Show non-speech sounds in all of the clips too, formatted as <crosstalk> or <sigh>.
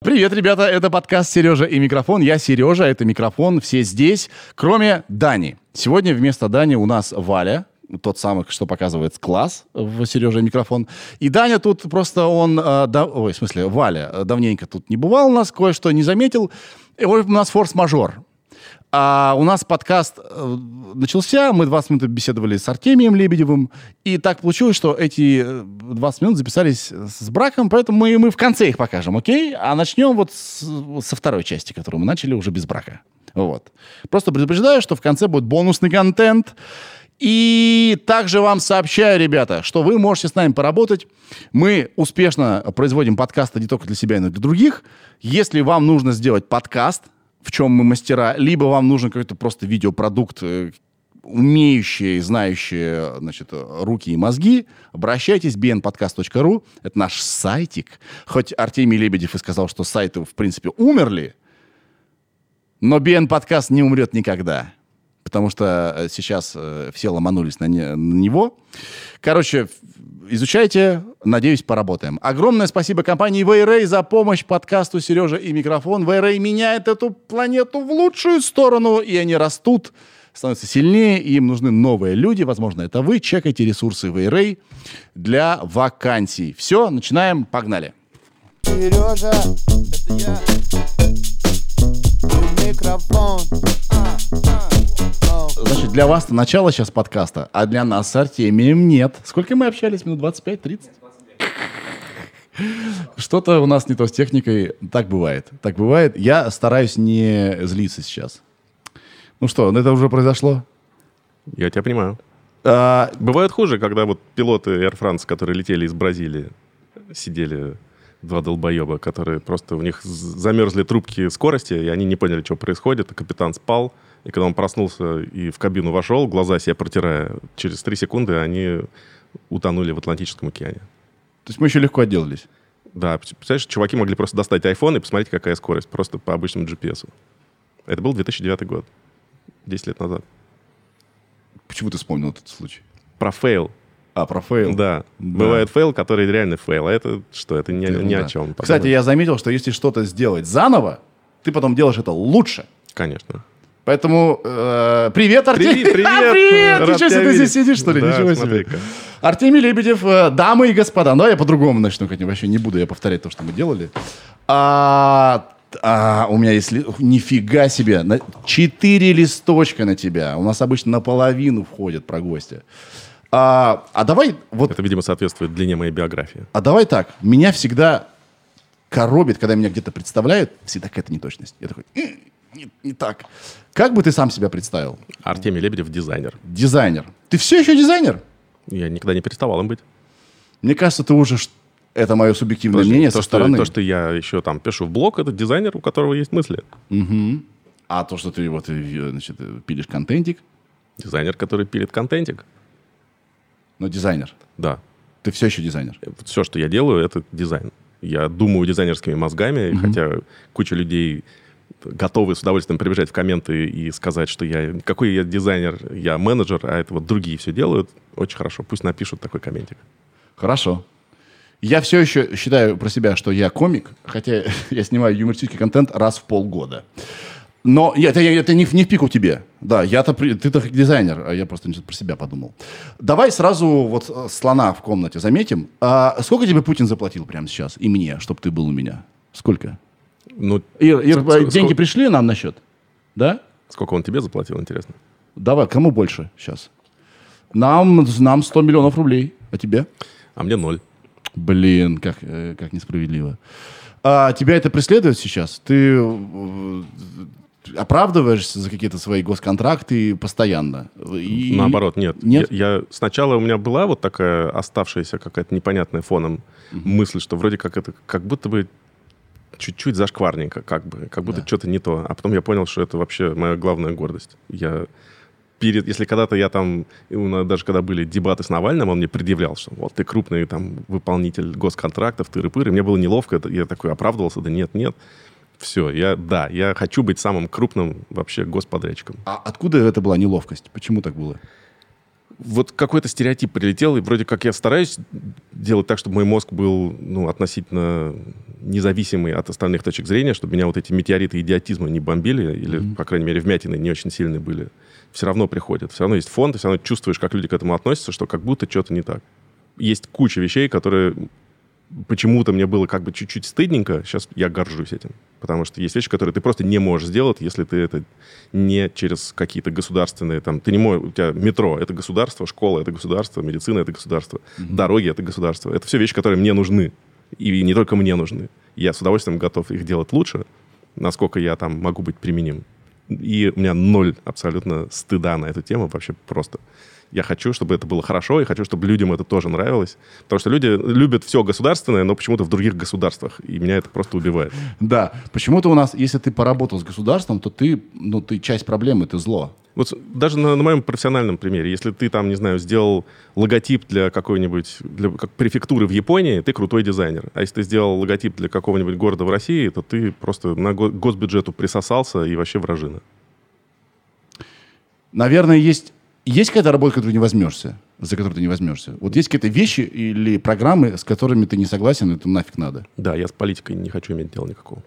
Привет, ребята, это подкаст «Сережа и микрофон». Я Сережа, это микрофон, все здесь, кроме Дани. Сегодня вместо Дани у нас Валя, тот самый, что показывает класс в Сереже микрофон. И Даня тут просто он, э, да, ой, в смысле, Валя, давненько тут не бывал у нас, кое-что не заметил. И вот у нас форс-мажор. А у нас подкаст э, начался, мы 20 минут беседовали с Артемием Лебедевым, и так получилось, что эти 20 минут записались с браком, поэтому мы, мы в конце их покажем, окей? А начнем вот с, со второй части, которую мы начали уже без брака. Вот. Просто предупреждаю, что в конце будет бонусный контент, и также вам сообщаю, ребята, что вы можете с нами поработать. Мы успешно производим подкасты не только для себя, но и для других. Если вам нужно сделать подкаст, в чем мы мастера, либо вам нужен какой-то просто видеопродукт, э, умеющие, знающие значит, руки и мозги, обращайтесь, bnpodcast.ru. Это наш сайтик. Хоть Артемий Лебедев и сказал, что сайты, в принципе, умерли, но BN подкаст не умрет никогда потому что э, сейчас э, все ломанулись на, не, на него. Короче, изучайте, надеюсь, поработаем. Огромное спасибо компании Вейрей за помощь подкасту «Сережа и микрофон». Вейрей меняет эту планету в лучшую сторону, и они растут, становятся сильнее, и им нужны новые люди. Возможно, это вы. Чекайте ресурсы Вейрей для вакансий. Все, начинаем, погнали. Сережа, это я. Микрофон. А, а. Значит, для вас начало сейчас подкаста, а для нас с Артемием нет. Сколько мы общались? Минут 25-30? Что-то у нас не то с техникой. Так бывает. Так бывает. Я стараюсь не злиться сейчас. Ну что, это уже произошло? Я тебя понимаю. А... Бывает хуже, когда вот пилоты Air France, которые летели из Бразилии, сидели два долбоеба, которые просто у них замерзли трубки скорости, и они не поняли, что происходит, капитан спал, и когда он проснулся и в кабину вошел, глаза себе протирая, через три секунды они утонули в Атлантическом океане. То есть мы еще легко отделались? Да, представляешь, чуваки могли просто достать iPhone и посмотреть, какая скорость, просто по обычному GPS. Это был 2009 год, 10 лет назад. Почему ты вспомнил этот случай? Про fail. А, про fail. Да. да. Бывает fail, который реально fail. А это что? Это ни, ни о чем. Кстати, я заметил, что если что-то сделать заново, ты потом делаешь это лучше. Конечно. Поэтому э, привет, Артемий. Привет, <laughs> привет. привет. Рад Ничего себе, ты здесь сидишь, что ли? Да, Ничего себе. Артемий Лебедев, э, дамы и господа. Ну, я по-другому начну, хотя вообще не буду я повторять то, что мы делали. А, а, у меня есть... Ли... Нифига себе. На... Четыре листочка на тебя. У нас обычно наполовину входят про гостя. А, а давай... Вот... Это, видимо, соответствует длине моей биографии. А давай так. Меня всегда коробит, когда меня где-то представляют, всегда какая-то неточность. Я такой не, не так. Как бы ты сам себя представил? Артемий Лебедев, дизайнер. Дизайнер. Ты все еще дизайнер? Я никогда не переставал им быть. Мне кажется, ты уже... Это мое субъективное то, мнение то, со что, стороны. То, что я еще там пишу в блог, это дизайнер, у которого есть мысли. Угу. А то, что ты вот э, значит, пилишь контентик? Дизайнер, который пилит контентик. Но дизайнер? Да. Ты все еще дизайнер? Все, что я делаю, это дизайн. Я думаю дизайнерскими мозгами, угу. хотя куча людей готовы с удовольствием прибежать в комменты и сказать, что я какой я дизайнер, я менеджер, а это вот другие все делают, очень хорошо. Пусть напишут такой комментик. Хорошо. Я все еще считаю про себя, что я комик, хотя <laughs> я снимаю юмористический контент раз в полгода. Но это, это не, не в пику тебе. Да, я-то, ты-то дизайнер, а я просто про себя подумал. Давай сразу вот э, слона в комнате заметим. А сколько тебе Путин заплатил прямо сейчас и мне, чтобы ты был у меня? Сколько? Ну, Ир, Ир сколько, деньги пришли нам на счет? Да? Сколько он тебе заплатил, интересно? Давай, кому больше сейчас? Нам, нам 100 миллионов рублей. А тебе? А мне ноль. Блин, как, э, как несправедливо. А тебя это преследует сейчас? Ты э, оправдываешься за какие-то свои госконтракты постоянно? И... Наоборот, нет. нет? Я, я, сначала у меня была вот такая оставшаяся какая-то непонятная фоном угу. мысль, что вроде как это как будто бы чуть-чуть зашкварненько, как бы, как будто да. что-то не то. А потом я понял, что это вообще моя главная гордость. Я перед, если когда-то я там, даже когда были дебаты с Навальным, он мне предъявлял, что вот ты крупный там выполнитель госконтрактов, тыры-пыры. Мне было неловко, я такой оправдывался, да нет, нет. Все, я, да, я хочу быть самым крупным вообще господрядчиком. А откуда это была неловкость? Почему так было? вот какой-то стереотип прилетел, и вроде как я стараюсь делать так, чтобы мой мозг был ну, относительно независимый от остальных точек зрения, чтобы меня вот эти метеориты идиотизма не бомбили, или, mm-hmm. по крайней мере, вмятины не очень сильные были, все равно приходят. Все равно есть фон, ты все равно чувствуешь, как люди к этому относятся, что как будто что-то не так. Есть куча вещей, которые почему-то мне было как бы чуть-чуть стыдненько, сейчас я горжусь этим. Потому что есть вещи, которые ты просто не можешь сделать, если ты это не через какие-то государственные, там, ты не можешь, у тебя метро — это государство, школа — это государство, медицина — это государство, mm-hmm. дороги — это государство. Это все вещи, которые мне нужны. И не только мне нужны. Я с удовольствием готов их делать лучше, насколько я там могу быть применим. И у меня ноль абсолютно стыда на эту тему вообще просто. Я хочу, чтобы это было хорошо, и хочу, чтобы людям это тоже нравилось. Потому что люди любят все государственное, но почему-то в других государствах. И меня это просто убивает. Да. Почему-то у нас, если ты поработал с государством, то ты, ну, ты часть проблемы, ты зло. Вот даже на, на моем профессиональном примере, если ты там, не знаю, сделал логотип для какой-нибудь, для как префектуры в Японии, ты крутой дизайнер. А если ты сделал логотип для какого-нибудь города в России, то ты просто на госбюджету присосался и вообще вражина. Наверное, есть есть какая-то работа, которую не возьмешься, за которую ты не возьмешься? Вот есть какие-то вещи или программы, с которыми ты не согласен, это нафиг надо? Да, я с политикой не хочу иметь дела никакого.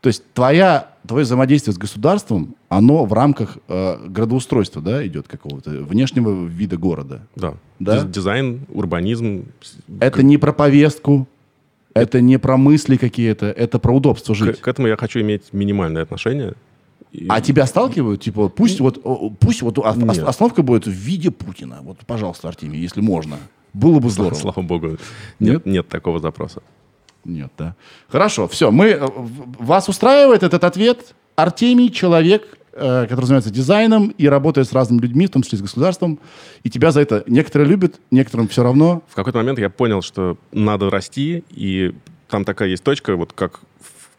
То есть твоя, твое взаимодействие с государством, оно в рамках э, градоустройства, да, идет какого-то внешнего вида города? Да. да? Дизайн, урбанизм. Это не про повестку, это не про мысли какие-то, это про удобство жить. К, к этому я хочу иметь минимальное отношение. А тебя сталкивают? Типа, пусть вот, пусть вот Нет. остановка будет в виде Путина. Вот, пожалуйста, Артемий, если можно. Было бы здорово. <laughs> Слава богу. Нет, нет такого запроса. Нет, да. Хорошо, все. Мы, э, вас устраивает этот ответ? Артемий, человек, э, который занимается дизайном и работает с разными людьми, в том числе с государством, и тебя за это некоторые любят, некоторым все равно. В какой-то момент я понял, что надо расти, и там такая есть точка, вот как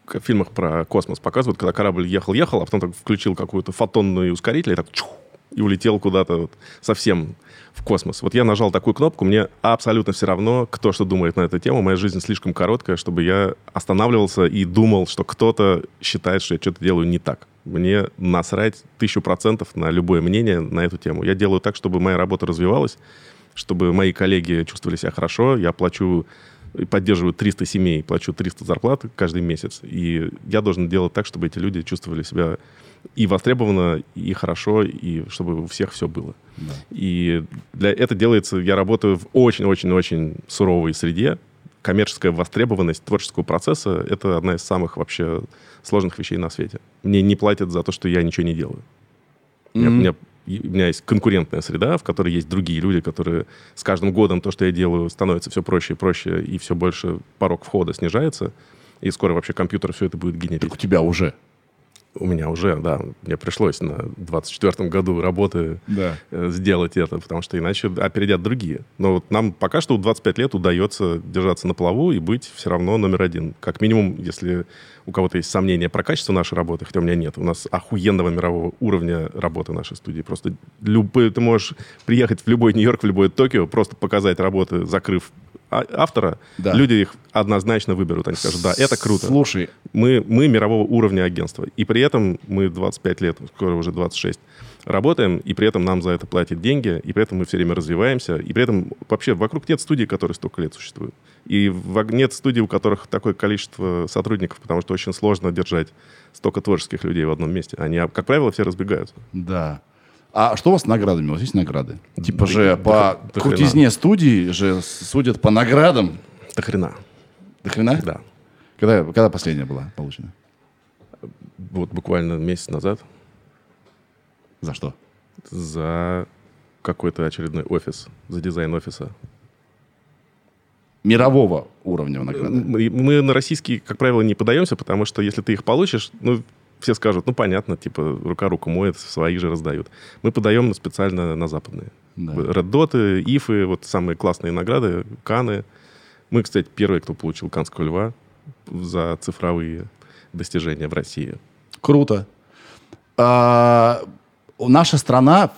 в фильмах про космос показывают, когда корабль ехал-ехал, а потом так включил какую-то фотонную ускоритель и так чух, и улетел куда-то вот совсем в космос. Вот я нажал такую кнопку, мне абсолютно все равно, кто что думает на эту тему. Моя жизнь слишком короткая, чтобы я останавливался и думал, что кто-то считает, что я что-то делаю не так. Мне насрать тысячу процентов на любое мнение на эту тему. Я делаю так, чтобы моя работа развивалась, чтобы мои коллеги чувствовали себя хорошо. Я плачу поддерживаю 300 семей, плачу 300 зарплат каждый месяц. И я должен делать так, чтобы эти люди чувствовали себя и востребованно, и хорошо, и чтобы у всех все было. Да. И для это делается, я работаю в очень-очень-очень суровой среде. Коммерческая востребованность творческого процесса — это одна из самых вообще сложных вещей на свете. Мне не платят за то, что я ничего не делаю. Mm-hmm. У меня есть конкурентная среда, в которой есть другие люди, которые с каждым годом то, что я делаю, становится все проще и проще, и все больше порог входа снижается. И скоро вообще компьютер все это будет генерить. Так у тебя уже. У меня уже, да. Мне пришлось на 24-м году работы да. Э, сделать это, потому что иначе опередят другие. Но вот нам пока что 25 лет удается держаться на плаву и быть все равно номер один. Как минимум, если у кого-то есть сомнения про качество нашей работы, хотя у меня нет. У нас охуенного мирового уровня работы нашей студии. Просто любой, ты можешь приехать в любой Нью-Йорк, в любой Токио, просто показать работы, закрыв а, автора, да. люди их однозначно выберут. Они скажут, да, это круто. Слушай. Мы, мы мирового уровня агентства. И при этом мы 25 лет, скоро уже 26, работаем, и при этом нам за это платят деньги, и при этом мы все время развиваемся, и при этом вообще вокруг нет студий, которые столько лет существуют. И нет студий, у которых такое количество сотрудников, потому что очень сложно держать столько творческих людей в одном месте. Они, как правило, все разбегаются. Да. А что у вас с наградами? У вас есть награды? Типа же по до крутизне студии же судят по наградам. До хрена. До хрена? Да. Когда, когда последняя была получена? Вот буквально месяц назад. За что? За какой-то очередной офис, за дизайн офиса. Мирового уровня награды? Мы, мы на российские, как правило, не подаемся, потому что если ты их получишь, ну, все скажут, ну, понятно, типа, рука руку моет, свои же раздают. Мы подаем специально на западные. Да. Red Dot, Ифы, вот самые классные награды, Каны. Мы, кстати, первые, кто получил Канского льва за цифровые достижения в России. Круто. А, наша страна,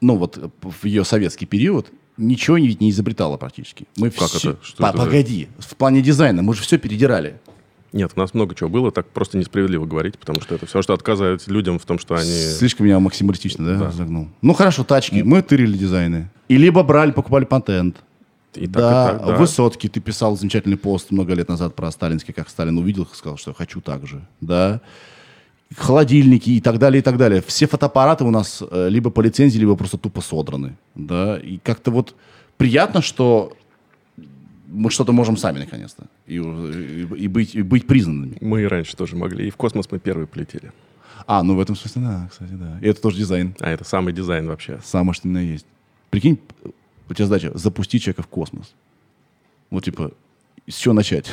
ну вот в ее советский период, ничего ведь не изобретала практически. Мы как все... это? Что По, это погоди, в плане дизайна мы же все передирали. Нет, у нас много чего было, так просто несправедливо говорить, потому что это все, что отказывает людям в том, что они... Слишком меня максималистично, да, да. загнул? Ну хорошо, тачки, мы тырили дизайны. И либо брали, покупали патент. И да, так, и так, да, Высоцкий, ты писал замечательный пост много лет назад про сталинский, как Сталин увидел, сказал, что хочу так же, да. Холодильники и так далее, и так далее. Все фотоаппараты у нас э, либо по лицензии, либо просто тупо содраны, да. И как-то вот приятно, что мы что-то можем сами, наконец-то, и, и, и, быть, и быть признанными. Мы и раньше тоже могли, и в космос мы первые полетели. А, ну в этом смысле, да, кстати, да. И это тоже дизайн. А это самый дизайн вообще. Самое, что именно есть. Прикинь, у тебя задача запустить человека в космос. Вот типа, с чего начать?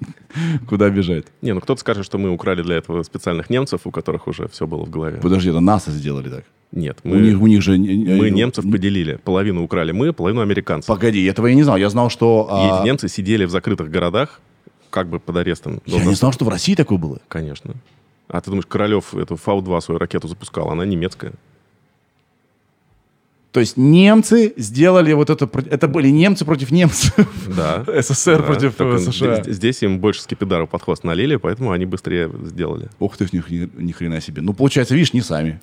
<laughs> Куда бежать? Не, ну кто-то скажет, что мы украли для этого специальных немцев, у которых уже все было в голове. Подожди, это НАСА сделали так? Нет, мы, у них, у них же... Мы немцев поделили. Половину украли мы, половину американцев. Погоди, этого я не знал. Я знал, что... А... немцы сидели в закрытых городах, как бы под арестом. Я не знал, что в России такое было. Конечно. А ты думаешь, Королев эту Фау-2 свою ракету запускал? Она немецкая. То есть немцы сделали вот это... Это были немцы против немцев. Да. <laughs> СССР да. против США. Здесь им больше скипидару под хвост налили, поэтому они быстрее сделали. Ух ты, ни, ни хрена себе. Ну, получается, видишь, не сами.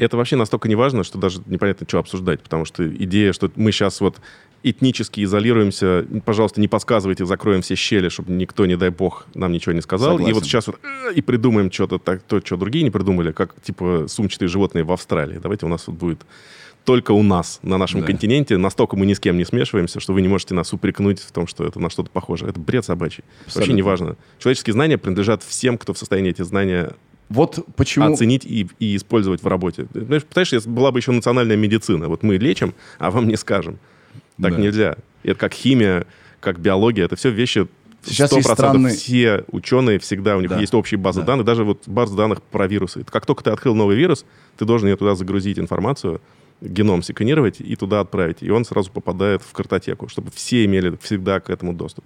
Это вообще настолько не важно, что даже непонятно, что обсуждать, потому что идея, что мы сейчас вот этнически изолируемся, пожалуйста, не подсказывайте, закроем все щели, чтобы никто, не дай бог, нам ничего не сказал. Согласен. И вот сейчас вот э, и придумаем что-то так, то, что другие не придумали, как типа сумчатые животные в Австралии. Давайте у нас вот будет только у нас, на нашем да. континенте. Настолько мы ни с кем не смешиваемся, что вы не можете нас упрекнуть в том, что это на что-то похоже. Это бред собачий. Абсолютно. Вообще не важно. Человеческие знания принадлежат всем, кто в состоянии эти знания вот почему... оценить и, и использовать в работе. Понимаешь, если была бы еще национальная медицина, вот мы лечим, а вам не скажем. Так да. нельзя. Это как химия, как биология, это все вещи Сейчас 100% есть странные... все ученые всегда, у них да. есть общие базы да. данных, даже вот базы данных про вирусы. Как только ты открыл новый вирус, ты должен ее туда загрузить информацию, геном секвенировать и туда отправить. И он сразу попадает в картотеку, чтобы все имели всегда к этому доступ.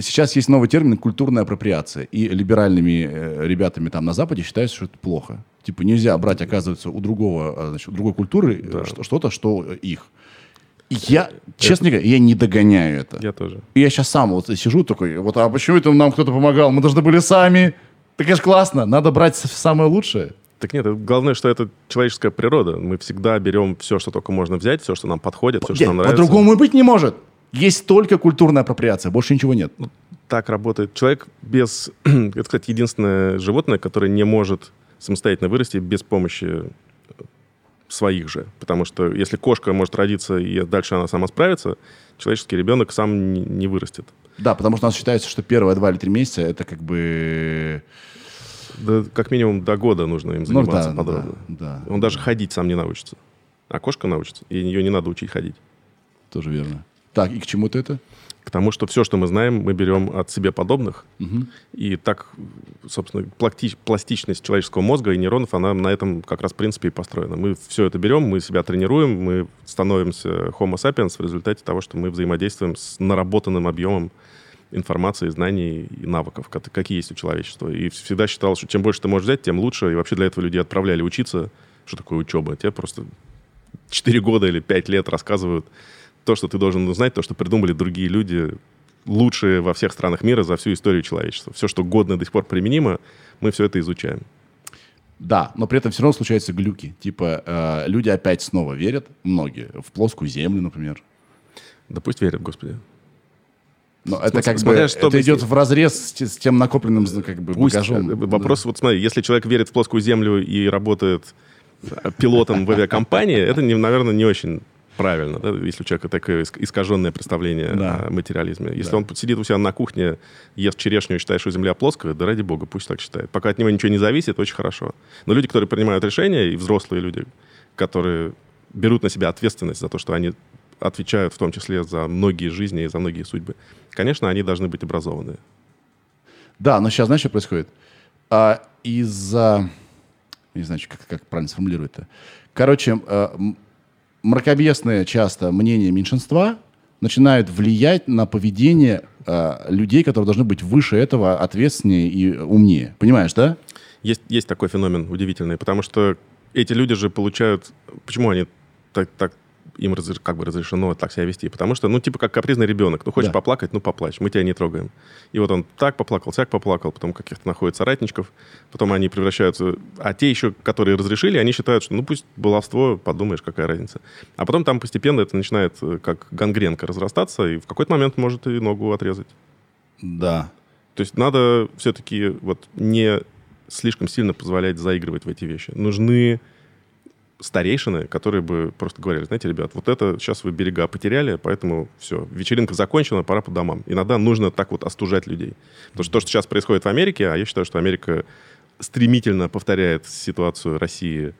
Сейчас есть новый термин «культурная апроприация». И либеральными э, ребятами там на Западе считается, что это плохо. Типа нельзя брать, оказывается, у другого, а, значит, у другой культуры э, да. что-то, что их. Я, это... честно говоря, я не догоняю это. Я тоже. И я сейчас сам вот сижу такой, вот, а почему это нам кто-то помогал? Мы должны были сами. Так это же классно, надо брать самое лучшее. Так нет, главное, что это человеческая природа. Мы всегда берем все, что только можно взять, все, что нам подходит, все, что нам нравится. По-другому и быть не может. Есть только культурная апроприация, больше ничего нет. Ну, так работает. Человек без... <clears throat> это, кстати, единственное животное, которое не может самостоятельно вырасти без помощи своих же. Потому что если кошка может родиться и дальше она сама справится, человеческий ребенок сам не, не вырастет. Да, потому что у нас считается, что первые два или три месяца это как бы... Да, как минимум до года нужно им ну заниматься ну, да, подробно. Да, да, Он даже ходить сам не научится. А кошка научится, и ее не надо учить ходить. Тоже верно. Так, и к чему ты это? К тому, что все, что мы знаем, мы берем от себе подобных. Угу. И так, собственно, пластичность человеческого мозга и нейронов, она на этом как раз в принципе и построена. Мы все это берем, мы себя тренируем, мы становимся Homo sapiens в результате того, что мы взаимодействуем с наработанным объемом информации, знаний и навыков, какие есть у человечества. И всегда считал, что чем больше ты можешь взять, тем лучше. И вообще для этого людей отправляли учиться. Что такое учеба? Тебе просто 4 года или 5 лет рассказывают то, что ты должен узнать, то, что придумали другие люди, лучшие во всех странах мира за всю историю человечества. Все, что годно до сих пор применимо, мы все это изучаем. Да, но при этом все равно случаются глюки. Типа э, люди опять снова верят, многие, в плоскую землю, например. Да пусть верят, Господи. Но это как смотря, бы что это идет в разрез с, с тем накопленным как бы Пусть, багажом. Э, вопрос, да. вот смотри, если человек верит в плоскую землю и работает э, пилотом в авиакомпании, это, наверное, не очень правильно, да, если у человека такое искаженное представление да. о материализме. Если да. он сидит у себя на кухне, ест черешню и считает, что Земля плоская, да ради бога, пусть так считает. Пока от него ничего не зависит, очень хорошо. Но люди, которые принимают решения, и взрослые люди, которые берут на себя ответственность за то, что они отвечают в том числе за многие жизни и за многие судьбы, конечно, они должны быть образованы. Да, но сейчас знаешь, что происходит? А, из-за... Не знаю, как, как правильно сформулировать это. Короче, а, мракобесное часто мнение меньшинства начинают влиять на поведение э, людей, которые должны быть выше этого, ответственнее и умнее. Понимаешь, да? Есть, есть такой феномен удивительный, потому что эти люди же получают... Почему они так, так им разреш, как бы разрешено так себя вести. Потому что, ну, типа, как капризный ребенок. Ну, хочешь да. поплакать, ну, поплачь. Мы тебя не трогаем. И вот он так поплакал, всяк поплакал, потом каких-то находит соратничков, потом они превращаются... А те еще, которые разрешили, они считают, что, ну, пусть баловство, подумаешь, какая разница. А потом там постепенно это начинает э, как гангренка разрастаться, и в какой-то момент может и ногу отрезать. Да. То есть надо все-таки вот не слишком сильно позволять заигрывать в эти вещи. Нужны старейшины, которые бы просто говорили, знаете, ребят, вот это сейчас вы берега потеряли, поэтому все, вечеринка закончена, пора по домам. Иногда нужно так вот остужать людей. Потому что то, что сейчас происходит в Америке, а я считаю, что Америка стремительно повторяет ситуацию России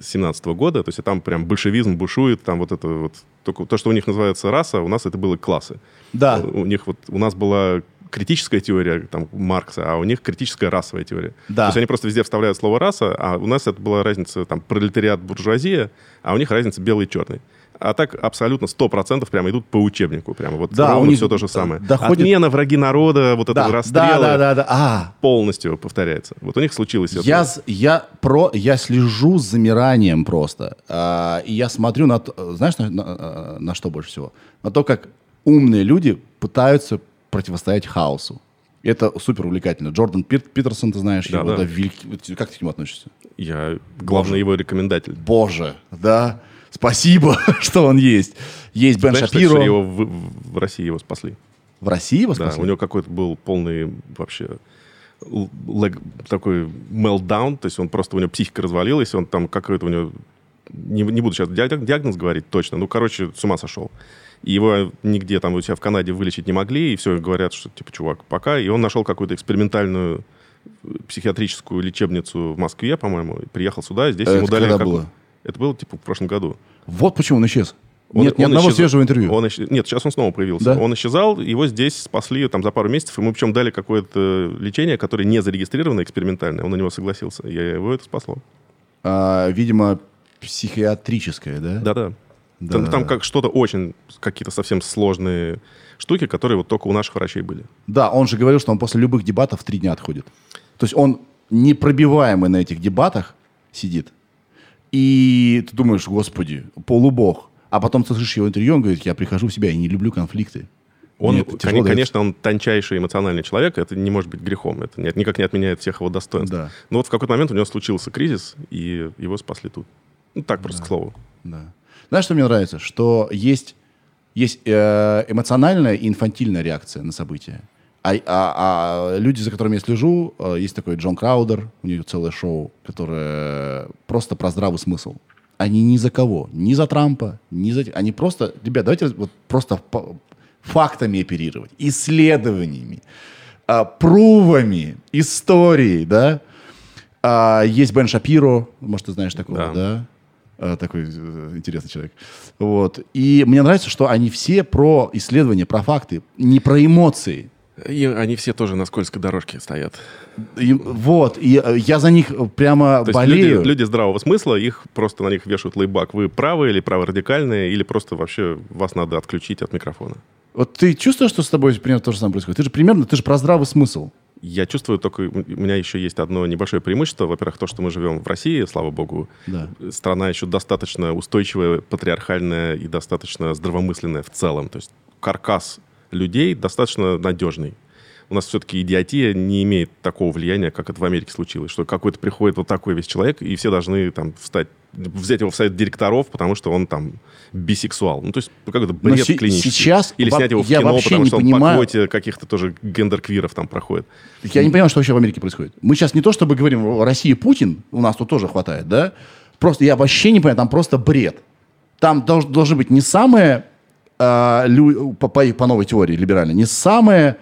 17 года, то есть там прям большевизм бушует, там вот это вот, только то, что у них называется раса, у нас это было классы. Да. У них вот, у нас была критическая теория там, Маркса, а у них критическая расовая теория. Да. То есть они просто везде вставляют слово «раса», а у нас это была разница там пролетариат, буржуазия, а у них разница белый и черный. А так абсолютно 100% прямо идут по учебнику. Прямо вот да, ровно у них все то же самое. Доходит... Отмена враги народа, вот это да, расстрелы да, да, да, да. А. полностью повторяется. Вот у них случилось я, это. Я, про, я слежу с замиранием просто. А, и я смотрю на... Знаешь, на, на, на что больше всего? На то, как умные люди пытаются противостоять хаосу. Это супер увлекательно. Джордан Пит, Питерсон, ты знаешь, да, его, да. Да, великий... Как ты к нему относишься? Я главный его рекомендатель. Боже, да. Спасибо, <laughs> что он есть. Есть Бен Знаешь, Шапиро. Кстати, его в, в России его спасли. В России его спасли? Да, у него какой-то был полный вообще лэг, такой meltdown, то есть он просто, у него психика развалилась, он там какой-то у него, не, не буду сейчас диагноз говорить точно, ну, короче, с ума сошел. И его нигде там у себя в Канаде вылечить не могли, и все, говорят, что, типа, чувак, пока. И он нашел какую-то экспериментальную э, психиатрическую лечебницу в Москве, по-моему, приехал сюда, и здесь Это ему дали... Когда как... было? Это было, типа, в прошлом году. Вот почему он исчез. Он, нет ни одного исчез... свежего интервью. Он исч... Нет, сейчас он снова появился. Да? Он исчезал, его здесь спасли там за пару месяцев. Ему причем дали какое-то лечение, которое не зарегистрировано экспериментальное. Он на него согласился. И его это спасло. А, видимо, психиатрическое, да? Да-да. Да. Там, там как что-то очень, какие-то совсем сложные штуки, которые вот только у наших врачей были. Да, он же говорил, что он после любых дебатов три дня отходит. То есть он непробиваемый на этих дебатах сидит. И ты думаешь, господи, полубог. А потом ты слышишь его интервью, он говорит, я прихожу в себя, я не люблю конфликты. Он, конечно, конечно, он тончайший эмоциональный человек, это не может быть грехом, это никак не отменяет всех его достоинств. Да. Но вот в какой-то момент у него случился кризис, и его спасли тут. Ну, так просто, да. к слову. Да. Знаешь, что мне нравится? Что есть, есть э, эмоциональная и инфантильная реакция на события. А, а, а люди, за которыми я слежу, э, есть такой Джон Краудер, у него целое шоу, которое просто про здравый смысл. Они ни за кого, ни за Трампа, ни за... Они просто, ребят, давайте вот просто фактами оперировать, исследованиями, э, прувами, историей, да. А, есть Бен Шапиро, может, ты знаешь такого, да? да? Э, такой э, интересный человек. Вот. И мне нравится, что они все про исследования, про факты, не про эмоции. И они все тоже на скользкой дорожке стоят. И, вот, и э, я за них прямо То болею. Люди, люди здравого смысла, их просто на них вешают лейбак. Вы правы или праворадикальные, или просто вообще вас надо отключить от микрофона. Вот ты чувствуешь, что с тобой примерно то же самое происходит? Ты же примерно, ты же про здравый смысл. Я чувствую только, у меня еще есть одно небольшое преимущество. Во-первых, то, что мы живем в России, слава богу. Да. Страна еще достаточно устойчивая, патриархальная и достаточно здравомысленная в целом. То есть каркас людей достаточно надежный. У нас все-таки идиотия не имеет такого влияния, как это в Америке случилось, что какой-то приходит вот такой весь человек, и все должны там встать взять его в совет директоров, потому что он там бисексуал. Ну, то есть ну, как это бред Но клинический. Сейчас Или снять его в я кино, потому не что понимаю... он по квоте каких-то тоже гендер-квиров там проходит. Я не понимаю, что вообще в Америке происходит. Мы сейчас не то, чтобы говорим, в России Путин, у нас тут тоже хватает, да? Просто я вообще не понимаю, там просто бред. Там долж, должны быть не самые, э, лю, по, по, по новой теории либеральной, не самые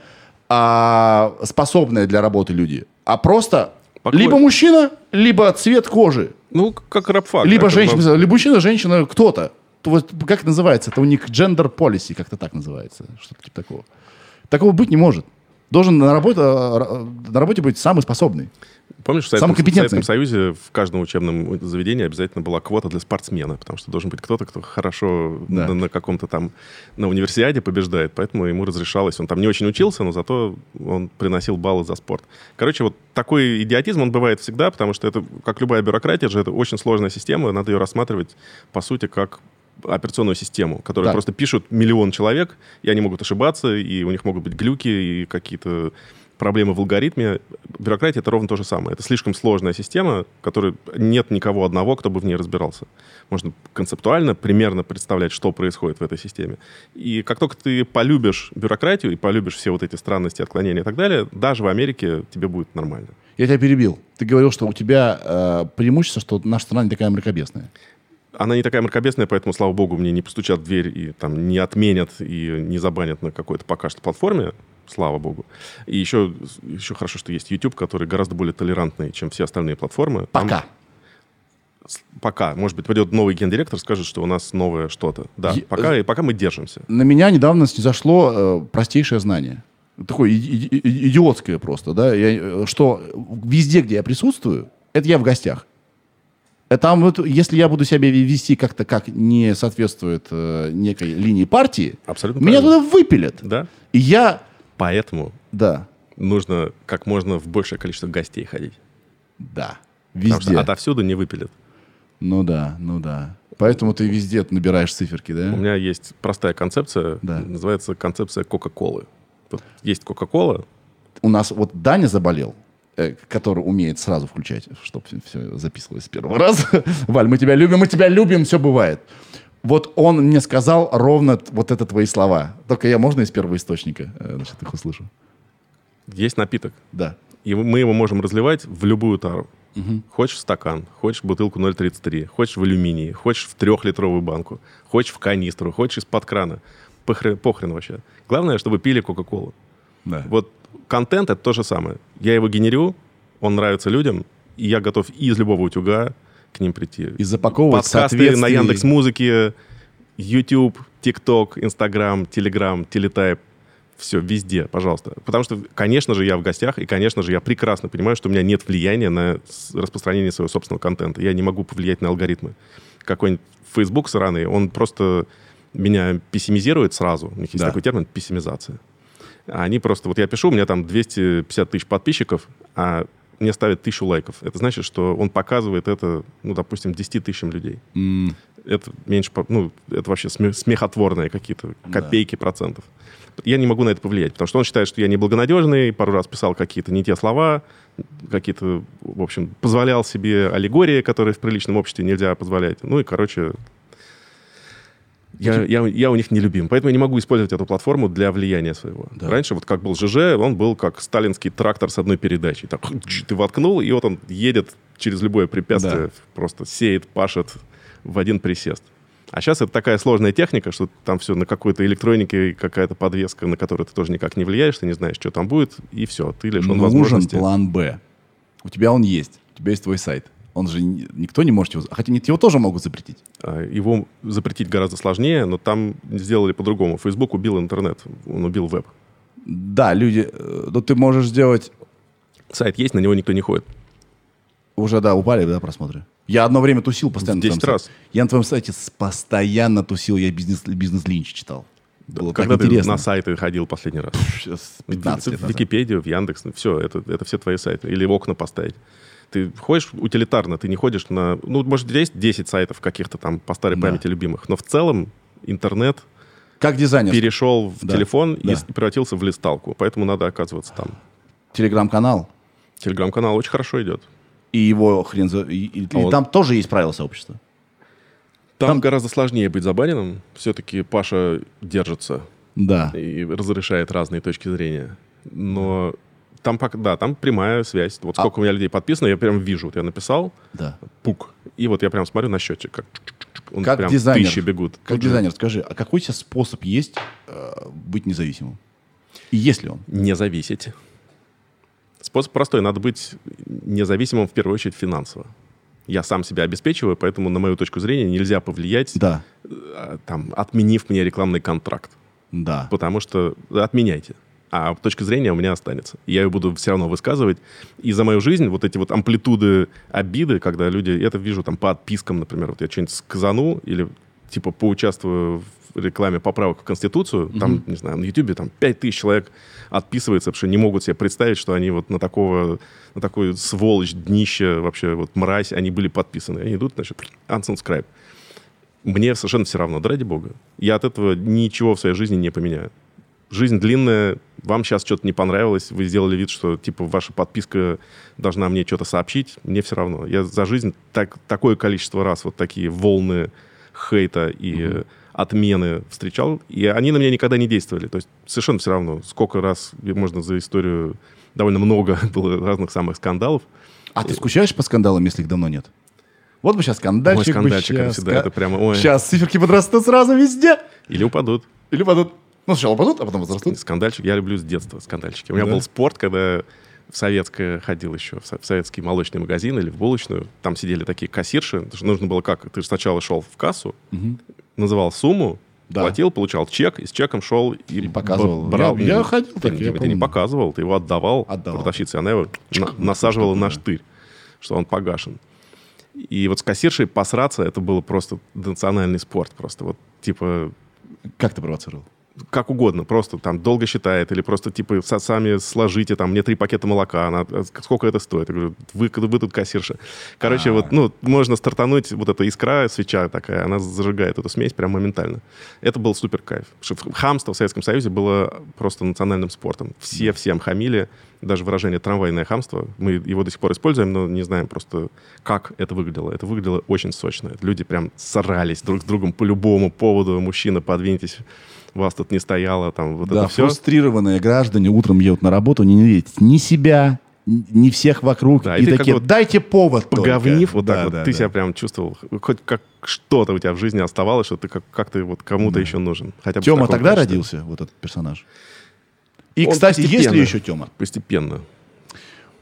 э, способные для работы люди, а просто Покой. либо мужчина, либо цвет кожи. Ну, как рабфак. Либо как женщина, либо мужчина, женщина, кто-то. Вот как называется? Это у них gender policy, как-то так называется. Что-то типа такого. Такого быть не может. Должен на работе, на работе быть самый способный. Помнишь, в Советском, в Советском Союзе в каждом учебном заведении обязательно была квота для спортсмена, потому что должен быть кто-то, кто хорошо да. на, на каком-то там, на универсиаде побеждает, поэтому ему разрешалось. Он там не очень учился, но зато он приносил баллы за спорт. Короче, вот такой идиотизм, он бывает всегда, потому что это, как любая бюрократия же, это очень сложная система, надо ее рассматривать, по сути, как операционную систему, которую так. просто пишут миллион человек, и они могут ошибаться, и у них могут быть глюки, и какие-то проблемы в алгоритме. Бюрократия — это ровно то же самое. Это слишком сложная система, в которой нет никого одного, кто бы в ней разбирался. Можно концептуально примерно представлять, что происходит в этой системе. И как только ты полюбишь бюрократию и полюбишь все вот эти странности, отклонения и так далее, даже в Америке тебе будет нормально. Я тебя перебил. Ты говорил, что у тебя э, преимущество, что наша страна не такая мракобесная она не такая мракобесная, поэтому, слава богу, мне не постучат в дверь и там не отменят и не забанят на какой-то пока что платформе, слава богу. И еще, еще хорошо, что есть YouTube, который гораздо более толерантный, чем все остальные платформы. Пока. Там, пока. Может быть, пойдет новый гендиректор, скажет, что у нас новое что-то. Да, Я... пока, и пока мы держимся. На меня недавно снизошло э, простейшее знание. Такое идиотское просто, да, я, э, что везде, где я присутствую, это я в гостях. Э, там вот, если я буду себя вести как-то как не соответствует э, некой линии партии, Абсолютно меня правильно. туда выпилят. Да. И я... Поэтому да. нужно как можно в большее количество гостей ходить. Да. Везде. Потому что отовсюду не выпилят. Ну да, ну да. Поэтому ты везде набираешь циферки, да? У меня есть простая концепция, да. называется концепция Кока-Колы. Есть Кока-Кола. У нас вот Даня заболел, Э, который умеет сразу включать, чтобы все записывалось с первого <laughs> раза. Валь, мы тебя любим, мы тебя любим, все бывает. Вот он мне сказал ровно вот это твои слова. Только я можно из первого источника э, значит, их услышу? Есть напиток. Да. И мы его можем разливать в любую тару. Угу. Хочешь в стакан, хочешь в бутылку 0,33, хочешь в алюминии, хочешь в трехлитровую банку, хочешь в канистру, хочешь из-под крана. Похрен, похрен вообще. Главное, чтобы пили Кока-Колу. Да. Вот контент — это то же самое. Я его генерю, он нравится людям, и я готов и из любого утюга к ним прийти. И запаковывать Подкасты на Яндекс Музыке, YouTube, TikTok, Instagram, Telegram, Телетайп. Все, везде, пожалуйста. Потому что, конечно же, я в гостях, и, конечно же, я прекрасно понимаю, что у меня нет влияния на распространение своего собственного контента. Я не могу повлиять на алгоритмы. Какой-нибудь Facebook сраный, он просто меня пессимизирует сразу. У них есть да. такой термин — пессимизация. Они просто... Вот я пишу, у меня там 250 тысяч подписчиков, а мне ставят тысячу лайков. Это значит, что он показывает это, ну, допустим, 10 тысячам людей. Mm. Это меньше... Ну, это вообще смехотворные какие-то копейки да. процентов. Я не могу на это повлиять, потому что он считает, что я неблагонадежный, пару раз писал какие-то не те слова, какие-то, в общем, позволял себе аллегории, которые в приличном обществе нельзя позволять. Ну и, короче, я, я, я у них не любим, поэтому я не могу использовать эту платформу для влияния своего. Да. Раньше вот как был ЖЖ, он был как сталинский трактор с одной передачей. Так, ты воткнул, и вот он едет через любое препятствие, да. просто сеет, пашет в один присест. А сейчас это такая сложная техника, что там все на какой-то электронике, какая-то подвеска, на которую ты тоже никак не влияешь, ты не знаешь, что там будет, и все, ты лишен Нужен возможности. план «Б». У тебя он есть, у тебя есть твой сайт. Он же никто не может его... Хотя нет, его тоже могут запретить. А, его запретить гораздо сложнее, но там сделали по-другому. Facebook убил интернет, он убил веб. Да, люди... Э, но ты можешь сделать... Сайт есть, на него никто не ходит. Уже, да, упали, да, просмотры? Я одно время тусил постоянно. 10 раз. Сайте. Я на твоем сайте постоянно тусил, я бизнес, бизнес-линч читал. Было Когда ты интересно. на сайты ходил последний раз? Сейчас 15 лет В Википедию, в Яндекс, все, это, это все твои сайты. Или в окна поставить. Ты ходишь утилитарно, ты не ходишь на... Ну, может, есть 10 сайтов каких-то там по старой да. памяти любимых, но в целом интернет как дизайнер. перешел в да. телефон да. и превратился в листалку. Поэтому надо оказываться там. Телеграм-канал? Телеграм-канал очень хорошо идет. И его хрен... За... И, и, а и там тоже есть правила сообщества? Там, там гораздо сложнее быть забаненным. Все-таки Паша держится. Да. И разрешает разные точки зрения. Но там, да, там прямая связь. Вот а сколько у меня людей подписано, я прям вижу. Вот я написал, да. пук. И вот я прям смотрю на счетчик, как, он как прям дизайнер, тысячи бегут. Как Тут дизайнер, же... скажи, а какой сейчас способ есть э, быть независимым? И есть ли он? Не зависеть. Способ простой. Надо быть независимым в первую очередь финансово. Я сам себя обеспечиваю, поэтому, на мою точку зрения, нельзя повлиять, да. э, там, отменив мне рекламный контракт. Да. Потому что отменяйте а точка зрения у меня останется. Я ее буду все равно высказывать. И за мою жизнь вот эти вот амплитуды обиды, когда люди... Я это вижу там по отпискам, например. Вот я что-нибудь сказану или типа поучаствую в рекламе поправок в Конституцию, mm-hmm. там, не знаю, на Ютубе там 5 тысяч человек отписывается, потому что не могут себе представить, что они вот на такого, на такой сволочь, днище, вообще вот мразь, они были подписаны. Они идут, значит, unsubscribe. мне совершенно все равно, да ради бога. Я от этого ничего в своей жизни не поменяю. Жизнь длинная, вам сейчас что-то не понравилось, вы сделали вид, что типа ваша подписка должна мне что-то сообщить, мне все равно. Я за жизнь так, такое количество раз вот такие волны хейта и угу. отмены встречал, и они на меня никогда не действовали. То есть совершенно все равно, сколько раз можно за историю, довольно много <laughs> было разных самых скандалов. А ты скучаешь по скандалам, если их давно нет? Вот бы сейчас скандальчик, ой, скандальчик бы сейчас, всегда, это прямо, ой. Сейчас циферки подрастут сразу везде. Или упадут. Или упадут. Ну, сначала упадут, а потом возрастут. Скандальчик. Я люблю с детства скандальчики. У меня да. был спорт, когда в советское ходил еще, в советский молочный магазин или в булочную. Там сидели такие кассирши. Нужно было как? Ты сначала шел в кассу, угу. называл сумму, да. платил, получал чек, и с чеком шел и, и показывал. Брал. Я, я ходил так, ты, я ты не показывал, ты его отдавал, отдавал. продавщице, она его на, насаживала на штырь, что он погашен. И вот с кассиршей посраться, это было просто национальный спорт. Просто вот, типа... Как ты провоцировал? Как угодно, просто там долго считает, или просто типа сами сложите, там, мне три пакета молока, она, э, сколько это стоит? Я говорю, вы, вы тут кассирша. Короче, А-а-а. вот, ну, можно стартануть, вот эта искра, свеча такая, она зажигает эту смесь прям моментально. Это был супер кайф. Хамство в Советском Союзе было просто национальным спортом. Все всем хамили, даже выражение «трамвайное хамство», мы его до сих пор используем, но не знаем просто, как это выглядело. Это выглядело очень сочно. Люди прям сорались друг с другом по любому поводу. Мужчина, подвиньтесь вас тут не стояло, там вот да, это все. фрустрированные граждане утром едут на работу, не видят ни себя, ни всех вокруг. Да, и, и такие, вот дайте повод Поговнив, только. вот так да, вот, да, ты да. себя прям чувствовал, хоть как что-то у тебя в жизни оставалось, что ты как, как ты вот кому-то да. еще нужен. Хотя Тема тогда качестве. родился, вот этот персонаж? И, Он кстати, есть ли еще Тема? Постепенно.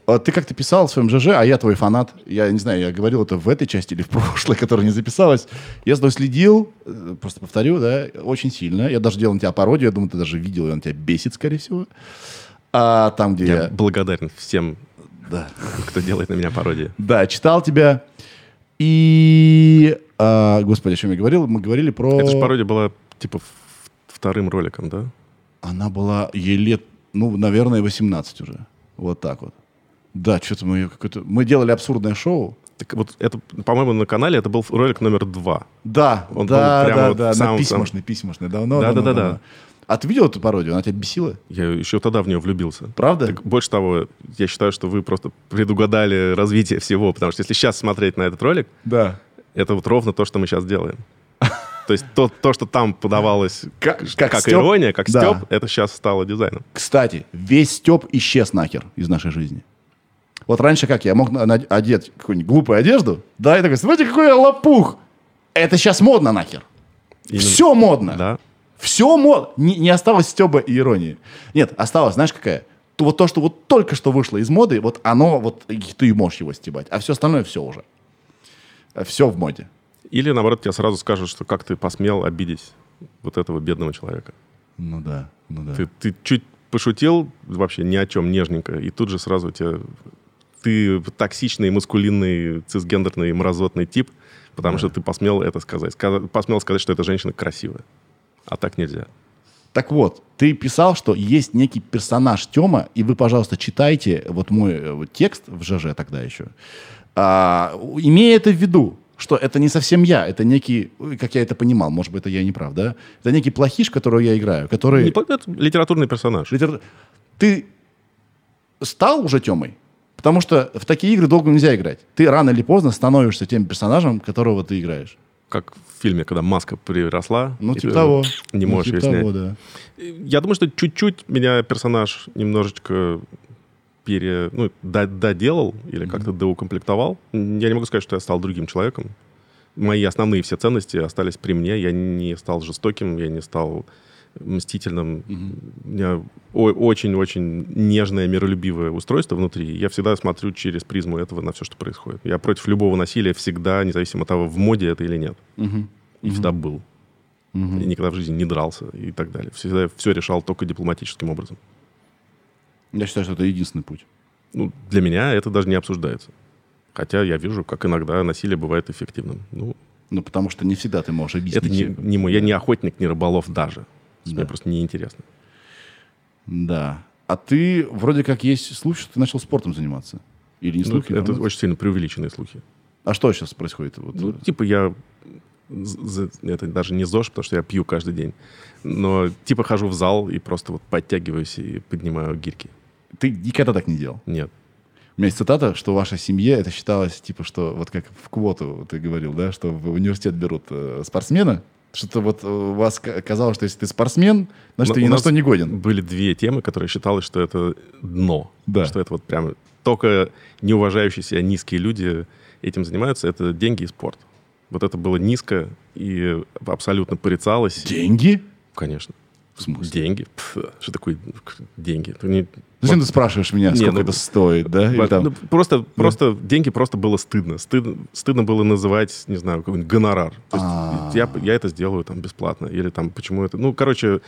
А ты как-то писал в своем ЖЖ, а я твой фанат. Я не знаю, я говорил это в этой части или в прошлой, <laughs> которая не записалась. Я с тобой следил, э, просто повторю, да, очень сильно. Я даже делал на тебя пародию, я думаю, ты даже видел, и он тебя бесит, скорее всего. А там, где я... я... благодарен всем, да. кто делает на меня пародии. Да, читал тебя. И... А, господи, о чем я говорил? Мы говорили про... Это же пародия была, типа, вторым роликом, да? Она была ей лет, ну, наверное, 18 уже. Вот так вот. Да, что-то мы какое-то... Мы делали абсурдное шоу. Так вот, это, по-моему, на канале это был ролик номер два. Да, Он да, был прямо да, вот да, самом, на письмошный, письмошный, давно, да, давно, да, да, давно. да. А ты видел эту пародию? Она тебя бесила? Я еще тогда в нее влюбился. Правда? Так, больше того, я считаю, что вы просто предугадали развитие всего, потому что если сейчас смотреть на этот ролик, да. это вот ровно то, что мы сейчас делаем. <laughs> То есть то, то что там подавалось как, как, как ирония, как да. степ, это сейчас стало дизайном. Кстати, весь степ исчез нахер из нашей жизни. Вот раньше как я мог одеть какую-нибудь глупую одежду, да, и такой, смотрите, какой я лопух. Это сейчас модно нахер. Именно. Все модно. Да. Все модно. Не, не осталось стеба и иронии. Нет, осталось, знаешь, какая? То, вот то, что вот только что вышло из моды, вот оно, вот ты можешь его стебать. А все остальное все уже. Все в моде. Или, наоборот, тебе сразу скажут, что как ты посмел обидеть вот этого бедного человека. Ну да, ну да. Ты, ты чуть пошутил вообще ни о чем нежненько, и тут же сразу тебе ты токсичный, маскулинный, цисгендерный, мразотный тип, потому да. что ты посмел это сказать. Посмел сказать, что эта женщина красивая. А так нельзя. Так вот, ты писал, что есть некий персонаж Тёма, и вы, пожалуйста, читайте вот мой э, вот, текст в ЖЖ тогда еще, а, имея это в виду, что это не совсем я, это некий, как я это понимал, может быть, это я не прав, да? Это некий плохиш, которого я играю, который... Не, это литературный персонаж. Литер... Ты стал уже Тёмой? Потому что в такие игры долго нельзя играть. Ты рано или поздно становишься тем персонажем, которого ты играешь. Как в фильме, когда маска приросла. Ну, типа того. Не ну, можешь типа ее снять. Того, да. Я думаю, что чуть-чуть меня персонаж немножечко пере, ну, доделал или mm-hmm. как-то доукомплектовал. Я не могу сказать, что я стал другим человеком. Мои основные все ценности остались при мне. Я не стал жестоким, я не стал мстительным. Mm-hmm. У меня очень-очень нежное, миролюбивое устройство внутри. Я всегда смотрю через призму этого на все, что происходит. Я против любого насилия всегда, независимо от того, в моде это или нет. Mm-hmm. И всегда был. Mm-hmm. И никогда в жизни не дрался и так далее. Всегда все решал только дипломатическим образом. Я считаю, что это единственный путь. Ну, для меня это даже не обсуждается. Хотя я вижу, как иногда насилие бывает эффективным. Ну, ну потому что не всегда ты можешь объяснить. Это не, не мой. Я не охотник, не рыболов даже. Да. Мне просто неинтересно. Да. А ты вроде как есть слухи, что ты начал спортом заниматься. Или не ну, слухи? Ну, это очень сильно преувеличенные слухи. А что сейчас происходит? Вот? Ну, типа я Это даже не ЗОЖ, потому что я пью каждый день. Но типа хожу в зал и просто вот подтягиваюсь и поднимаю гирьки. Ты никогда так не делал? Нет. У меня есть цитата, что в вашей семье это считалось, типа, что вот как в квоту ты говорил, да, что в университет берут э, спортсмена, что-то вот у вас казалось, что если ты спортсмен, значит, Но ты ни на что не годен. Были две темы, которые считалось, что это дно. Да. Что это вот прям только неуважающие себя низкие люди этим занимаются. Это деньги и спорт. Вот это было низко и абсолютно порицалось. Деньги? Конечно. В смысле? Деньги. Пф, что такое деньги? Не... Зачем ты спрашиваешь меня, сколько не, ну, это стоит, да? Или там... ну, просто, да. просто деньги просто было стыдно. Стыдно, стыдно было называть, не знаю, какой-нибудь гонорар. То есть а. я, я это сделаю там бесплатно. Или там почему это... Ну, короче,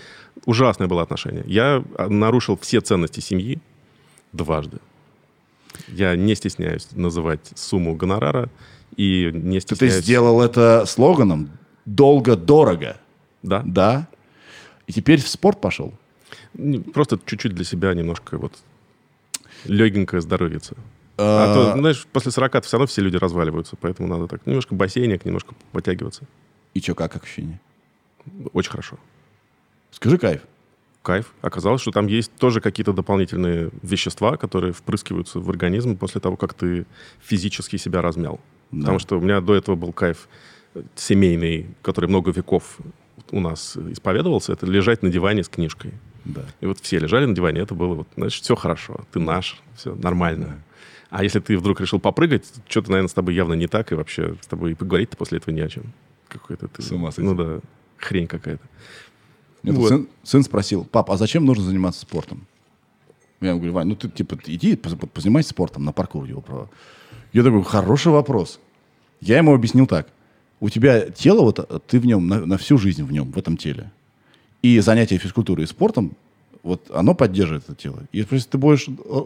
ужасное было отношение. Я нарушил все ценности семьи дважды. Я не стесняюсь называть сумму гонорара и не стесняюсь... Ты сделал это слоганом «долго-дорого». Да. Да. И теперь в спорт пошел? Просто чуть-чуть для себя немножко вот легенькое здоровьице. А, а то, знаешь, после 40 все равно все люди разваливаются, поэтому надо так немножко бассейник, немножко подтягиваться. И что, как ощущение? Очень хорошо. Скажи кайф. Кайф. Оказалось, что там есть тоже какие-то дополнительные вещества, которые впрыскиваются в организм после того, как ты физически себя размял. Да. Потому что у меня до этого был кайф семейный, который много веков у нас исповедовался, это лежать на диване с книжкой. Да. И вот все лежали на диване, это было вот, значит, все хорошо, ты наш, все нормально. Да. А если ты вдруг решил попрыгать, что-то, наверное, с тобой явно не так, и вообще с тобой и поговорить-то после этого не о чем. Какой-то ты... С ума Ну да, хрень какая-то. Вот. Сын, сын спросил, пап, а зачем нужно заниматься спортом? Я ему говорю, Вань, ну ты типа иди позанимайся спортом на паркур его право. Я такой, хороший вопрос. Я ему объяснил так – у тебя тело, вот ты в нем, на, на всю жизнь в нем, в этом теле. И занятие физкультурой и спортом, вот оно поддерживает это тело. И если ты будешь э,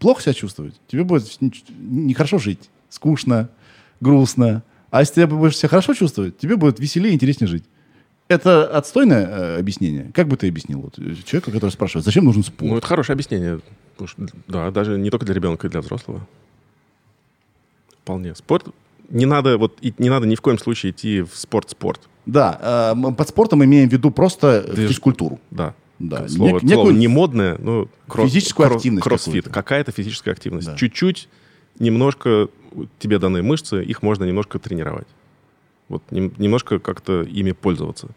плохо себя чувствовать, тебе будет нехорошо жить, скучно, грустно. А если ты будешь себя хорошо чувствовать, тебе будет веселее и интереснее жить. Это отстойное э, объяснение. Как бы ты объяснил вот, человеку, который спрашивает, зачем нужен спорт? Ну, это хорошее объяснение. Да, даже не только для ребенка, и для взрослого. Вполне. Спорт не надо, вот, не надо ни в коем случае идти в спорт-спорт. Да, э, под спортом имеем в виду просто Движ... физкультуру. Да. Да. Слово, Нек- слово не модное, но кросс, физическую кросс, активность. Кроссфит. Какая-то физическая активность. Да. Чуть-чуть, немножко тебе даны мышцы, их можно немножко тренировать. Вот нем, немножко как-то ими пользоваться.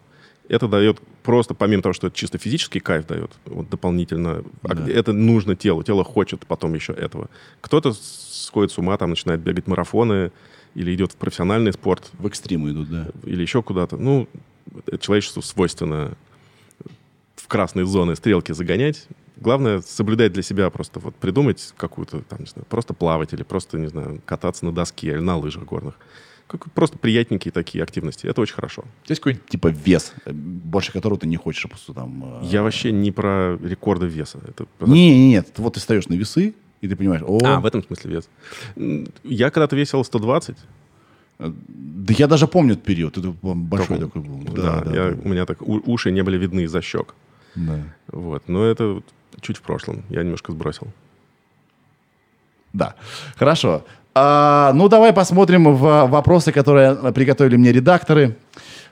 Это дает просто, помимо того, что это чисто физический кайф дает, вот дополнительно, да. это нужно телу, тело хочет потом еще этого. Кто-то сходит с ума, там начинает бегать марафоны, или идет в профессиональный спорт. В экстримы идут, да. Или еще куда-то. Ну, человечеству свойственно в красные зоны стрелки загонять. Главное соблюдать для себя просто вот придумать какую-то там, не знаю, просто плавать или просто, не знаю, кататься на доске или на лыжах горных. Как, просто приятненькие такие активности. Это очень хорошо. Есть какой-нибудь типа вес, больше которого ты не хочешь просто там... Э... Я вообще не про рекорды веса. Это... Не, не, нет. Вот ты встаешь на весы, и ты понимаешь, о... А, в этом смысле вес. Я когда-то весил 120. Да я даже помню этот период. Это большой такой был. Да, да, я, да. у меня так уши не были видны из-за щек. Да. Вот. Но это чуть в прошлом. Я немножко сбросил. Да. Хорошо. А, ну, давай посмотрим в вопросы, которые приготовили мне редакторы.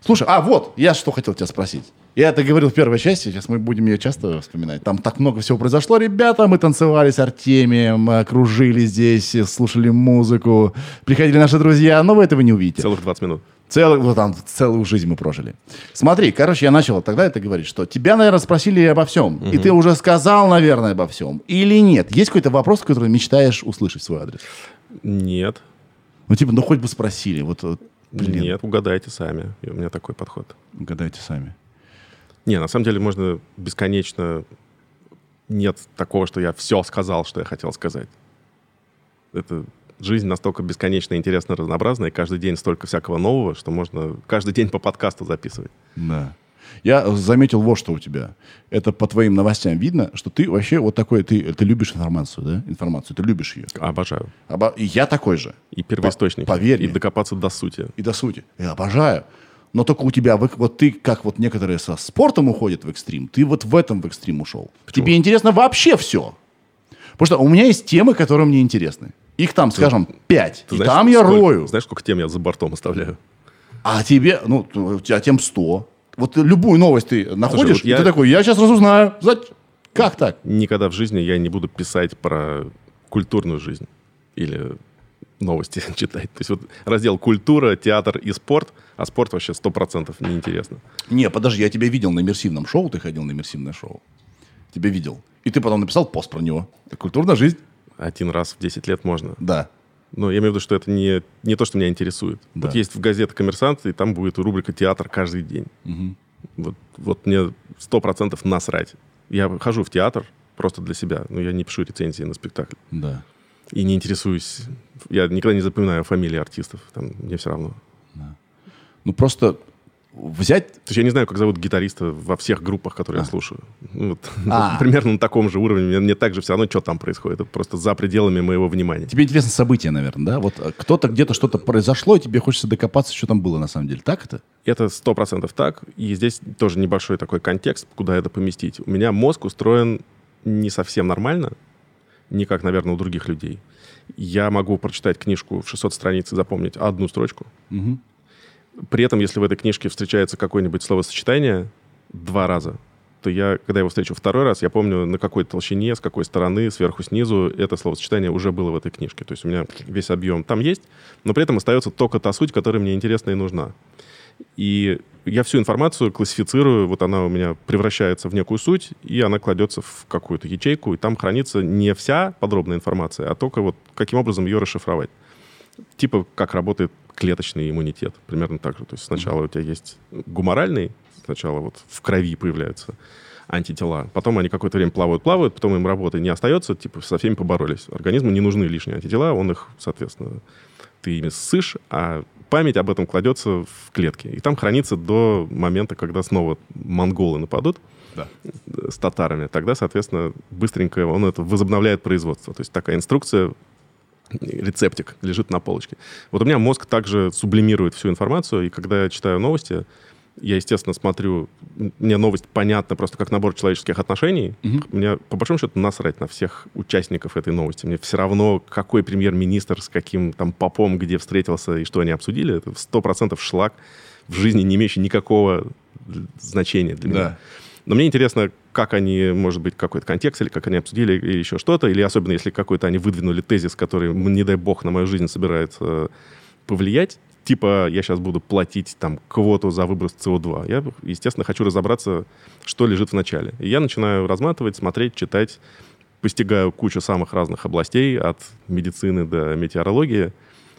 Слушай, а вот, я что хотел тебя спросить. Я это говорил в первой части, сейчас мы будем ее часто вспоминать. Там так много всего произошло, ребята. Мы танцевали с Артемием, кружили здесь, слушали музыку. Приходили наши друзья, но вы этого не увидите. Целых 20 минут. Целых, вот там, целую жизнь мы прожили. Смотри, короче, я начал тогда это говорить, что тебя, наверное, спросили обо всем. Угу. И ты уже сказал, наверное, обо всем. Или нет? Есть какой-то вопрос, который мечтаешь услышать в свой адрес? Нет. Ну, типа, ну хоть бы спросили. Вот, Блин. Нет, угадайте сами. И у меня такой подход. Угадайте сами. Не, на самом деле можно бесконечно... Нет такого, что я все сказал, что я хотел сказать. Это жизнь настолько бесконечно интересно разнообразная, и каждый день столько всякого нового, что можно каждый день по подкасту записывать. Да. Я заметил вот что у тебя. Это по твоим новостям видно, что ты вообще вот такой, ты, ты любишь информацию, да? Информацию, ты любишь ее. Обожаю. Обо... И я такой же. И первоисточник. По поверь И мне. докопаться до сути. И до сути. Я обожаю. Но только у тебя, вот ты, как вот некоторые со спортом уходят в экстрим, ты вот в этом в экстрим ушел. Почему? Тебе интересно вообще все. Потому что у меня есть темы, которые мне интересны. Их там, ты, скажем, пять. И знаешь, там я сколько, рою. Знаешь, сколько тем я за бортом оставляю? А тебе, ну, а тем 100. Вот любую новость ты находишь, Слушай, вот я... ты такой, я сейчас разузнаю. Как так? Никогда в жизни я не буду писать про культурную жизнь или новости <laughs> читать. То есть вот раздел культура, театр и спорт, а спорт вообще сто процентов неинтересно. Не, подожди, я тебя видел на иммерсивном шоу, ты ходил на иммерсивное шоу. Тебя видел. И ты потом написал пост про него. Это культурная жизнь. Один раз в 10 лет можно. Да. Но я имею в виду, что это не, не то, что меня интересует. Да. Вот есть в газете «Коммерсант», и там будет рубрика «Театр каждый день». Угу. Вот, вот мне сто процентов насрать. Я хожу в театр просто для себя, но я не пишу рецензии на спектакль. Да. И не интересуюсь. Я никогда не запоминаю фамилии артистов. Там мне все равно. Да. Ну, просто взять... То есть я не знаю, как зовут гитариста во всех группах, которые а. я слушаю. Ну, вот, <laughs> а. <laughs> примерно на таком же уровне. Мне, мне также все равно, что там происходит. Это просто за пределами моего внимания. Тебе интересно события, наверное, да? Вот э, кто-то где-то что-то произошло, и тебе хочется докопаться, что там было на самом деле. Так это? Это сто процентов так. И здесь тоже небольшой такой контекст, куда это поместить. У меня мозг устроен не совсем нормально, не как, наверное, у других людей. Я могу прочитать книжку в 600 страниц и запомнить одну строчку. Угу при этом, если в этой книжке встречается какое-нибудь словосочетание два раза, то я, когда его встречу второй раз, я помню, на какой толщине, с какой стороны, сверху, снизу это словосочетание уже было в этой книжке. То есть у меня весь объем там есть, но при этом остается только та суть, которая мне интересна и нужна. И я всю информацию классифицирую, вот она у меня превращается в некую суть, и она кладется в какую-то ячейку, и там хранится не вся подробная информация, а только вот каким образом ее расшифровать. Типа, как работает клеточный иммунитет. Примерно так же. То есть сначала у тебя есть гуморальный, сначала вот в крови появляются антитела. Потом они какое-то время плавают, плавают, потом им работы не остается, типа со всеми поборолись. Организму не нужны лишние антитела, он их, соответственно, ты ими ссышь, а память об этом кладется в клетки. И там хранится до момента, когда снова монголы нападут да. с татарами. Тогда, соответственно, быстренько он это возобновляет производство. То есть такая инструкция рецептик лежит на полочке. Вот у меня мозг также сублимирует всю информацию, и когда я читаю новости, я, естественно, смотрю, мне новость понятна просто как набор человеческих отношений. Угу. Мне, по большому счету, насрать на всех участников этой новости. Мне все равно, какой премьер-министр с каким там попом где встретился и что они обсудили. Это сто процентов шлак в жизни, не имеющий никакого значения для меня. Но мне интересно, как они, может быть, какой-то контекст, или как они обсудили, или еще что-то, или особенно если какой-то они выдвинули тезис, который, не дай бог, на мою жизнь собирается повлиять, типа я сейчас буду платить там квоту за выброс СО2. Я, естественно, хочу разобраться, что лежит в начале. И я начинаю разматывать, смотреть, читать, постигаю кучу самых разных областей, от медицины до метеорологии,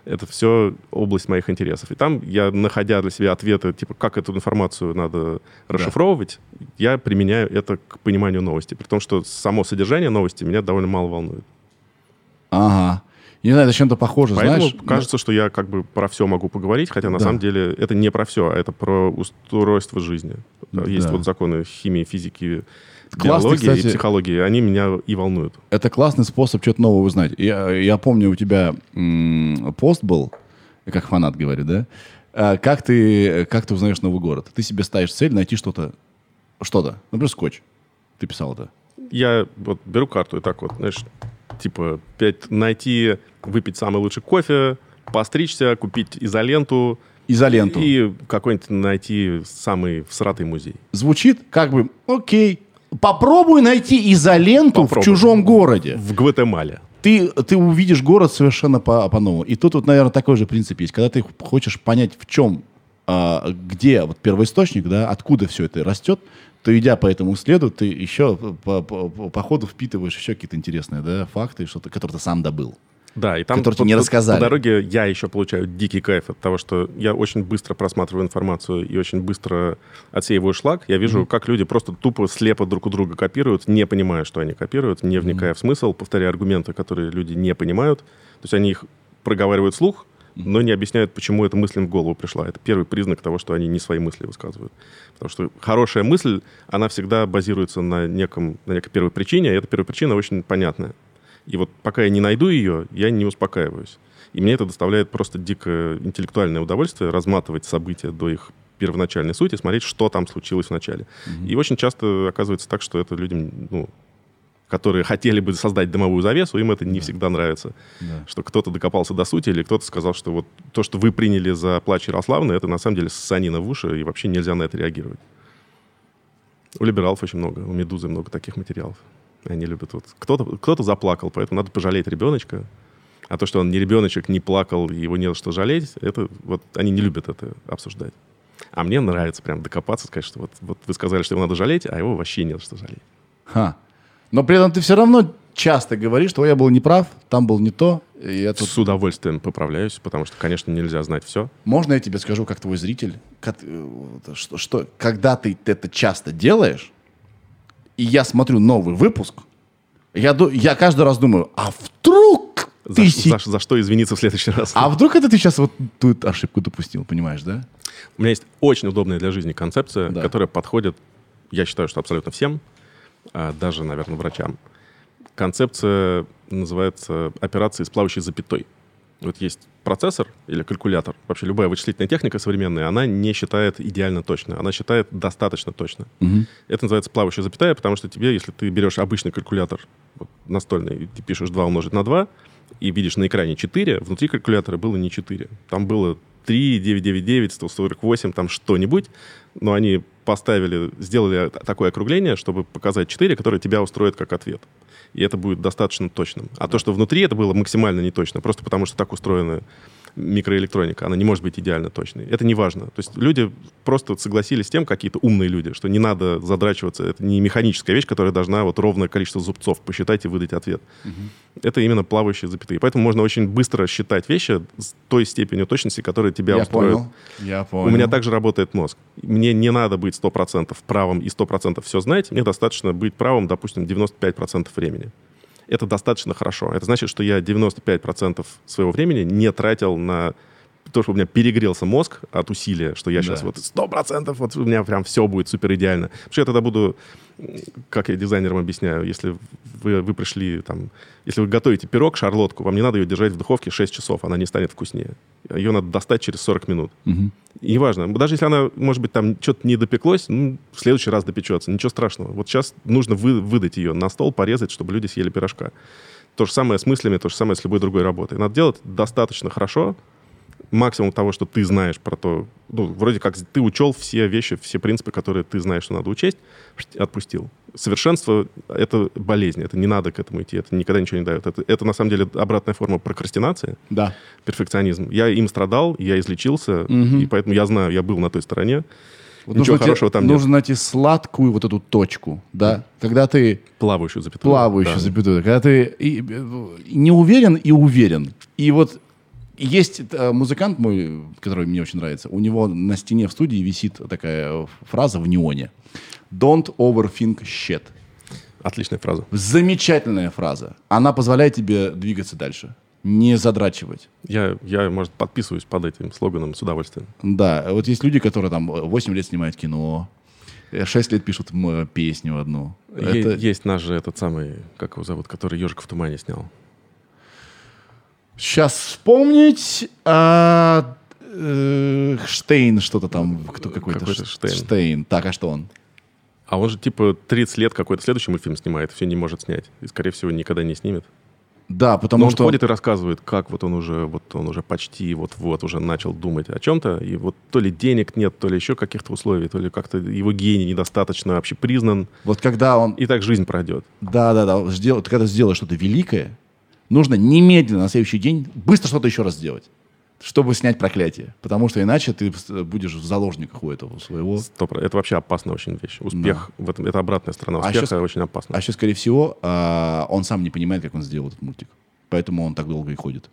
это все область моих интересов. И там я, находя для себя ответы, типа, как эту информацию надо расшифровывать, да. я применяю это к пониманию новости. При том, что само содержание новости меня довольно мало волнует. Ага. Не знаю, это чем-то похоже, Поэтому знаешь? кажется, что я как бы про все могу поговорить, хотя на да. самом деле это не про все, а это про устройство жизни. Есть да. вот законы химии, физики, Классный, биология кстати, и психология, они меня и волнуют. Это классный способ что-то новое узнать. Я, я помню, у тебя м- пост был, как фанат говорит, да? А как, ты, как ты узнаешь новый город? Ты себе ставишь цель найти что-то, что-то, например, скотч. Ты писал это. Я вот беру карту и так вот, знаешь, типа, пять, найти, выпить самый лучший кофе, постричься, купить изоленту, изоленту. И какой-нибудь найти самый всратый музей. Звучит как бы окей, Попробуй найти изоленту Попробуй. в чужом городе. В Гватемале. Ты, ты увидишь город совершенно по- по-новому. И тут вот, наверное, такой же принцип есть. Когда ты хочешь понять, в чем, а, где вот первоисточник, да, откуда все это растет, то идя по этому следу, ты еще по, по, по, по ходу впитываешь еще какие-то интересные да, факты, что-то, которые ты сам добыл. Да, и там которые по, не рассказали. По дороге я еще получаю дикий кайф от того, что я очень быстро просматриваю информацию и очень быстро отсеиваю шлак. Я вижу, mm-hmm. как люди просто тупо слепо друг у друга копируют, не понимая, что они копируют, не вникая mm-hmm. в смысл, повторяя аргументы, которые люди не понимают. То есть они их проговаривают слух, но не объясняют, почему эта мысль им в голову пришла. Это первый признак того, что они не свои мысли высказывают. Потому что хорошая мысль, она всегда базируется на, неком, на некой первой причине, и эта первая причина очень понятная. И вот пока я не найду ее, я не успокаиваюсь. И мне это доставляет просто дикое интеллектуальное удовольствие разматывать события до их первоначальной сути, смотреть, что там случилось в начале. Mm-hmm. И очень часто оказывается так, что это людям, ну, которые хотели бы создать дымовую завесу, им это не да. всегда нравится. Да. Что кто-то докопался до сути, или кто-то сказал, что вот то, что вы приняли за плач Ярославны, это на самом деле ссанина в уши, и вообще нельзя на это реагировать. У либералов очень много, у «Медузы» много таких материалов. Они любят вот... Кто-то кто заплакал, поэтому надо пожалеть ребеночка. А то, что он не ребеночек, не плакал, его не за что жалеть, это вот они не любят это обсуждать. А мне нравится прям докопаться, сказать, что вот, вот вы сказали, что его надо жалеть, а его вообще нет что жалеть. Ха. Но при этом ты все равно часто говоришь, что я был неправ, там был не то. И я тут... С удовольствием поправляюсь, потому что, конечно, нельзя знать все. Можно я тебе скажу, как твой зритель, как, э, что, что когда ты это часто делаешь, и я смотрю новый выпуск, я, я каждый раз думаю, а вдруг за, ты... За, за что извиниться в следующий раз? А вдруг это ты сейчас вот тут ошибку допустил, понимаешь, да? У меня есть очень удобная для жизни концепция, да. которая подходит, я считаю, что абсолютно всем, а, даже, наверное, врачам. Концепция называется операции с плавающей запятой. Вот есть процессор или калькулятор, вообще любая вычислительная техника современная, она не считает идеально точно, она считает достаточно точно. Угу. Это называется плавающая запятая, потому что тебе, если ты берешь обычный калькулятор вот, настольный, ты пишешь 2 умножить на 2, и видишь на экране 4, внутри калькулятора было не 4. Там было 3, 999, 148, там что-нибудь, но они поставили, сделали такое округление, чтобы показать 4, которое тебя устроит как ответ. И это будет достаточно точным. А то, что внутри это было максимально неточно, просто потому что так устроены микроэлектроника, она не может быть идеально точной. Это не важно. То есть люди просто согласились с тем, какие-то умные люди, что не надо задрачиваться. Это не механическая вещь, которая должна вот ровное количество зубцов посчитать и выдать ответ. Угу. Это именно плавающие запятые. Поэтому можно очень быстро считать вещи с той степенью точности, которая тебя Я устроит. Понял. Я понял. У меня также работает мозг. Мне не надо быть 100% правым и 100% все знать. Мне достаточно быть правым, допустим, 95% времени это достаточно хорошо. Это значит, что я 95% своего времени не тратил на то, что у меня перегрелся мозг от усилия, что я да. сейчас вот сто процентов, вот у меня прям все будет супер идеально. Потому что я тогда буду, как я дизайнерам объясняю, если вы, вы пришли там, если вы готовите пирог, шарлотку, вам не надо ее держать в духовке 6 часов, она не станет вкуснее. Ее надо достать через 40 минут. Угу. И неважно, даже если она, может быть, там что-то не допеклось, ну, в следующий раз допечется, ничего страшного. Вот сейчас нужно вы, выдать ее на стол, порезать, чтобы люди съели пирожка. То же самое с мыслями, то же самое с любой другой работой. Надо делать достаточно хорошо, максимум того, что ты знаешь про то, ну, вроде как ты учел все вещи, все принципы, которые ты знаешь, что надо учесть, отпустил. Совершенство — это болезнь, это не надо к этому идти, это никогда ничего не дает. Это, это на самом деле обратная форма прокрастинации, да. перфекционизм. Я им страдал, я излечился, угу. и поэтому я знаю, я был на той стороне. Вот Ничего нужно хорошего там Нужно нет. найти сладкую вот эту точку, да, когда ты... Плавающую запятую. Плавающую да. запятую. Когда ты и, и не уверен и уверен. И вот есть э, музыкант мой, который мне очень нравится. У него на стене в студии висит такая фраза в неоне. Don't overthink shit. Отличная фраза. Замечательная фраза. Она позволяет тебе двигаться дальше. Не задрачивать. Я, я, может, подписываюсь под этим слоганом с удовольствием. Да. Вот есть люди, которые там 8 лет снимают кино, 6 лет пишут песню одну. Е- Это... Есть наш же этот самый, как его зовут, который «Ежик в тумане» снял. Сейчас вспомнить. А, э, Штейн что-то там. Кто какой-то? Какой-то Штейн. Штейн. Так, а что он? А он же типа 30 лет какой-то следующий мультфильм снимает, все не может снять. И, скорее всего, никогда не снимет. Да, потому Но что... он ходит и рассказывает, как вот он уже, вот он уже почти вот-вот уже начал думать о чем-то, и вот то ли денег нет, то ли еще каких-то условий, то ли как-то его гений недостаточно вообще признан. Вот когда он... И так жизнь пройдет. Да-да-да, когда сделаешь что-то великое, нужно немедленно на следующий день быстро что-то еще раз сделать чтобы снять проклятие. Потому что иначе ты будешь в заложниках у этого своего. Стоп, это вообще опасная очень вещь. Успех да. в этом это обратная сторона а успеха, а еще, очень опасно. А еще, скорее всего, а, он сам не понимает, как он сделал этот мультик. Поэтому он так долго и ходит.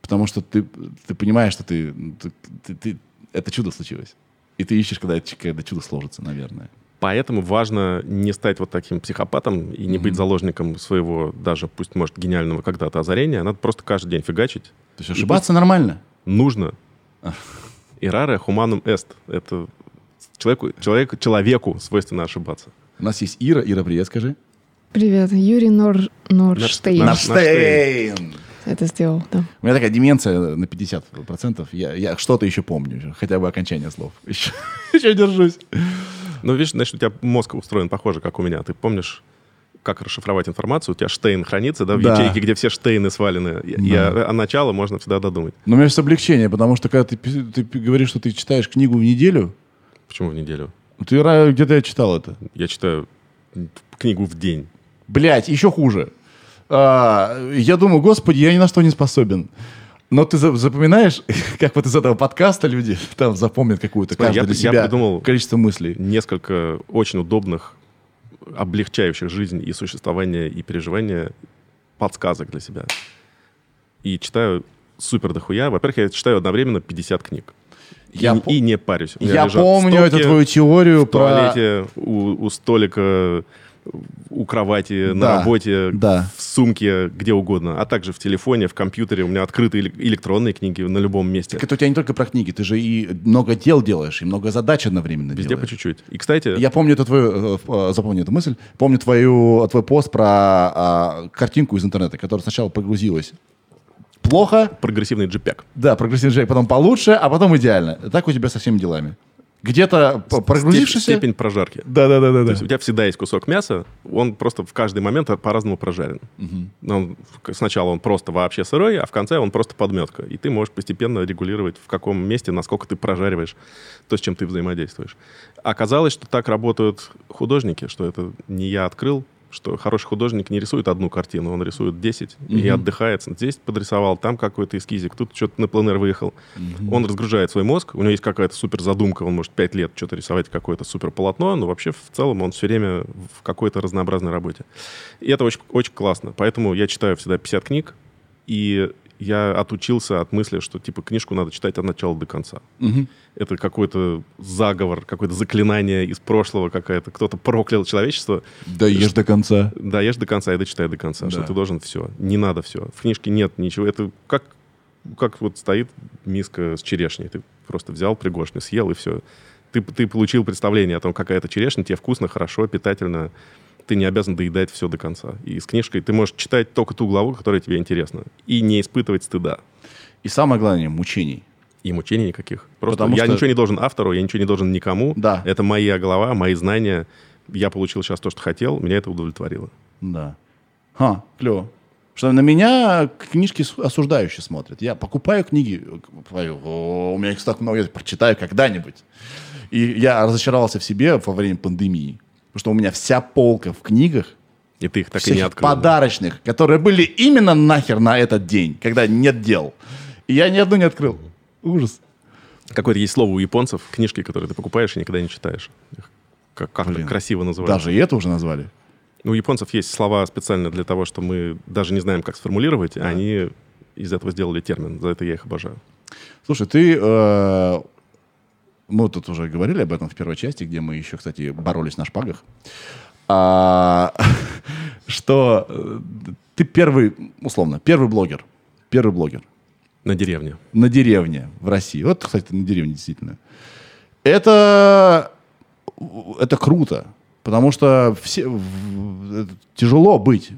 Потому что ты, ты понимаешь, что ты, ты, ты, ты это чудо случилось. И ты ищешь, когда, когда чудо сложится, наверное. Поэтому важно не стать вот таким психопатом и не mm-hmm. быть заложником своего, даже пусть, может, гениального когда-то озарения. Надо просто каждый день фигачить. То есть ошибаться нормально? Нужно. Ирare хуманум эст. Это человеку, человеку, человеку свойственно ошибаться. У нас есть Ира. Ира, привет, скажи. Привет. Юрий Нор... Норштейн. Норштейн. Это сделал, да. У меня такая деменция на 50%. Я, я что-то еще помню. Хотя бы окончание слов. <laughs> Еще, еще держусь. Ну, видишь, значит, у тебя мозг устроен похоже, как у меня. Ты помнишь как расшифровать информацию, у тебя Штейн хранится, да, в да. ячейке, где все Штейны свалены. Да. А, а начало можно всегда додумать. Но у меня есть облегчение, потому что когда ты, ты говоришь, что ты читаешь книгу в неделю... Почему в неделю? Ты где-то я читал это. Я читаю книгу в день. Блять, еще хуже. А, я думаю, господи, я ни на что не способен. Но ты запоминаешь, <laughs> как вот из этого подкаста люди <laughs> там запомнят какую-то каждый я, для себя я придумал количество мыслей. Несколько очень удобных облегчающих жизнь и существование, и переживание подсказок для себя. И читаю супер дохуя. Во-первых, я читаю одновременно 50 книг. Я и, по... и не парюсь. Я помню эту твою теорию в про... туалете у, у столика у кровати, да, на работе, да. в сумке, где угодно, а также в телефоне, в компьютере. У меня открыты электронные книги на любом месте. Так это у тебя не только про книги, ты же и много дел делаешь, и много задач одновременно Везде делаешь. по чуть-чуть. И, кстати... Я помню эту твою, э, э, запомню эту мысль, помню твою, твой пост про а, картинку из интернета, которая сначала прогрузилась плохо. Прогрессивный JPEG. Да, прогрессивный JPEG, потом получше, а потом идеально. Так у тебя со всеми делами где-то прогрузившийся... Степень прожарки. Да-да-да. То есть у тебя всегда есть кусок мяса, он просто в каждый момент по-разному прожарен. Угу. Он, сначала он просто вообще сырой, а в конце он просто подметка. И ты можешь постепенно регулировать, в каком месте, насколько ты прожариваешь то, с чем ты взаимодействуешь. Оказалось, что так работают художники, что это не я открыл, что хороший художник не рисует одну картину, он рисует 10 mm-hmm. и отдыхает. Здесь подрисовал, там какой-то эскизик, тут что-то на пленер выехал. Mm-hmm. Он разгружает свой мозг, у него есть какая-то супер задумка, он может 5 лет что-то рисовать, какое-то супер полотно, но вообще в целом он все время в какой-то разнообразной работе. И это очень, очень классно. Поэтому я читаю всегда 50 книг, и я отучился от мысли, что типа книжку надо читать от начала до конца. Угу. Это какой-то заговор, какое-то заклинание из прошлого, какая-то кто-то проклял человечество. Да ешь до конца. Да ешь до конца и дочитай до конца, да. что ты должен все. Не надо все. В книжке нет ничего. Это как как вот стоит миска с черешней. Ты просто взял пригоршню, съел и все. Ты, ты получил представление о том, какая это черешня, тебе вкусно, хорошо, питательно ты не обязан доедать все до конца. И с книжкой ты можешь читать только ту главу, которая тебе интересна, и не испытывать стыда. И самое главное, мучений. И мучений никаких. Просто Потому я что... ничего не должен автору, я ничего не должен никому. Да. Это моя голова, мои знания. Я получил сейчас то, что хотел, меня это удовлетворило. Да. Ха, клево. Что на меня книжки осуждающие смотрят. Я покупаю книги, у меня их так много, я прочитаю когда-нибудь. И я разочаровался в себе во время пандемии. Потому что у меня вся полка в книгах, и ты их так и не открыл. подарочных, которые были именно нахер на этот день, когда нет дел. И я ни одну не открыл. Ужас. Какое-то есть слово у японцев, книжки, которые ты покупаешь и никогда не читаешь. Как, как Блин, красиво называют. Даже и это уже назвали? Ну, у японцев есть слова специально для того, что мы даже не знаем, как сформулировать, да. а они из этого сделали термин. За это я их обожаю. Слушай, ты э, мы тут уже говорили об этом в первой части, где мы еще, кстати, боролись на шпагах. А, <laughs> что э, ты первый, условно, первый блогер. Первый блогер. На деревне. На деревне в России. Вот, кстати, на деревне действительно. Это, это круто, потому что все, тяжело быть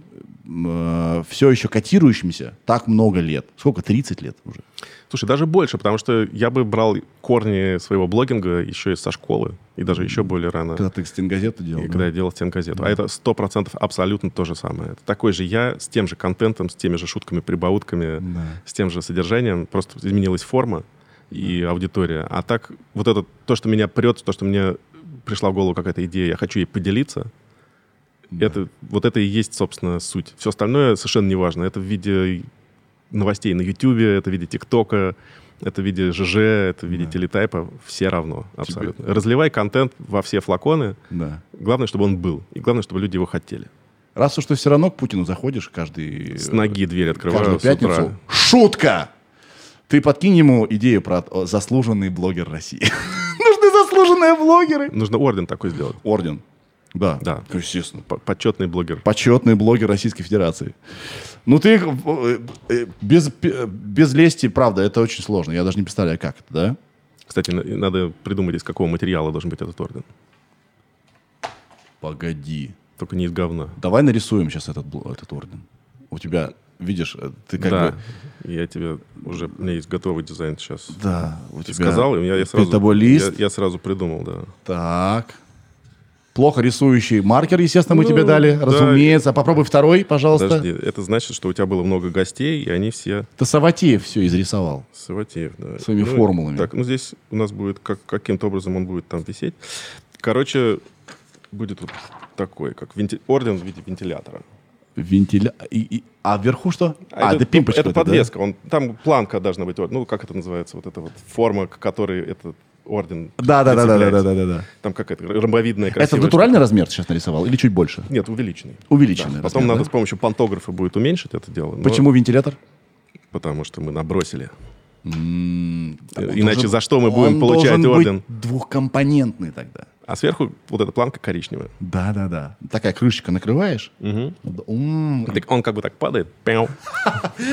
э, все еще котирующимся так много лет. Сколько? 30 лет уже. Слушай, даже больше, потому что я бы брал корни своего блогинга еще и со школы, и даже еще более рано. Когда ты стенгазету делал? И да? когда я делал стенгазету. Да. А это сто процентов абсолютно то же самое. Это такой же я, с тем же контентом, с теми же шутками, прибаутками, да. с тем же содержанием. Просто изменилась форма и да. аудитория. А так, вот это, то, что меня прет, то, что мне пришла в голову какая-то идея, я хочу ей поделиться, да. это, вот это и есть, собственно, суть. Все остальное совершенно не важно. Это в виде новостей на Ютубе, это в виде ТикТока, это в виде ЖЖ, это в виде да. телетайпа, все равно абсолютно. Тебе... Разливай контент во все флаконы. Да. Главное, чтобы он был. И главное, чтобы люди его хотели. Раз уж ты все равно к Путину заходишь каждый... С ноги дверь открываю Каждую пятницу. Утра. Шутка! Ты подкинь ему идею про заслуженный блогер России. <laughs> Нужны заслуженные блогеры. Нужно орден такой сделать. Орден. Да, да. естественно. Почетный блогер. Почетный блогер Российской Федерации. Ну, ты э, э, без, без лести, правда, это очень сложно. Я даже не представляю, как это, да? Кстати, надо придумать, из какого материала должен быть этот орден. Погоди. Только не из говна. Давай нарисуем сейчас этот, этот орден. У тебя, видишь, э, ты как да. бы... я тебе уже... У меня есть готовый дизайн сейчас. Да. У ты тебя сказал, и я, я сразу... тобой лист. Я, я сразу придумал, да. Так. Плохо рисующий маркер, естественно, мы Ну, тебе дали, да. разумеется. Попробуй второй, пожалуйста. Подожди, это значит, что у тебя было много гостей, и они все Ты Саватеев все изрисовал. Саватеев, да. Своими Ну, формулами. Так, ну здесь у нас будет, как, каким-то образом он будет там висеть. Короче, будет вот такой, как венти- орден в виде вентилятора. Вентиля... и- и- А вверху что? А, это, это пимпочка. Это да? подвеска. Он, там планка должна быть. Ну, как это называется? Вот эта вот форма, к которой этот орден Да, да, да, да, да, да, да, да. Там какая-то ромбовидная Это красивая натуральный размер ты сейчас нарисовал или чуть больше? штука. Нет, увеличенный. Увеличенный Да. Потом размер, надо да? с помощью пантографа будет уменьшить это дело. но- Почему вентилятор? Потому что мы набросили. М, Э, иначе должен- за что мы будем получать орден? двухкомпонентный тогда. А сверху вот эта планка коричневая. Да, да, да. Такая крышечка накрываешь. М. Так он как бы так падает. <laughs>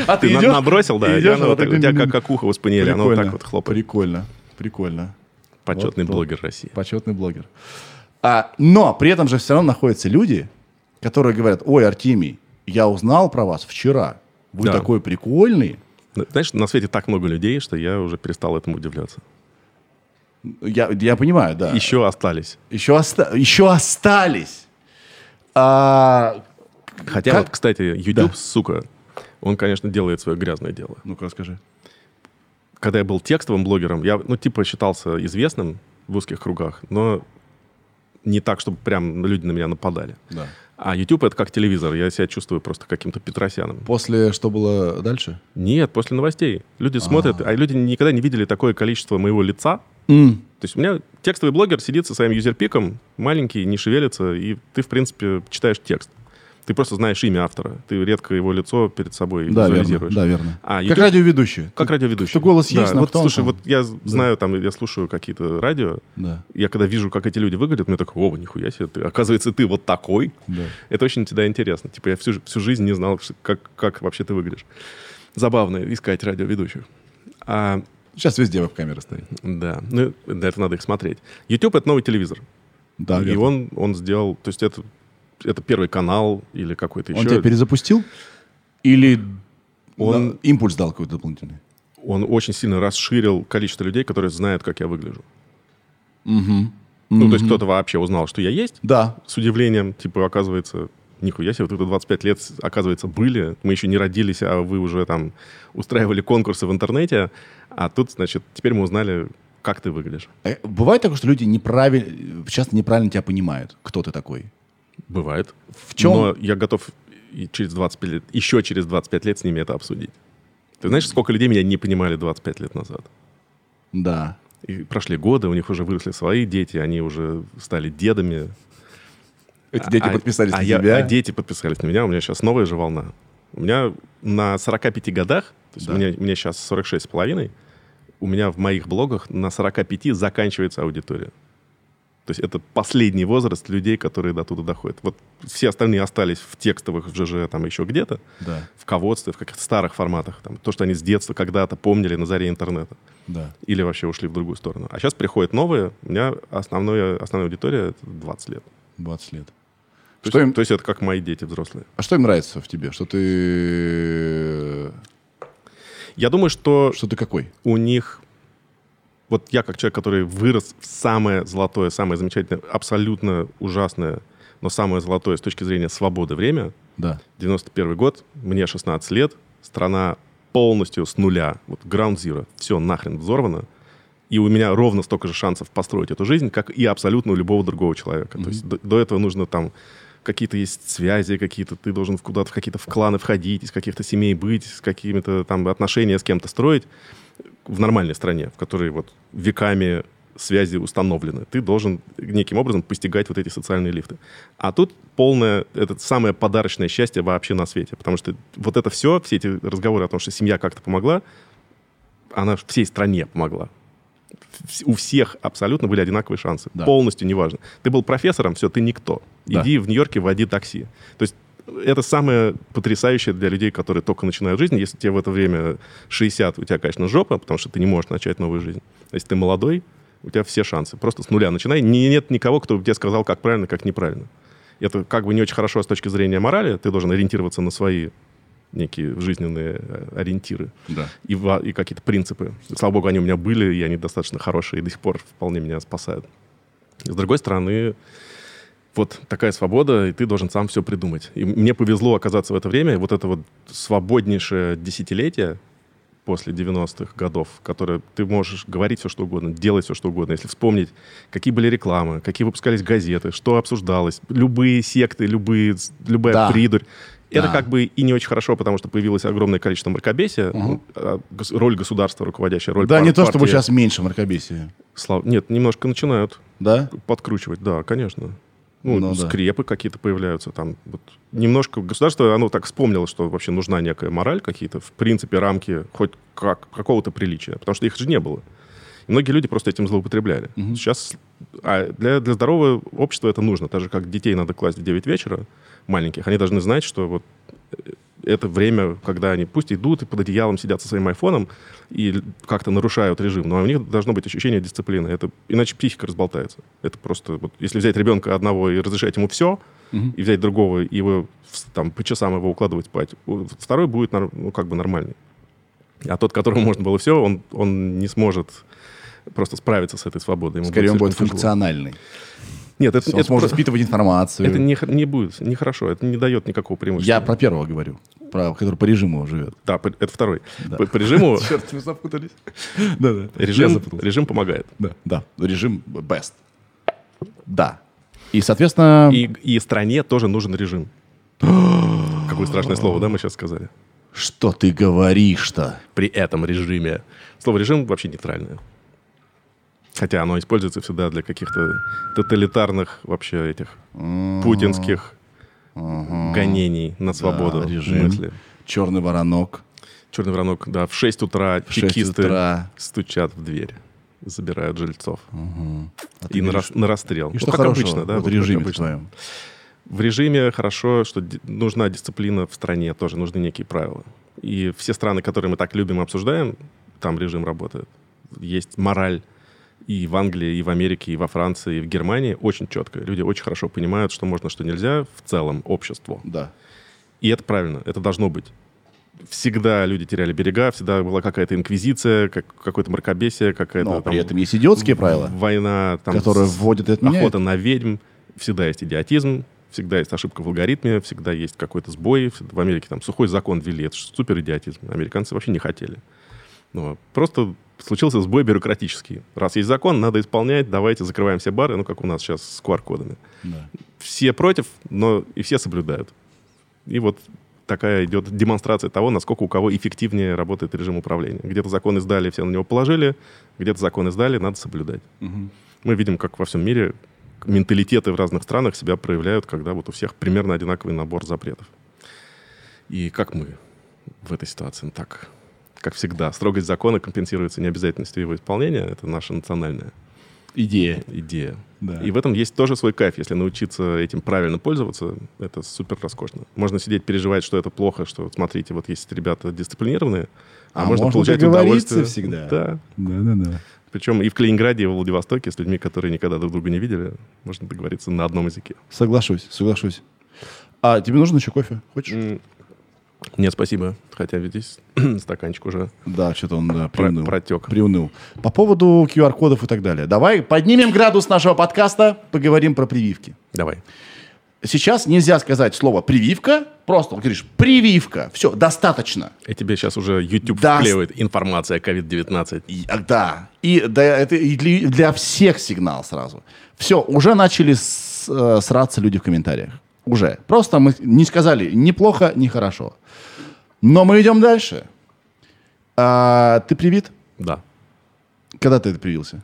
А Ты набросил, да, и идёшь, оно а вот так- так- у тебя как, как ухо спаниеля, оно вот так вот хлопает. Прикольно, прикольно. Почетный Вот, блогер России. Почетный блогер. А, но при этом же все равно находятся люди, которые говорят, ой, Артемий, я узнал про вас вчера. Вы Да. такой прикольный. Ну, Знаешь, на свете так много людей, что я уже перестал этому удивляться. Я, я понимаю, да. Еще остались. Еще, оста- еще остались. А, Хотя, Как- вот, кстати, YouTube, Да. сука, он, конечно, делает свое грязное дело. Ну-ка, расскажи. Когда я был текстовым блогером, я, ну, типа, считался известным в узких кругах, но не так, чтобы прям люди на меня нападали. Да. А YouTube это как телевизор, я себя чувствую просто каким-то Петросяном. После что было дальше? Нет, после новостей. Люди смотрят, а люди никогда не видели такое количество моего лица. М, То есть у меня текстовый блогер сидит со своим юзерпиком, маленький, не шевелится, и ты, в принципе, читаешь текст. Ты просто знаешь имя автора. Ты редко его лицо перед собой Да, верно, визуализируешь. да, верно. А, как YouTube радиоведущий. как радиоведущий. что голос Да, есть, но вот, он слушай, вот я знаю, там, я слушаю какие-то радио, Да, я когда вижу, как эти люди выглядят, мне такой, о, нихуя себе, ты, оказывается, ты вот такой. да. Это очень всегда интересно. Типа я всю, всю жизнь не знал, как, как вообще ты выглядишь. Забавно искать радиоведущих. А, Сейчас везде веб-камера стоит. да, ну, на это надо их смотреть. YouTube — это новый телевизор. Да, и верно. он, он сделал... То есть это, это первый канал или какой-то Он еще. тебя перезапустил? Или Он- на- импульс дал какой-то дополнительный? Он очень сильно расширил количество людей, которые знают, как я выгляжу. Угу. Ну, то есть кто-то вообще узнал, что я есть, Да. с удивлением, типа, оказывается, нихуя себе, вот это 25 лет, оказывается, были, мы еще не родились, а вы уже там устраивали конкурсы в интернете, а тут, значит, теперь мы узнали, как ты выглядишь. Э, Бывает такое, что люди неправильно, часто неправильно тебя понимают, кто ты такой. Бывает. В чем? Но я готов и через 25 лет, еще через 25 лет с ними это обсудить. Ты знаешь, сколько людей меня не понимали 25 лет назад? Да. И прошли годы, у них уже выросли свои дети, они уже стали дедами. Эти дети А- подписались а на я- тебя. а дети подписались на меня, у меня сейчас новая же волна. У меня на 45 годах, то есть Да. у меня, мне сейчас 46 с половиной, у меня в моих блогах на 45 заканчивается аудитория. То есть это последний возраст людей, которые до туда доходят. Вот все остальные остались в текстовых, в ЖЖ, там еще где-то, Да, в ководстве, в каких-то старых форматах. Там, то, что они с детства когда-то помнили на заре интернета. да. Или вообще ушли в другую сторону. А сейчас приходят новые. У меня основное, основная аудитория — это 20 лет. 20 лет. То, Что есть, им- то есть это как мои дети взрослые. А что им нравится в тебе? Что ты... Я думаю, что Что ты какой? у них... Вот я как человек, который вырос в самое золотое, самое замечательное, абсолютно ужасное, но самое золотое с точки зрения свободы время, Да. 91 год, мне 16 лет, страна полностью с нуля, вот ground zero, все нахрен взорвано, и у меня ровно столько же шансов построить эту жизнь, как и абсолютно у любого другого человека. То есть до, до этого нужно там какие-то есть связи, какие-то ты должен куда-то в какие-то в кланы входить, из каких-то семей быть, с какими-то там отношения с кем-то строить в нормальной стране, в которой вот веками связи установлены. Ты должен неким образом постигать вот эти социальные лифты. А тут полное, это самое подарочное счастье вообще на свете. Потому что вот это все, все эти разговоры о том, что семья как-то помогла, она всей стране помогла. У всех абсолютно были одинаковые шансы. Да. Полностью неважно. Ты был профессором, все, ты никто. Да. Иди в Нью-Йорке, води такси. То есть это самое потрясающее для людей, которые только начинают жизнь. Если тебе в это время 60, у тебя, конечно, жопа, потому что ты не можешь начать новую жизнь. Если ты молодой, у тебя все шансы. Просто с нуля начинай. Не- нет никого, кто бы тебе сказал, как правильно, как неправильно. Это как бы не очень хорошо с точки зрения морали. Ты должен ориентироваться на свои некие жизненные э, ориентиры Да. и, и какие-то принципы. Слава богу, они у меня были, и они достаточно хорошие, и до сих пор вполне меня спасают. С другой стороны, вот такая свобода, и ты должен сам все придумать. И мне повезло оказаться в это время, вот это вот свободнейшее десятилетие после 90-х годов, которое ты можешь говорить все, что угодно, делать все, что угодно. Если вспомнить, какие были рекламы, какие выпускались газеты, что обсуждалось, любые секты, любые, любая да. придурь. Это да. как бы и не очень хорошо, потому что появилось огромное количество мракобесия. Угу. Роль государства руководящая, роль Да, пар- не то, партии. чтобы сейчас меньше мракобесия. Слав... Нет, немножко начинают да? подкручивать, да, конечно. Ну, ну скрепы да. какие-то появляются там. Вот немножко государство, оно так вспомнило, что вообще нужна некая мораль, какие-то, в принципе, рамки хоть как, какого-то приличия, потому что их же не было. И многие люди просто этим злоупотребляли. Угу. Сейчас а для, для здорового общества это нужно. Так же, как детей надо класть в 9 вечера, маленьких, они должны знать, что вот э, это время, когда они пусть идут и под одеялом сидят со своим айфоном и как-то нарушают режим, но у них должно быть ощущение дисциплины. Это, иначе психика разболтается. Это просто... Вот, если взять ребенка одного и разрешать ему все, угу. и взять другого и его там, по часам его укладывать спать, второй будет ну, как бы нормальный. А тот, которому можно было все, он, он не сможет просто справиться с этой свободой. Ему Скорее, будет он будет функциональный. Нет, это, он это сможет впитывать информацию. Это не, не будет, нехорошо, это не дает никакого преимущества. Я про первого говорю, про который по режиму живет. Да, это второй. Да. По, по режиму... <laughs> Черт, мы запутались. <laughs> Да, да. Режим, режим помогает. Да, да, режим best. Да. И, соответственно... И, и стране тоже нужен режим. <gasps> Какое страшное слово, да, мы сейчас сказали? Что ты говоришь-то? При этом режиме. Слово режим вообще нейтральное. Хотя оно используется всегда для каких-то тоталитарных вообще этих путинских гонений на свободу да, режим. мысли. Черный воронок. Черный воронок, да. В 6 утра в чекисты 6 утра. стучат в дверь, забирают жильцов. Угу. А и на, рас, на расстрел. И ну, что как обычно, да? В вот режиме обычно. Твоем? В режиме хорошо, что нужна дисциплина в стране, тоже нужны некие правила. И все страны, которые мы так любим и обсуждаем, там режим работает. Есть мораль и в Англии, и в Америке, и во Франции, и в Германии очень четко. Люди очень хорошо понимают, что можно, что нельзя в целом обществу. Да. И это правильно, это должно быть. Всегда люди теряли берега, всегда была какая-то инквизиция, как, какое-то мракобесие, какая-то... Но при этом есть идиотские правила. Война, там, которые вводят и отменяют. Охота на ведьм, всегда есть идиотизм, всегда есть ошибка в алгоритме, всегда есть какой-то сбой. В Америке там сухой закон ввели, это супер идиотизм. Американцы вообще не хотели. Но просто случился сбой бюрократический. Раз есть закон, надо исполнять, давайте закрываем все бары, ну, как у нас сейчас с QR-кодами. Да. Все против, но и все соблюдают. И вот такая идет демонстрация того, насколько у кого эффективнее работает режим управления. Где-то закон издали, все на него положили, где-то закон издали, надо соблюдать. Угу. Мы видим, как во всем мире менталитеты в разных странах себя проявляют, когда вот у всех примерно одинаковый набор запретов. И как мы в этой ситуации? Ну, так, как всегда, строгость закона компенсируется необязательностью его исполнения. Это наша национальная идея. Идея. Да. И в этом есть тоже свой кайф. Если научиться этим правильно пользоваться, это супер роскошно. Можно сидеть, переживать, что это плохо, что, смотрите, вот есть ребята дисциплинированные, а, а можно, можно получать удовольствие. всегда. Да. Да, да, да. Причем и в Калининграде, и в Владивостоке с людьми, которые никогда друг друга не видели, можно договориться на одном языке. Соглашусь, соглашусь. А тебе нужен еще кофе? Хочешь? Нет, спасибо. Хотя здесь <clears throat> стаканчик уже Да, что-то он да, приуныл. протек. Приуныл. По поводу QR-кодов и так далее. Давай поднимем градус нашего подкаста, поговорим про прививки. Давай. Сейчас нельзя сказать слово «прививка», просто говоришь «прививка». Все, достаточно. И тебе сейчас уже YouTube До... вклеивает информация о COVID-19. И, а, да. И да, это и для, для всех сигнал сразу. Все, уже начали с, э, сраться люди в комментариях. Уже. Просто мы не сказали ни плохо, ни хорошо. Но мы идем дальше. А, ты привит? Да. Когда ты это привился?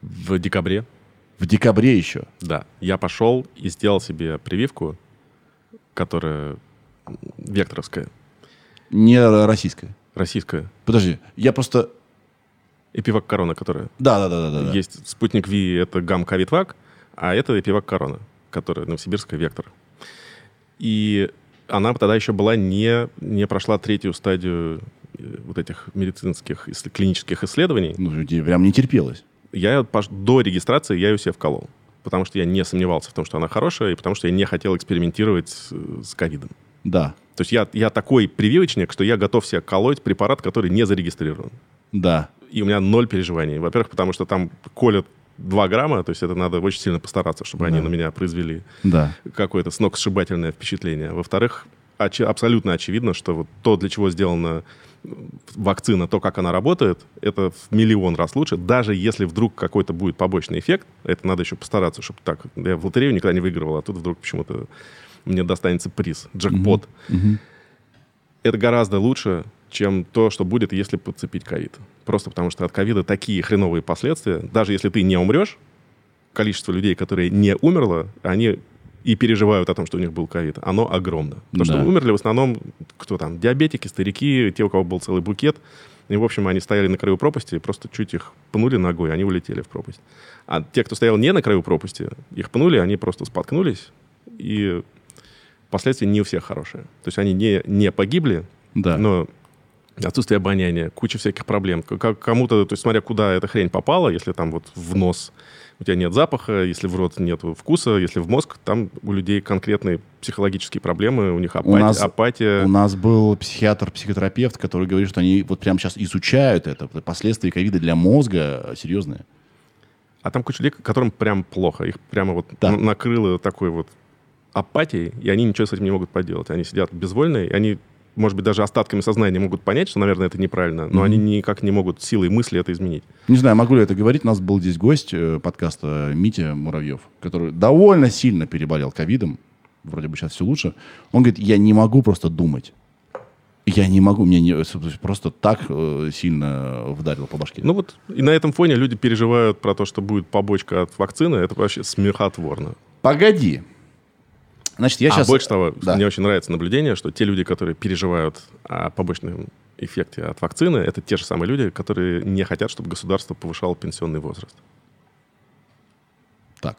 В декабре. В декабре еще? Да. Я пошел и сделал себе прививку, которая векторовская. Не российская? Российская. Подожди, я просто... Эпивак корона, которая. Да, да, да, да, да. Есть спутник Ви, это гам ковидвак, а это эпивак корона, которая новосибирская вектор. И она тогда еще была не, не прошла третью стадию э, вот этих медицинских клинических исследований. Ну, тебе прям не терпелось. Я до регистрации я ее себе вколол. Потому что я не сомневался в том, что она хорошая, и потому что я не хотел экспериментировать с, с ковидом. Да. То есть я, я такой прививочник, что я готов себе колоть препарат, который не зарегистрирован. Да. И у меня ноль переживаний. Во-первых, потому что там колят 2 грамма, то есть это надо очень сильно постараться, чтобы да. они на меня произвели да. какое-то сногсшибательное впечатление. Во-вторых, оч- абсолютно очевидно, что вот то, для чего сделана вакцина, то, как она работает, это в миллион раз лучше. Даже если вдруг какой-то будет побочный эффект, это надо еще постараться, чтобы так... Я в лотерею никогда не выигрывал, а тут вдруг почему-то мне достанется приз, джекпот. Mm-hmm. Mm-hmm. Это гораздо лучше, чем то, что будет, если подцепить ковид. Просто потому что от ковида такие хреновые последствия. Даже если ты не умрешь, количество людей, которые не умерло, они и переживают о том, что у них был ковид, оно огромно. Потому да. что умерли в основном, кто там, диабетики, старики, те, у кого был целый букет. И, в общем, они стояли на краю пропасти, и просто чуть их пнули ногой, они улетели в пропасть. А те, кто стоял не на краю пропасти, их пнули, они просто споткнулись, и последствия не у всех хорошие. То есть они не, не погибли, да. но отсутствие обоняния, куча всяких проблем. Кому-то, то есть смотря куда эта хрень попала, если там вот в нос у тебя нет запаха, если в рот нет вкуса, если в мозг, там у людей конкретные психологические проблемы, у них апатия. У нас, апатия. У нас был психиатр-психотерапевт, который говорит, что они вот прямо сейчас изучают это, последствия ковида для мозга серьезные. А там куча людей, которым прям плохо. Их прямо вот да. накрыло такой вот апатией, и они ничего с этим не могут поделать. Они сидят безвольные, и они может быть, даже остатками сознания могут понять, что, наверное, это неправильно, но mm-hmm. они никак не могут силой мысли это изменить. Не знаю, могу ли это говорить. У нас был здесь гость э, подкаста Митя Муравьев, который довольно сильно переболел ковидом. Вроде бы сейчас все лучше. Он говорит, я не могу просто думать. Я не могу, мне не, просто так э, сильно вдарило по башке. Ну вот, и на этом фоне люди переживают про то, что будет побочка от вакцины. Это вообще смехотворно. Погоди. Значит, я а сейчас... больше того, да. мне очень нравится наблюдение, что те люди, которые переживают о побочном эффекте от вакцины, это те же самые люди, которые не хотят, чтобы государство повышало пенсионный возраст. Так.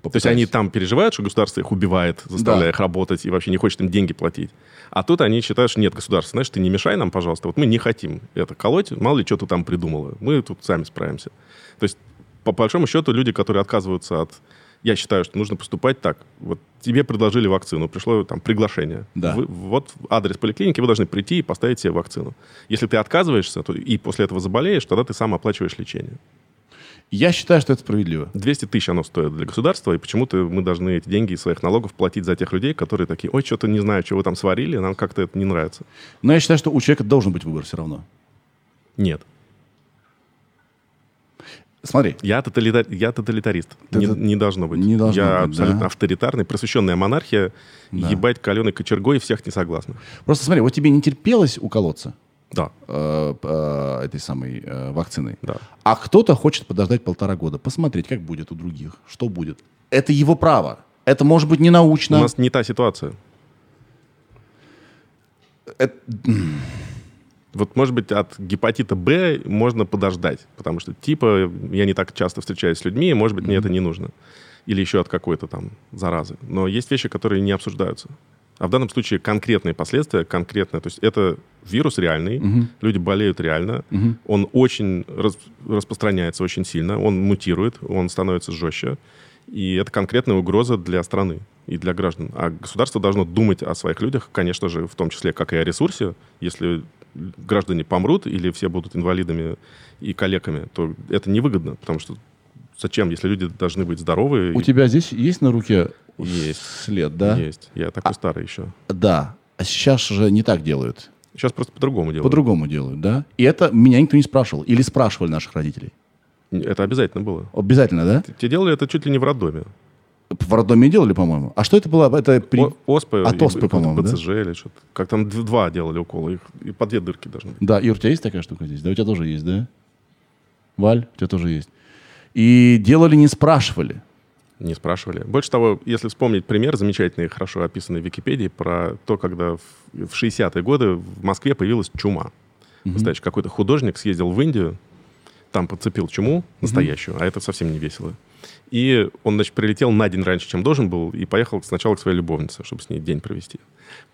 Попытаюсь. То есть они там переживают, что государство их убивает, заставляя да. их работать и вообще не хочет им деньги платить. А тут они считают, что нет, государство, знаешь, ты не мешай нам, пожалуйста. Вот мы не хотим это колоть, мало ли что ты там придумала. Мы тут сами справимся. То есть, по большому счету, люди, которые отказываются от я считаю, что нужно поступать так. Вот тебе предложили вакцину, пришло там приглашение. Да. Вы, вот адрес поликлиники, вы должны прийти и поставить себе вакцину. Если ты отказываешься то, и после этого заболеешь, тогда ты сам оплачиваешь лечение. Я считаю, что это справедливо. 200 тысяч оно стоит для государства, и почему-то мы должны эти деньги из своих налогов платить за тех людей, которые такие, ой, что-то не знаю, что вы там сварили, нам как-то это не нравится. Но я считаю, что у человека должен быть выбор все равно. Нет. Смотри. Я, тоталитар... я тоталитарист. Не, не должно быть. Не должно я быть, абсолютно да? авторитарный, просвещенная монархия. Да. Ебать каленой кочергой всех не согласна. Просто смотри, вот тебе не терпелось уколоться? Да. Э, э, этой самой э, вакциной. Да. А кто-то хочет подождать полтора года, посмотреть, как будет у других, что будет. Это его право. Это может быть не научно. У нас не та ситуация. Это... Вот, может быть, от гепатита Б можно подождать, потому что, типа, я не так часто встречаюсь с людьми, и, может быть, мне это не нужно. Или еще от какой-то там заразы. Но есть вещи, которые не обсуждаются. А в данном случае конкретные последствия, конкретные. То есть это вирус реальный, угу. люди болеют реально, угу. он очень рас, распространяется очень сильно, он мутирует, он становится жестче. И это конкретная угроза для страны и для граждан. А государство должно думать о своих людях, конечно же, в том числе, как и о ресурсе. Если граждане помрут или все будут инвалидами и коллегами, то это невыгодно, потому что зачем, если люди должны быть здоровы? У и... тебя здесь есть на руке есть. след, да? Есть. Я такой а, старый еще. Да. А сейчас же не так делают. Сейчас просто по-другому делают. По-другому делают, да? И это меня никто не спрашивал. Или спрашивали наших родителей? Это обязательно было. Обязательно, да? Те делали это чуть ли не в роддоме. В роддоме делали, по-моему. А что это было? Это при... О, оспы. От оспы, по-моему, БЦЖ да? или что-то. Как там два делали уколы. Их, и по две дырки должны быть. Да, и у тебя есть такая штука здесь? Да, у тебя тоже есть, да? Валь, у тебя тоже есть. И делали, не спрашивали. Не спрашивали. Больше того, если вспомнить пример, замечательный, хорошо описанный в Википедии, про то, когда в, в 60-е годы в Москве появилась чума. Угу. Представляешь, какой-то художник съездил в Индию, там подцепил чуму настоящую, угу. а это совсем не весело. И он, значит, прилетел на день раньше, чем должен был, и поехал сначала к своей любовнице, чтобы с ней день провести.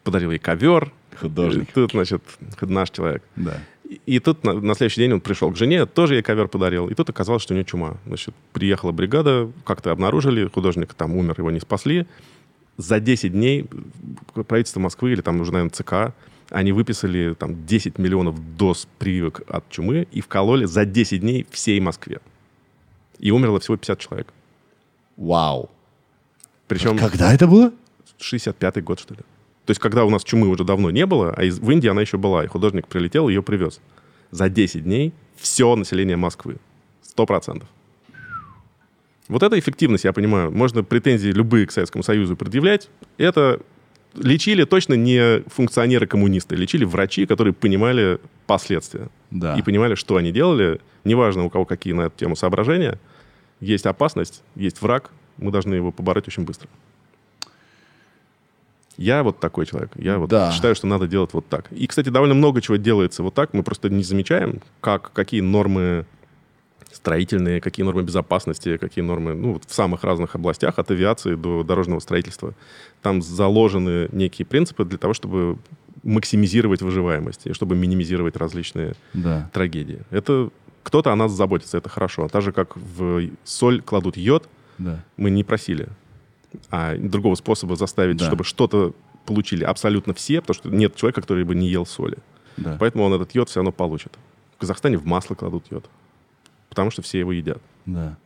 Подарил ей ковер. Художник. И тут, значит, наш человек. Да. И, и тут на, на следующий день он пришел к жене, тоже ей ковер подарил. И тут оказалось, что у нее чума. Значит, приехала бригада, как-то обнаружили, художник там умер, его не спасли. За 10 дней правительство Москвы или там уже, наверное, ЦК они выписали там 10 миллионов доз прививок от чумы и вкололи за 10 дней всей Москве. И умерло всего 50 человек. Вау. Причем... Когда это было? 65-й год, что ли. То есть, когда у нас чумы уже давно не было, а из, в Индии она еще была, и художник прилетел ее привез. За 10 дней все население Москвы. Сто процентов. Вот эта эффективность, я понимаю, можно претензии любые к Советскому Союзу предъявлять. Это лечили точно не функционеры-коммунисты, лечили врачи, которые понимали последствия. Да. И понимали, что они делали. Неважно, у кого какие на эту тему соображения. Есть опасность, есть враг, мы должны его побороть очень быстро. Я вот такой человек. Я вот да. считаю, что надо делать вот так. И, кстати, довольно много чего делается вот так. Мы просто не замечаем, как, какие нормы строительные, какие нормы безопасности, какие нормы, ну, вот в самых разных областях, от авиации до дорожного строительства. Там заложены некие принципы для того, чтобы максимизировать выживаемость и чтобы минимизировать различные да. трагедии. Это кто-то о нас заботится, это хорошо. Так же, как в соль кладут йод, да. мы не просили. А другого способа заставить, да. чтобы что-то получили абсолютно все, потому что нет человека, который бы не ел соли. Да. Поэтому он этот йод все равно получит. В Казахстане в масло кладут йод потому что все его едят. Да.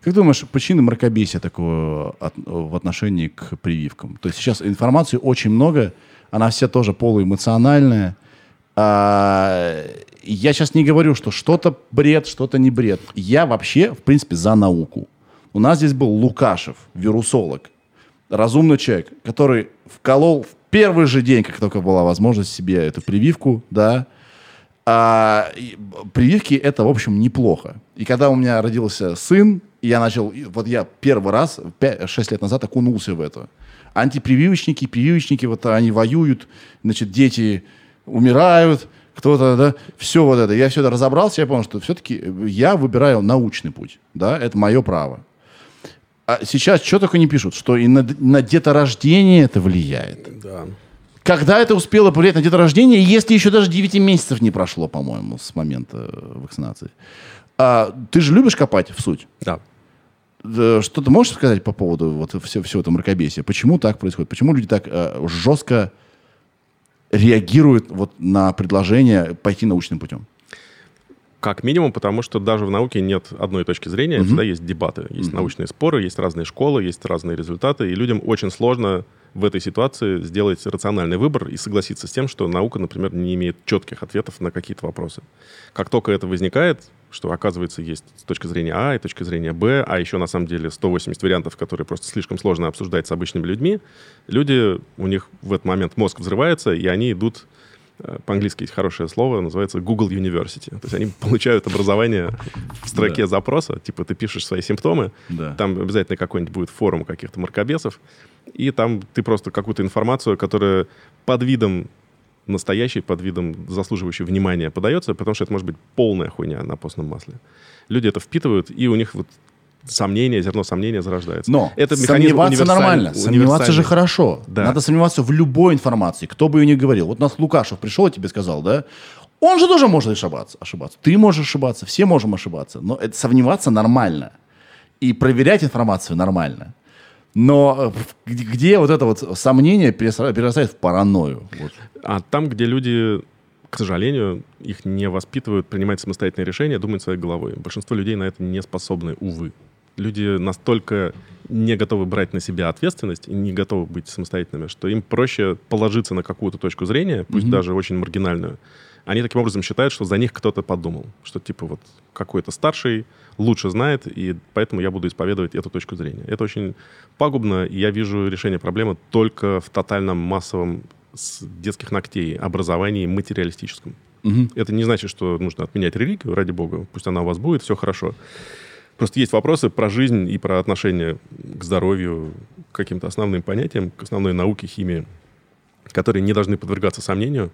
Как думаешь, причины мракобесия такого от, в отношении к прививкам? То есть сейчас информации очень много, она вся тоже полуэмоциональная. А, я сейчас не говорю, что что-то бред, что-то не бред. Я вообще, в принципе, за науку. У нас здесь был Лукашев, вирусолог, разумный человек, который вколол в первый же день, как только была возможность себе эту прививку, да, а, прививки это, в общем, неплохо. И когда у меня родился сын, и я начал, вот я первый раз, 5, 6 лет назад окунулся в это. Антипрививочники, прививочники, вот они воюют, значит, дети умирают, кто-то, да, все вот это. Я все это разобрался, я понял, что все-таки я выбираю научный путь, да, это мое право. А сейчас что только не пишут, что и на, на деторождение это влияет. Да. Когда это успело повлиять на деторождение, если еще даже 9 месяцев не прошло, по-моему, с момента э, вакцинации. А, ты же любишь копать в суть? Да. Что ты можешь сказать по поводу вот всего, всего этого мракобесия? Почему так происходит? Почему люди так э, жестко реагируют вот на предложение пойти научным путем? Как минимум, потому что даже в науке нет одной точки зрения, угу. всегда есть дебаты, есть угу. научные споры, есть разные школы, есть разные результаты, и людям очень сложно в этой ситуации сделать рациональный выбор и согласиться с тем, что наука, например, не имеет четких ответов на какие-то вопросы. Как только это возникает, что, оказывается, есть с точки зрения А и точка зрения Б, а еще, на самом деле, 180 вариантов, которые просто слишком сложно обсуждать с обычными людьми, люди, у них в этот момент мозг взрывается, и они идут Э, по-английски есть хорошее слово, называется Google University. То есть они <laughs> получают образование в строке да. запроса, типа ты пишешь свои симптомы, да. там обязательно какой-нибудь будет форум каких-то маркобесов, и там ты просто какую-то информацию, которая под видом настоящей, под видом заслуживающей внимания подается, потому что это может быть полная хуйня на постном масле. Люди это впитывают, и у них вот сомнение, зерно сомнения зарождается. Но это сомневаться нормально, сомневаться же хорошо. Да. Надо сомневаться в любой информации, кто бы ее ни говорил. Вот у нас Лукашев пришел и тебе сказал, да, он же тоже может ошибаться, ошибаться. Ты можешь ошибаться, все можем ошибаться. Но это сомневаться нормально. И проверять информацию нормально. Но э, где вот это вот сомнение перерастает в паранойю? Вот. А там, где люди к сожалению, их не воспитывают принимать самостоятельные решения, думать своей головой. Большинство людей на это не способны, увы люди настолько не готовы брать на себя ответственность и не готовы быть самостоятельными, что им проще положиться на какую-то точку зрения, пусть mm-hmm. даже очень маргинальную. Они таким образом считают, что за них кто-то подумал, что типа вот какой-то старший лучше знает, и поэтому я буду исповедовать эту точку зрения. Это очень пагубно, и я вижу решение проблемы только в тотальном массовом с детских ногтей образовании материалистическом. Угу. Это не значит, что нужно отменять религию, ради бога, пусть она у вас будет, все хорошо. Просто есть вопросы про жизнь и про отношение к здоровью, к каким-то основным понятиям, к основной науке, химии, которые не должны подвергаться сомнению.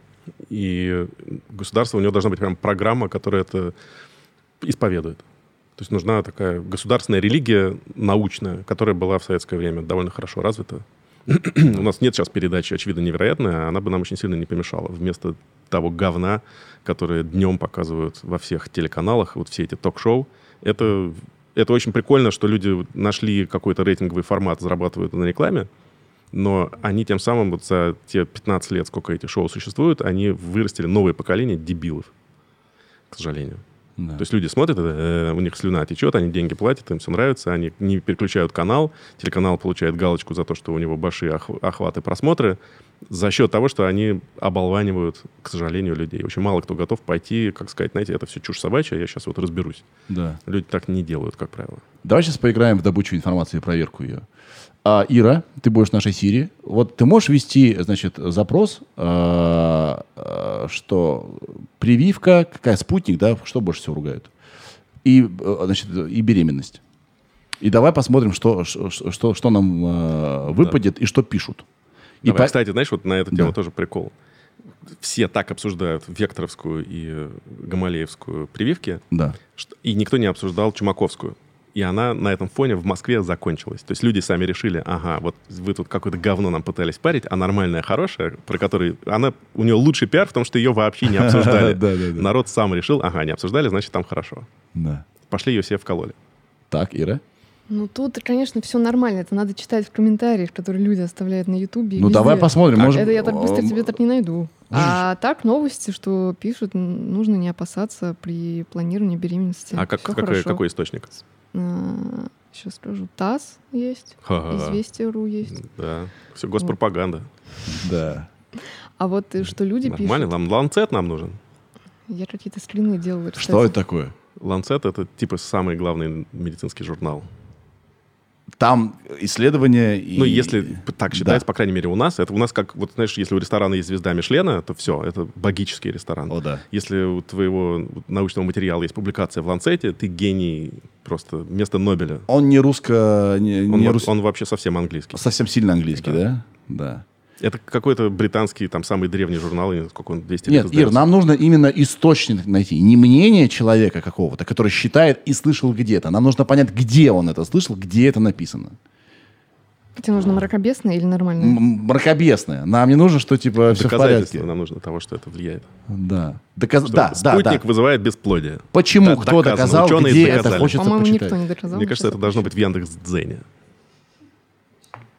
И государство, у него должна быть прям программа, которая это исповедует. То есть нужна такая государственная религия научная, которая была в советское время довольно хорошо развита. <clears throat> У нас нет сейчас передачи, очевидно, невероятная, она бы нам очень сильно не помешала. Вместо того говна, которое днем показывают во всех телеканалах, вот все эти ток-шоу, это, это очень прикольно, что люди нашли какой-то рейтинговый формат, зарабатывают на рекламе, но они тем самым вот за те 15 лет, сколько эти шоу существуют, они вырастили новое поколение дебилов, к сожалению. Да. То есть люди смотрят, э, у них слюна течет, они деньги платят, им все нравится, они не переключают канал, телеканал получает галочку за то, что у него большие охваты просмотры, за счет того, что они оболванивают, к сожалению, людей. Очень мало кто готов пойти, как сказать, знаете, это все чушь собачья, я сейчас вот разберусь. Да. Люди так не делают, как правило. Давай сейчас поиграем в добычу информации и проверку ее. А, Ира, ты будешь нашей Сири. Вот ты можешь ввести, значит, запрос, а, а, что прививка, какая спутник, да, что больше всего ругают, и, а, значит, и беременность. И давай посмотрим, что, что, что нам э, выпадет да. и что пишут. И по... Кстати, знаешь, вот на эту тему да. тоже прикол. Все так обсуждают векторовскую и гамалеевскую прививки, да. что... и никто не обсуждал чумаковскую. И она на этом фоне в Москве закончилась. То есть люди сами решили, ага, вот вы тут какое-то говно нам пытались парить, а нормальная, хорошая, про которую... Она, у нее лучший пиар, потому что ее вообще не <laughs> обсуждали. Народ сам решил, ага, не обсуждали, значит, там хорошо. Пошли ее все вкололи. Так, Ира? Ну, тут, конечно, все нормально. Это надо читать в комментариях, которые люди оставляют на Ютубе. Ну, везде. давай посмотрим. Может... Это я так быстро тебе так не найду. А так новости, что пишут, нужно не опасаться при планировании беременности. А как, какой, какой источник? А, сейчас скажу. ТАСС есть, Известия.ру есть. Да, все госпропаганда. Да. А вот что люди пишут... Нормально, нам ланцет нам нужен. Я какие-то скрины делала. Что это такое? Ланцет — это типа самый главный медицинский журнал там исследования... И... Ну, если так считается, да. по крайней мере, у нас, это у нас как, вот знаешь, если у ресторана есть звезда Мишлена, то все, это богический ресторан. О, да. Если у твоего научного материала есть публикация в Ланцете, ты гений просто вместо Нобеля. Он не русско... Не, он, не рус... он вообще совсем английский. Совсем сильно английский, да? Да. да. Это какой-то британский, там, самый древний журнал, сколько он, 200 Нет, лет Ир, нам нужно именно источник найти. Не мнение человека какого-то, который считает и слышал где-то. Нам нужно понять, где он это слышал, где это написано. Тебе нужно мракобесное или нормальное? М- мракобесное. Нам не нужно, что типа все в порядке. нам нужно того, что это влияет. Да. Доказ... Что да, спутник да, да. вызывает бесплодие. Почему? Да, Кто доказано. доказал, Ученые где доказали. это хочется По-моему, почитать? никто не доказал. Мне кажется, это должно быть в Яндекс.Дзене.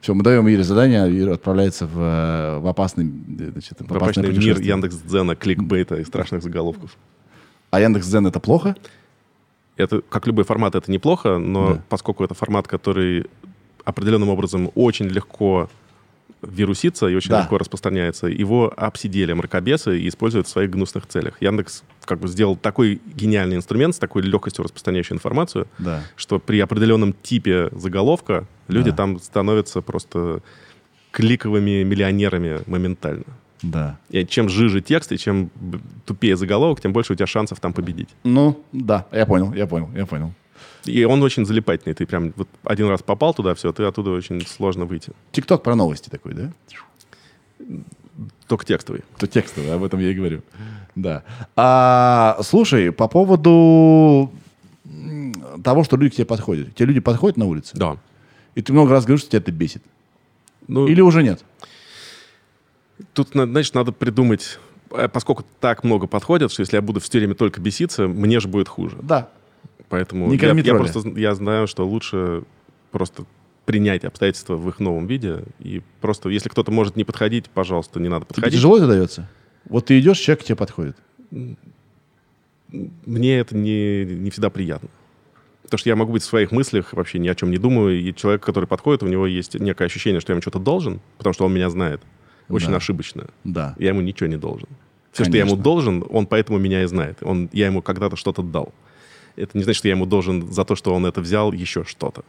Все, мы даем Ире задание, Ира отправляется в, э, в опасный, значит, в опасный мир Яндекс.Дзена, кликбейта и страшных заголовков. А Яндекс.Дзен это плохо? Это, как любой формат, это неплохо, но да. поскольку это формат, который определенным образом очень легко вирусится и очень да. легко распространяется. Его обсидели мракобесы и используют в своих гнусных целях. Яндекс как бы сделал такой гениальный инструмент с такой легкостью распространяющий информацию, да. что при определенном типе заголовка люди да. там становятся просто кликовыми миллионерами моментально. Да. И чем жиже текст, и чем тупее заголовок, тем больше у тебя шансов там победить. Ну, да, я понял, я понял, я понял. И он очень залипательный. Ты прям вот один раз попал туда, все, ты оттуда очень сложно выйти. Тикток про новости такой, да? Только текстовый. То текстовый, об этом я и говорю. Да. А, слушай, по поводу того, что люди к тебе подходят. Те люди подходят на улице? Да. И ты много раз говоришь, что тебя это бесит? Ну, Или уже нет? Тут, значит, надо придумать, э, поскольку так много подходят, что если я буду все время только беситься, мне же будет хуже. Да. Поэтому не я, я просто я знаю, что лучше просто принять обстоятельства в их новом виде. И просто, если кто-то может не подходить, пожалуйста, не надо подходить. Тебе тяжело это дается? Вот ты идешь, человек к тебе подходит. Мне это не, не всегда приятно. Потому что я могу быть в своих мыслях, вообще ни о чем не думаю, и человек, который подходит, у него есть некое ощущение, что я ему что-то должен, потому что он меня знает. Очень да. ошибочно. Да. Я ему ничего не должен. Все, Конечно. что я ему должен, он поэтому меня и знает. Он, я ему когда-то что-то дал это не значит, что я ему должен за то, что он это взял, еще что-то.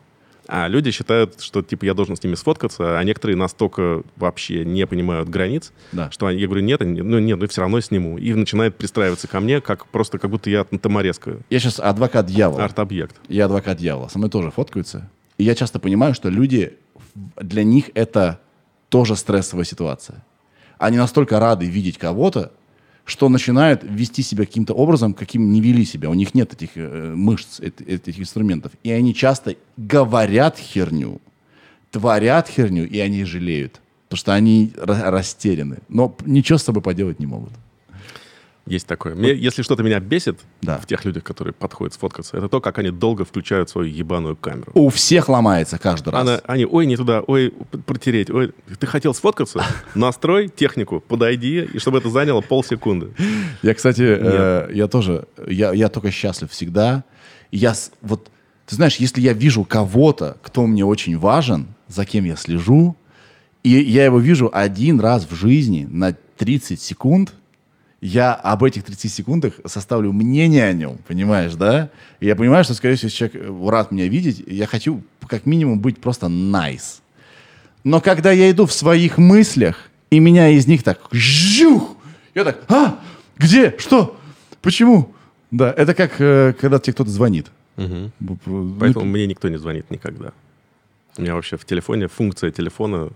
А люди считают, что типа я должен с ними сфоткаться, а некоторые настолько вообще не понимают границ, да. что они, я говорю, нет, ну нет, ну все равно сниму. И начинают пристраиваться ко мне, как просто как будто я таморезка. Я сейчас адвокат дьявола. Арт-объект. Я адвокат дьявола. Со мной тоже фоткаются. И я часто понимаю, что люди, для них это тоже стрессовая ситуация. Они настолько рады видеть кого-то, что начинают вести себя каким-то образом, каким не вели себя. У них нет этих э, мышц, этих инструментов. И они часто говорят херню, творят херню, и они жалеют. Потому что они растеряны. Но ничего с собой поделать не могут. Есть такое. Мне, если что-то меня бесит да. в тех людях, которые подходят сфоткаться, это то, как они долго включают свою ебаную камеру. У всех ломается каждый раз. Она, они, ой, не туда, ой, протереть, ой, ты хотел сфоткаться? <laughs> Настрой технику, подойди, и чтобы это заняло полсекунды. Я, кстати, э, я тоже, я, я только счастлив всегда. Я вот, ты знаешь, если я вижу кого-то, кто мне очень важен, за кем я слежу, и я его вижу один раз в жизни на 30 секунд, я об этих 30 секундах составлю мнение о нем, понимаешь, да? И я понимаю, что, скорее всего, человек э, рад меня видеть, я хочу как минимум быть просто nice. Но когда я иду в своих мыслях, и меня из них так жух, я так, а, где, что, почему? Да, это как, э, когда тебе кто-то звонит. Угу. Поэтому мне никто не звонит никогда. У меня вообще в телефоне функция телефона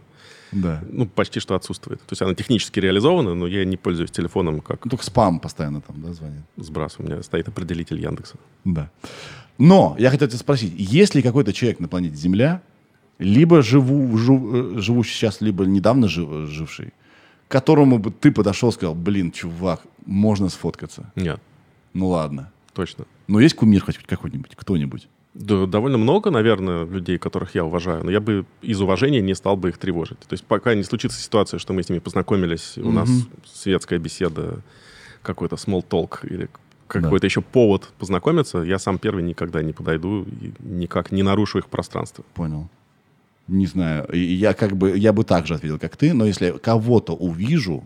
да. ну, почти что отсутствует. То есть она технически реализована, но я не пользуюсь телефоном как... Ну, только спам постоянно там, да, звонит? Сбрас. У меня стоит определитель Яндекса. Да. Но я хотел тебя спросить, есть ли какой-то человек на планете Земля, либо живу, жив, живущий сейчас, либо недавно жив, живший, к которому бы ты подошел и сказал, блин, чувак, можно сфоткаться? Нет. Ну ладно. Точно. Но есть кумир хоть какой-нибудь, кто-нибудь? Да, довольно много, наверное, людей, которых я уважаю, но я бы из уважения не стал бы их тревожить. То есть пока не случится ситуация, что мы с ними познакомились, у нас светская беседа, какой-то small talk или какой-то да. еще повод познакомиться, я сам первый никогда не подойду и никак не нарушу их пространство. Понял. Не знаю, я как бы, я бы так же ответил, как ты, но если кого-то увижу,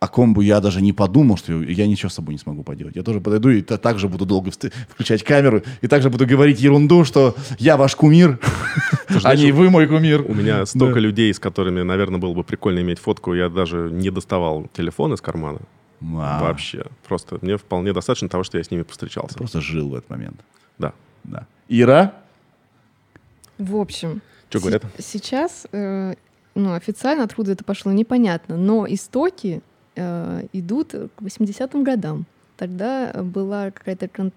о ком бы я даже не подумал, что я ничего с собой не смогу поделать. Я тоже подойду и также буду долго включать камеру, и также буду говорить ерунду, что я ваш кумир, <laughs> а не вы мой кумир. У меня столько людей, с которыми, наверное, было бы прикольно иметь фотку, я даже не доставал телефон из кармана. Вообще. Просто мне вполне достаточно того, что я с ними повстречался. Просто жил в этот момент. Да. Да. Ира? В общем, что говорят? Сейчас э, ну, официально откуда это пошло, непонятно. Но истоки идут к 80-м годам. Тогда была какая-то кон-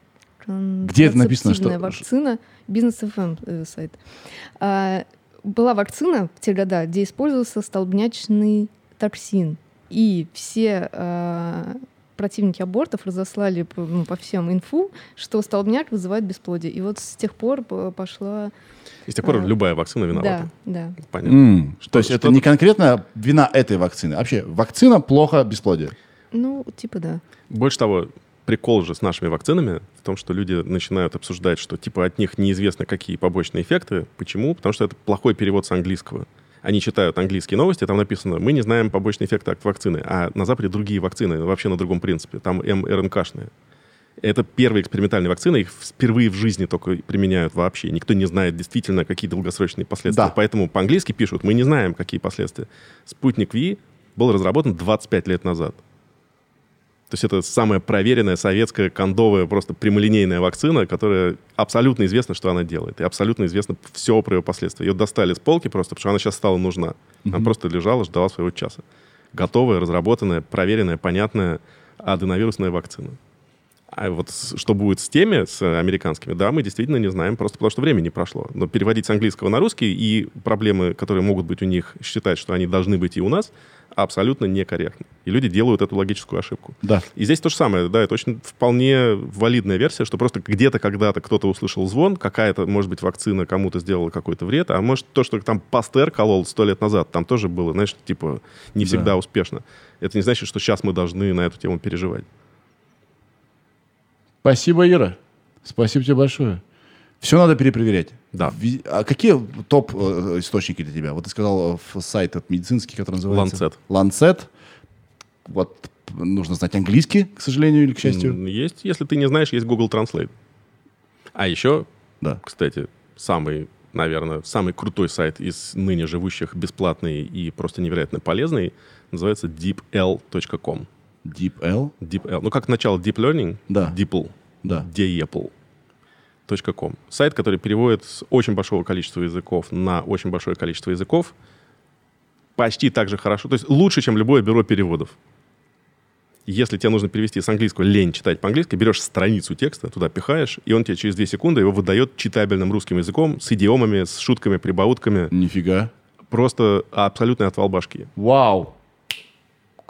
Где это написано? Что... вакцина, бизнес FM э, сайт. А, была вакцина в те годы, где использовался столбнячный токсин. И все э, противники абортов разослали по, ну, по всем инфу, что столбняк вызывает бесплодие. И вот с тех пор пошла... И с тех пор а, любая вакцина виновата. Да, да. Понятно. Mm, что, то есть это не конкретно вина этой вакцины. Вообще, вакцина плохо, бесплодие. Ну, типа да. Больше того, прикол же с нашими вакцинами в том, что люди начинают обсуждать, что типа от них неизвестно какие побочные эффекты. Почему? Потому что это плохой перевод с английского они читают английские новости, там написано, мы не знаем побочный эффект от вакцины, а на Западе другие вакцины, вообще на другом принципе, там МРНКшные. Это первые экспериментальные вакцины, их впервые в жизни только применяют вообще. Никто не знает действительно, какие долгосрочные последствия. Да. Поэтому по-английски пишут, мы не знаем, какие последствия. Спутник Ви был разработан 25 лет назад. То есть это самая проверенная советская кондовая просто прямолинейная вакцина, которая абсолютно известно, что она делает. И абсолютно известно все про ее последствия. Ее достали с полки просто, потому что она сейчас стала нужна. Она mm-hmm. просто лежала, ждала своего часа. Готовая, разработанная, проверенная, понятная аденовирусная вакцина. А вот что будет с теми, с американскими, да, мы действительно не знаем, просто потому что времени прошло. Но переводить с английского на русский и проблемы, которые могут быть у них, считать, что они должны быть и у нас, абсолютно некорректно. И люди делают эту логическую ошибку. Да. И здесь то же самое, да, это очень вполне валидная версия, что просто где-то когда-то кто-то услышал звон, какая-то, может быть, вакцина кому-то сделала какой-то вред, а может то, что там Пастер колол сто лет назад, там тоже было, знаешь, типа не всегда да. успешно. Это не значит, что сейчас мы должны на эту тему переживать. Спасибо, Ира. Спасибо тебе большое. Все надо перепроверять. Да. А какие топ-источники э, для тебя? Вот ты сказал э, сайт от медицинский, который называется... Lancet. Lancet. Вот нужно знать английский, к сожалению или к счастью. Есть. Если ты не знаешь, есть Google Translate. А еще, да. кстати, самый, наверное, самый крутой сайт из ныне живущих, бесплатный и просто невероятно полезный, называется deepl.com. DeepL? DeepL. Ну, как начало Deep Learning. Да. DeepL. Да. DeepL. .com. Сайт, который переводит с очень большого количества языков на очень большое количество языков. Почти так же хорошо. То есть лучше, чем любое бюро переводов. Если тебе нужно перевести с английского лень читать по-английски, берешь страницу текста, туда пихаешь, и он тебе через 2 секунды его выдает читабельным русским языком, с идиомами, с шутками, прибаутками. Нифига. Просто абсолютный отвал башки. Вау.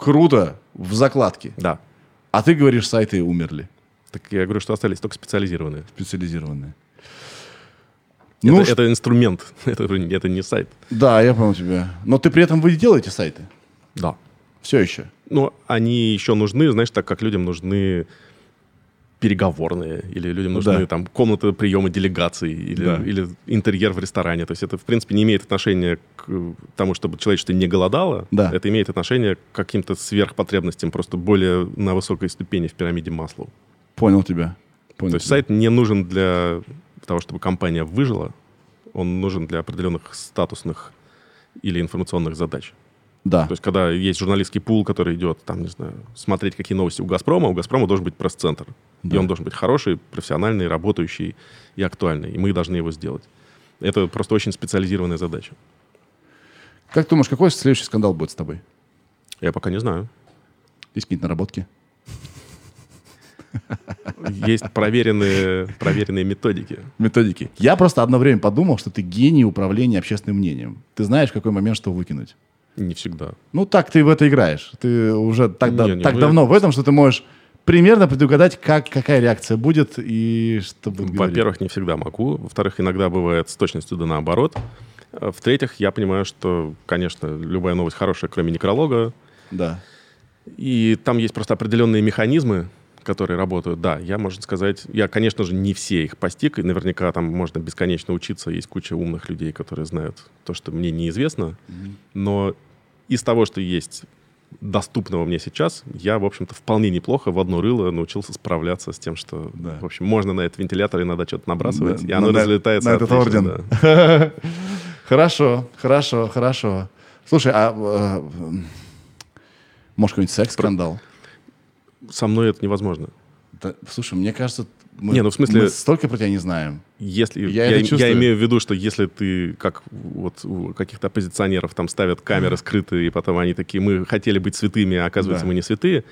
Круто. В закладке. Да. А ты говоришь, сайты умерли. Так я говорю, что остались только специализированные. Специализированные. Это, ну, это инструмент, <laughs> это, это не сайт. Да, я понял тебя. Но ты при этом вы делаете сайты? Да. Все еще? Ну, они еще нужны, знаешь, так как людям нужны переговорные, или людям нужны да. там комнаты приема делегаций, или, да. или интерьер в ресторане. То есть это, в принципе, не имеет отношения к тому, чтобы человечество не голодало. Да. Это имеет отношение к каким-то сверхпотребностям, просто более на высокой ступени в пирамиде масла. Понял тебя. Понял То есть тебя. сайт не нужен для того, чтобы компания выжила, он нужен для определенных статусных или информационных задач. Да. То есть, когда есть журналистский пул, который идет, там, не знаю, смотреть, какие новости у «Газпрома», у «Газпрома» должен быть пресс-центр. Да. И он должен быть хороший, профессиональный, работающий и актуальный. И мы должны его сделать. Это просто очень специализированная задача. Как ты думаешь, какой следующий скандал будет с тобой? Я пока не знаю. Есть какие-то наработки? Есть проверенные, проверенные методики. Методики. Я просто одно время подумал, что ты гений управления общественным мнением. Ты знаешь, в какой момент что выкинуть. Не всегда. Ну, так ты в это играешь. Ты уже так, не, не, так давно в этом, что ты можешь примерно предугадать, как, какая реакция будет и что будет Во-первых, не всегда могу. Во-вторых, иногда бывает с точностью да наоборот. В-третьих, я понимаю, что, конечно, любая новость хорошая, кроме некролога. Да. И там есть просто определенные механизмы, которые работают, да, я, можно сказать, я, конечно же, не все их постиг, и наверняка там можно бесконечно учиться, есть куча умных людей, которые знают то, что мне неизвестно, mm-hmm. но из того, что есть доступного мне сейчас, я, в общем-то, вполне неплохо в одно рыло научился справляться с тем, что, да. в общем, можно на этот вентилятор иногда что-то набрасывать, да, и оно на, разлетается на этот орден. Да. <laughs> Хорошо, хорошо, хорошо. Слушай, а э, может какой-нибудь секс-скандал? Со мной это невозможно. Да, слушай, мне кажется, мы, не, ну в смысле, мы столько про тебя не знаем. Если я, я, я имею в виду, что если ты, как вот у каких-то оппозиционеров там ставят камеры скрытые, и потом они такие, мы хотели быть святыми, а оказывается, да. мы не святые,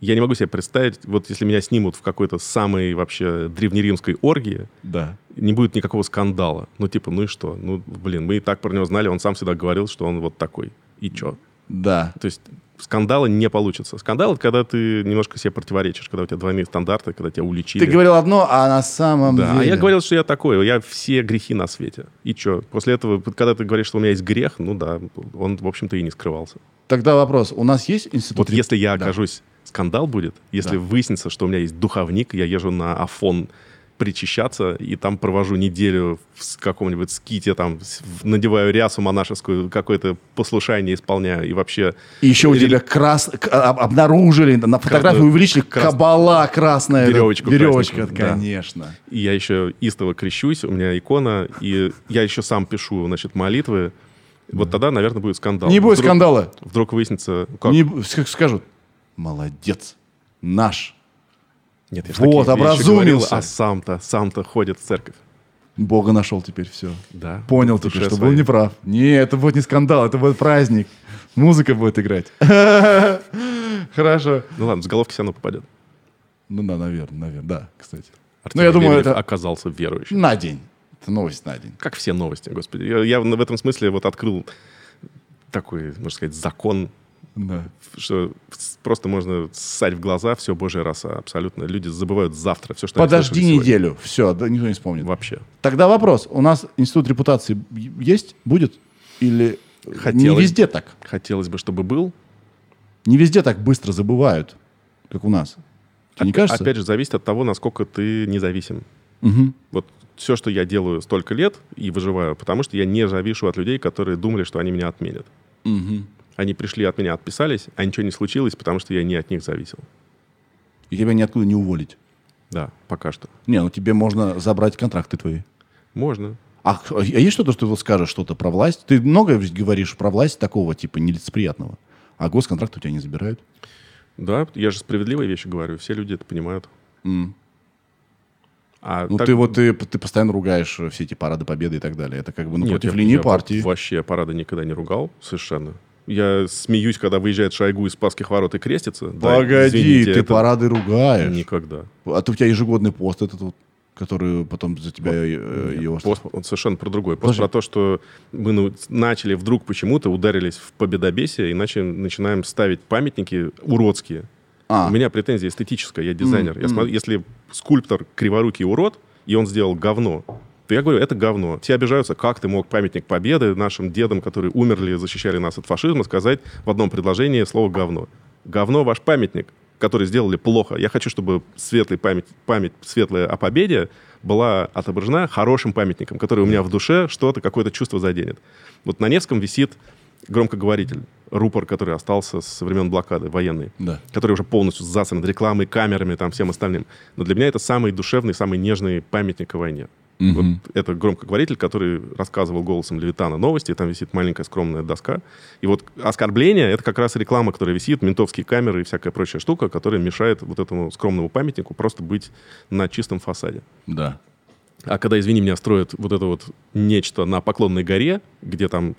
я не могу себе представить, вот если меня снимут в какой-то самой вообще древнеримской оргии, да. не будет никакого скандала. Ну, типа, ну и что? Ну, блин, мы и так про него знали, он сам всегда говорил, что он вот такой. И чё? Да. То есть скандала не получится. Скандал — это когда ты немножко себе противоречишь, когда у тебя двойные стандарты, когда тебя уличили. Ты говорил одно, а на самом да, деле... а я говорил, что я такой, я все грехи на свете. И что? После этого, когда ты говоришь, что у меня есть грех, ну да, он, в общем-то, и не скрывался. Тогда вопрос. У нас есть институт... Вот если я окажусь... Да. Скандал будет, если да. выяснится, что у меня есть духовник, я езжу на Афон причащаться, и там провожу неделю в каком-нибудь ските, там надеваю рясу монашескую, какое-то послушание исполняю, и вообще... И еще у тебя крас... А, обнаружили, на фотографии увеличили, крас... кабала красная. Веревочку. Веревочка, конечно. Да. И я еще истово крещусь, у меня икона, и я еще сам пишу, значит, молитвы. Вот тогда, наверное, будет скандал. Не будет вдруг, скандала. Вдруг выяснится... Как? Не, скажут, молодец, наш нет, я вот, образумился. А сам-то, сам-то ходит в церковь. Бога нашел теперь, все. Да. Понял теперь, что своей. был неправ. Не, это будет не скандал, это будет праздник. Музыка будет играть. <laughs> Хорошо. Ну ладно, с головки все равно попадет. Ну да, наверное, наверное, да, кстати. Артемий ну, я думаю, это оказался верующим. На день. Это новость на день. Как все новости, господи. Я, я в этом смысле вот открыл такой, можно сказать, закон да. Что просто можно ссать в глаза, все божья роса, абсолютно. Люди забывают завтра все, что Подожди неделю, все, да, никто не вспомнит. Вообще. Тогда вопрос. У нас институт репутации есть, будет? Или хотелось, не везде так? Хотелось бы, чтобы был. Не везде так быстро забывают, как у нас. Тебе не кажется? Опять же, зависит от того, насколько ты независим. Угу. Вот все, что я делаю столько лет и выживаю, потому что я не завишу от людей, которые думали, что они меня отменят. Угу. Они пришли от меня, отписались, а ничего не случилось, потому что я не от них зависел. И тебя ниоткуда не уволить? Да, пока что. Не, ну тебе можно забрать контракты твои. Можно. А, а есть что-то, что ты скажешь что-то про власть? Ты много говоришь про власть такого типа нелицеприятного, а госконтракт у тебя не забирают? Да, я же справедливые вещи говорю, все люди это понимают. Mm. А ну так... ты вот ты, ты постоянно ругаешь все эти парады победы и так далее. Это как бы ну, Нет, против я, линии я партии. Вообще парады никогда не ругал совершенно. Я смеюсь, когда выезжает Шойгу из Спасских ворот и крестится. Погоди, да, извините, ты это... парады ругаешь. Никогда. А ты у тебя ежегодный пост этот вот который потом за тебя вот, э, его... Пост, он совершенно про другой. Пост Подожди. про то, что мы ну, начали вдруг почему-то ударились в победобесие и начали, начинаем ставить памятники уродские. А. У меня претензия эстетическая, я дизайнер. Mm, я mm. Смотрю, если скульптор криворукий урод, и он сделал говно, я говорю, это говно. Все обижаются, как ты мог памятник победы нашим дедам, которые умерли, защищали нас от фашизма, сказать в одном предложении слово говно. Говно ваш памятник, который сделали плохо. Я хочу, чтобы светлая память, память светлая о победе была отображена хорошим памятником, который у меня в душе что-то, какое-то чувство заденет. Вот на Невском висит громкоговоритель, рупор, который остался со времен блокады военной, да. который уже полностью засран рекламой, камерами, там, всем остальным. Но для меня это самый душевный, самый нежный памятник о войне. Угу. Вот это громкоговоритель, который рассказывал голосом Левитана новости, там висит маленькая скромная доска. И вот оскорбление — это как раз реклама, которая висит, ментовские камеры и всякая прочая штука, которая мешает вот этому скромному памятнику просто быть на чистом фасаде. Да. А когда, извини меня, строят вот это вот нечто на Поклонной горе, где там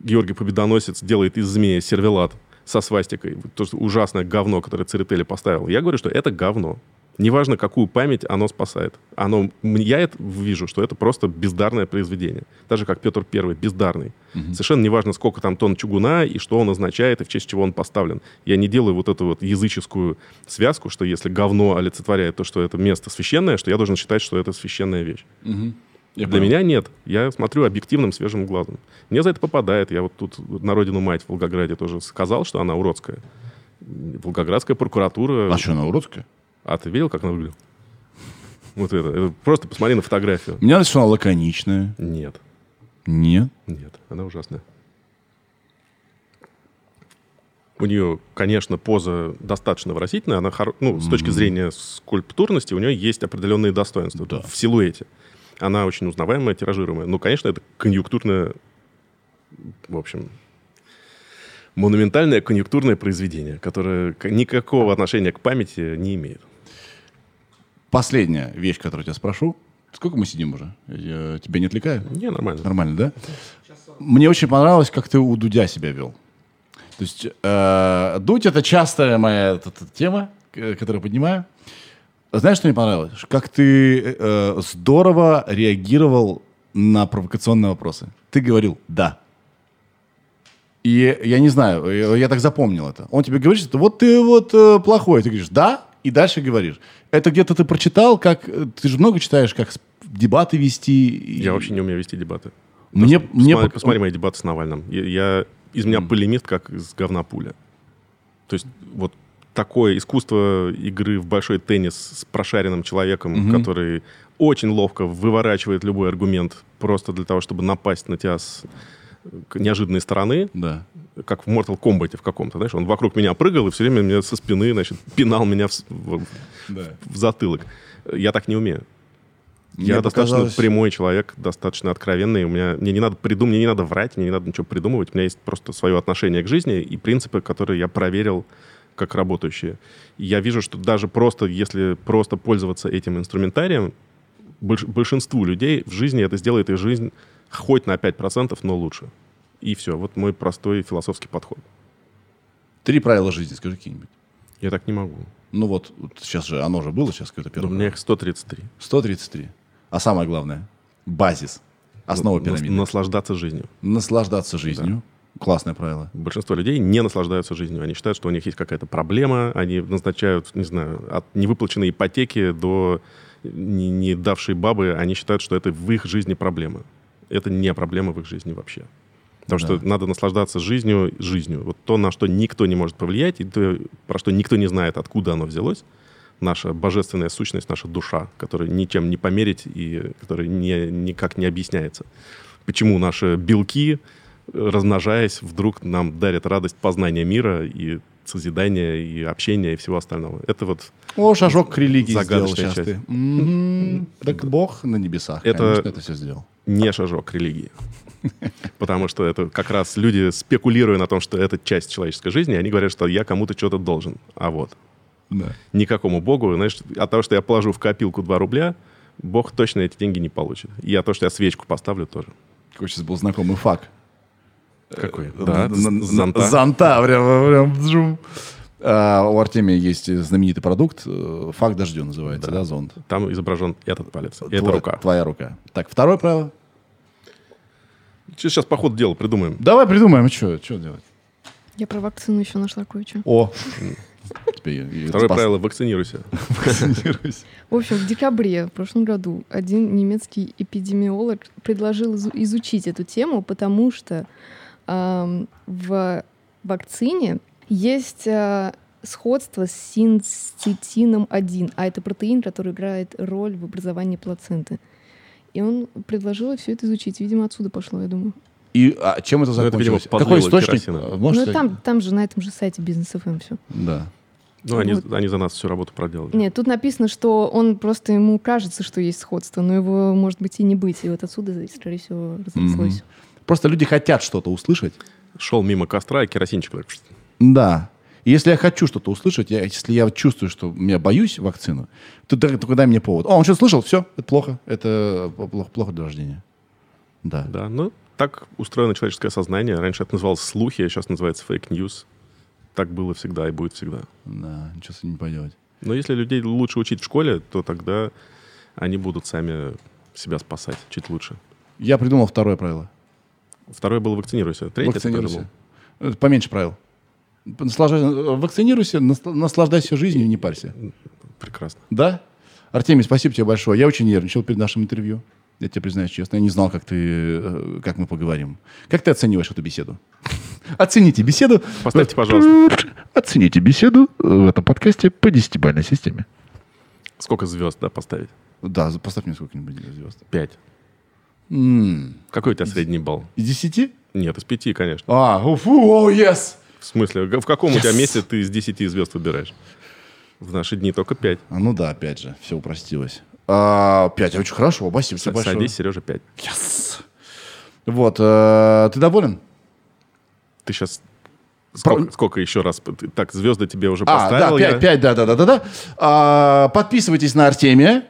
Георгий Победоносец делает из змея сервелат со свастикой, то ужасное говно, которое Церетели поставил, я говорю, что это говно. Неважно, какую память оно спасает. Оно, я это вижу, что это просто бездарное произведение. Даже как Петр Первый, бездарный. Угу. Совершенно неважно, сколько там тонн чугуна и что он означает, и в честь чего он поставлен. Я не делаю вот эту вот языческую связку, что если говно олицетворяет то, что это место священное, что я должен считать, что это священная вещь. Угу. Я Для понял. меня нет. Я смотрю объективным, свежим глазом. Мне за это попадает. Я вот тут на родину мать в Волгограде тоже сказал, что она уродская. Волгоградская прокуратура... А что, она уродская? А ты видел, как она выглядит? Вот это. Просто посмотри на фотографию. Кажется, она лаконичная. Нет. Нет? Нет, она ужасная. У нее, конечно, поза достаточно выразительная. Она, хор... ну, с точки зрения скульптурности, у нее есть определенные достоинства да. в силуэте. Она очень узнаваемая, тиражируемая. Ну, конечно, это конъюнктурное, в общем, монументальное конъюнктурное произведение, которое никакого отношения к памяти не имеет. Последняя вещь, которую я тебя спрошу. Сколько мы сидим уже? Я тебя не отвлекаю? Не, нормально. Нормально, да? Мне очень понравилось, как ты у Дудя себя вел. То есть э, Дудь — это частая моя эта, эта тема, которую я поднимаю. Знаешь, что мне понравилось? Как ты э, здорово реагировал на провокационные вопросы. Ты говорил «да». И я не знаю, я так запомнил это. Он тебе говорит, что вот ты вот э, плохой. Ты говоришь «да», и дальше говоришь. Это где-то ты прочитал, как... Ты же много читаешь, как дебаты вести. Я вообще не умею вести дебаты. Мне, посмотри, мне... Посмотри, посмотри мои дебаты с Навальным. Я, я из меня mm. полемист, как из говна пуля. То есть вот такое искусство игры в большой теннис с прошаренным человеком, mm-hmm. который очень ловко выворачивает любой аргумент просто для того, чтобы напасть на тебя с неожиданной стороны, да. Как в Mortal Kombat в каком-то, знаешь, он вокруг меня прыгал и все время меня со спины, значит, пинал меня в, в, да. в затылок. Я так не умею. Мне я показалось... достаточно прямой человек, достаточно откровенный. У меня мне не надо придумать, мне не надо врать, мне не надо ничего придумывать. У меня есть просто свое отношение к жизни и принципы, которые я проверил как работающие. И я вижу, что даже просто, если просто пользоваться этим инструментарием, больш, большинству людей в жизни это сделает их жизнь хоть на 5%, но лучше. И все. Вот мой простой философский подход. Три правила жизни, скажи какие-нибудь. Я так не могу. Ну вот, вот сейчас же, оно же было сейчас какое-то первое. У меня их 133. 133. А самое главное, базис, основа ну, пирамиды. Наслаждаться жизнью. Наслаждаться жизнью. Да. Классное правило. Большинство людей не наслаждаются жизнью. Они считают, что у них есть какая-то проблема. Они назначают, не знаю, от невыплаченной ипотеки до не, не давшей бабы. Они считают, что это в их жизни проблема это не проблема в их жизни вообще. Потому да. что надо наслаждаться жизнью, жизнью. Вот то, на что никто не может повлиять, и то, про что никто не знает, откуда оно взялось, наша божественная сущность, наша душа, которая ничем не померить и которая не, никак не объясняется. Почему наши белки, размножаясь, вдруг нам дарят радость познания мира и созидания, и общения, и всего остального. Это вот... О, шажок к религии сделал сейчас часть. ты. Mm-hmm. Так Бог на небесах, это, конечно, это все сделал не шажок к религии. <laughs> Потому что это как раз люди, спекулируя на том, что это часть человеческой жизни, они говорят, что я кому-то что-то должен. А вот. Да. Никакому богу, знаешь, от того, что я положу в копилку 2 рубля, бог точно эти деньги не получит. И от того, что я свечку поставлю, тоже. Какой сейчас был знакомый факт. Какой? Э, да, зонта. Зонта, прям, прям а, у Артемия есть знаменитый продукт, э, факт дождю называется, да, да зонд. Там изображен этот палец, Тво, эта рука. Твоя рука. Так, второе правило. Сейчас по ходу дела придумаем. Давай придумаем, что, что делать? Я про вакцину еще нашла кое-что. О, Второе правило – вакцинируйся. <laughs> Вакцинируйся. В общем, в декабре в прошлом году один немецкий эпидемиолог предложил изучить эту тему, потому что э, в вакцине есть э, сходство с синцитином-1, а это протеин, который играет роль в образовании плаценты. И он предложил все это изучить. Видимо, отсюда пошло, я думаю. И а чем это закончилось? Это, видимо, Какой источник? Можете? Ну, там, там же на этом же сайте бизнес FM все. Да. Ну, они, вот. они за нас всю работу проделали. Нет, тут написано, что он просто ему кажется, что есть сходство, но его может быть и не быть. И вот отсюда, скорее всего, разнеслось. Mm-hmm. Просто люди хотят что-то услышать. Шел мимо костра, и керосинчик так... Да. И если я хочу что-то услышать, я, если я чувствую, что я боюсь вакцину, то, то, то дай мне повод. О, он что-то слышал? Все, это плохо. Это плохо, плохо для рождения. Да. Да, ну так устроено человеческое сознание. Раньше это называлось слухи, а сейчас называется fake news. Так было всегда и будет всегда. Да, ничего с этим не поделать. Но если людей лучше учить в школе, то тогда они будут сами себя спасать чуть лучше. Я придумал второе правило. Второе было вакцинируйся. Третье вакцинируйся. Поменьше правил. Наслаждайся, вакцинируйся, наслаждайся жизнью, не парься. Прекрасно. Да? Артемий, спасибо тебе большое. Я очень нервничал перед нашим интервью. Я тебе признаюсь честно, я не знал, как ты, э, как мы поговорим. Как ты оцениваешь эту беседу? <laughs> Оцените беседу. Поставьте, пожалуйста. Оцените беседу в этом подкасте по десятибалльной системе. Сколько звезд, да, поставить? Да, поставь мне сколько-нибудь звезд. Пять. Какой у тебя средний балл? Из десяти? Нет, из пяти, конечно. А, фу, о, yes! В смысле, в каком yes. у тебя месте ты из десяти звезд выбираешь? В наши дни только пять. А, ну да, опять же, все упростилось. А, пять, очень хорошо, спасибо тебе большое. Садись, Сережа, пять. Yes. Вот, э, ты доволен? Ты сейчас Сколько, сколько еще раз? Так, звезды тебе уже поставил. А, да, 5, 5 да, да, да, да. да. А, подписывайтесь на Артемия.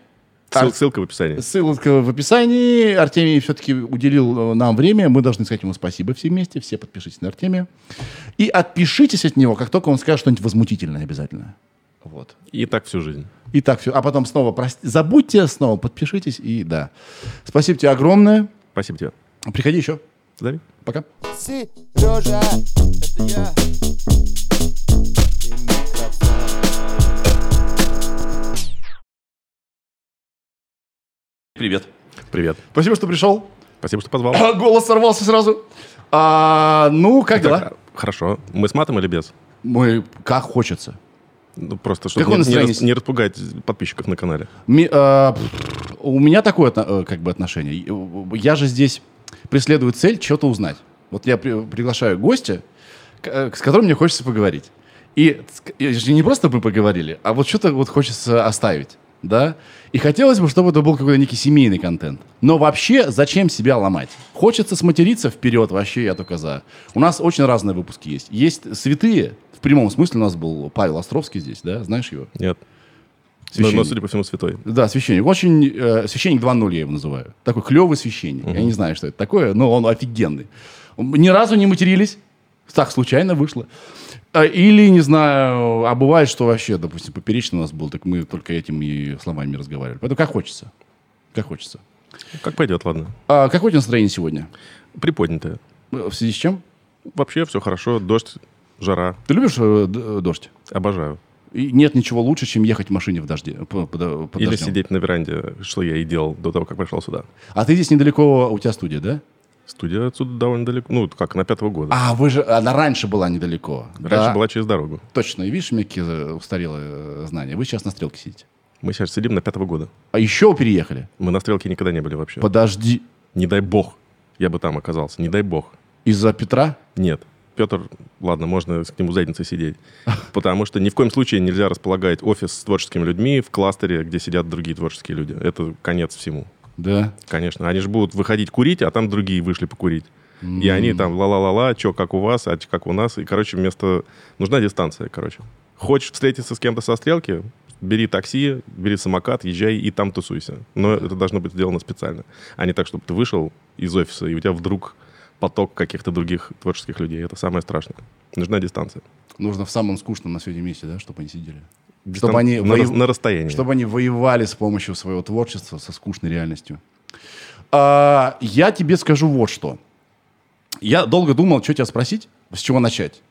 Ссыл, ссылка в описании. Ссылка в описании. Артемий все-таки уделил э, нам время. Мы должны сказать ему спасибо все вместе. Все подпишитесь на Артемия. И отпишитесь от него, как только он скажет что-нибудь возмутительное обязательно. Вот. И так всю жизнь. И так все. А потом снова прости, забудьте, снова подпишитесь. И да. Спасибо тебе огромное. Спасибо тебе. Приходи еще. Зови. Пока. Сережа, это я. Привет. Привет. Спасибо, что пришел. Спасибо, что позвал. <laughs> Голос сорвался сразу. А, ну, как так, дела? Хорошо. Мы с матом или без? Мы как хочется. Ну, просто чтобы не, не, не распугать подписчиков на канале. Ми, э, у меня такое э, как бы отношение. Я же здесь преследую цель что-то узнать. Вот я при, приглашаю гостя, э, с которым мне хочется поговорить. И, и не просто мы поговорили, а вот что-то вот хочется оставить. Да? И хотелось бы, чтобы это был какой-то некий семейный контент. Но вообще, зачем себя ломать? Хочется сматериться вперед, вообще я только за. У нас очень разные выпуски есть. Есть святые, прямом смысле у нас был Павел Островский здесь, да? Знаешь его? Нет. Священник. Но, но, судя по всему, святой. Да, священник. Очень... Э, священник 2.0 я его называю. Такой клевый священник. Угу. Я не знаю, что это такое, но он офигенный. Ни разу не матерились. Так случайно вышло. А, или, не знаю, а бывает, что вообще, допустим, поперечный у нас был, так мы только этим и словами разговаривали. Поэтому как хочется. Как хочется. Как пойдет, ладно. А какое у тебя настроение сегодня? Приподнятое. В связи с чем? Вообще все хорошо. Дождь Жара. Ты любишь э, э, дождь? Обожаю. И нет ничего лучше, чем ехать в машине в дожде. По, по, по Или дождем. сидеть на веранде, что я и делал до того, как пришел сюда. А ты здесь недалеко, у тебя студия, да? Студия отсюда довольно далеко. Ну, как, на пятого года. А, вы же, она раньше была недалеко. Раньше да? была через дорогу. Точно. И видишь, у меня какие устарелые знания. Вы сейчас на стрелке сидите. Мы сейчас сидим на пятого года. А еще переехали? Мы на стрелке никогда не были вообще. Подожди. Не дай бог, я бы там оказался. Не дай бог. Из-за Петра? Нет. Петр, ладно, можно к нему задницей сидеть. Потому что ни в коем случае нельзя располагать офис с творческими людьми в кластере, где сидят другие творческие люди. Это конец всему. Да? Конечно. Они же будут выходить курить, а там другие вышли покурить. Mm. И они там ла-ла-ла-ла, что как у вас, а как у нас. И, короче, вместо... Нужна дистанция, короче. Хочешь встретиться с кем-то со стрелки, бери такси, бери самокат, езжай и там тусуйся. Но это должно быть сделано специально. А не так, чтобы ты вышел из офиса, и у тебя вдруг поток каких-то других творческих людей. Это самое страшное. Нужна дистанция. Нужно в самом скучном на свете месте, да, чтобы они сидели. Чтобы они на, воев... на расстоянии. Чтобы они воевали с помощью своего творчества со скучной реальностью. А, я тебе скажу вот что. Я долго думал, что тебя спросить, с чего начать.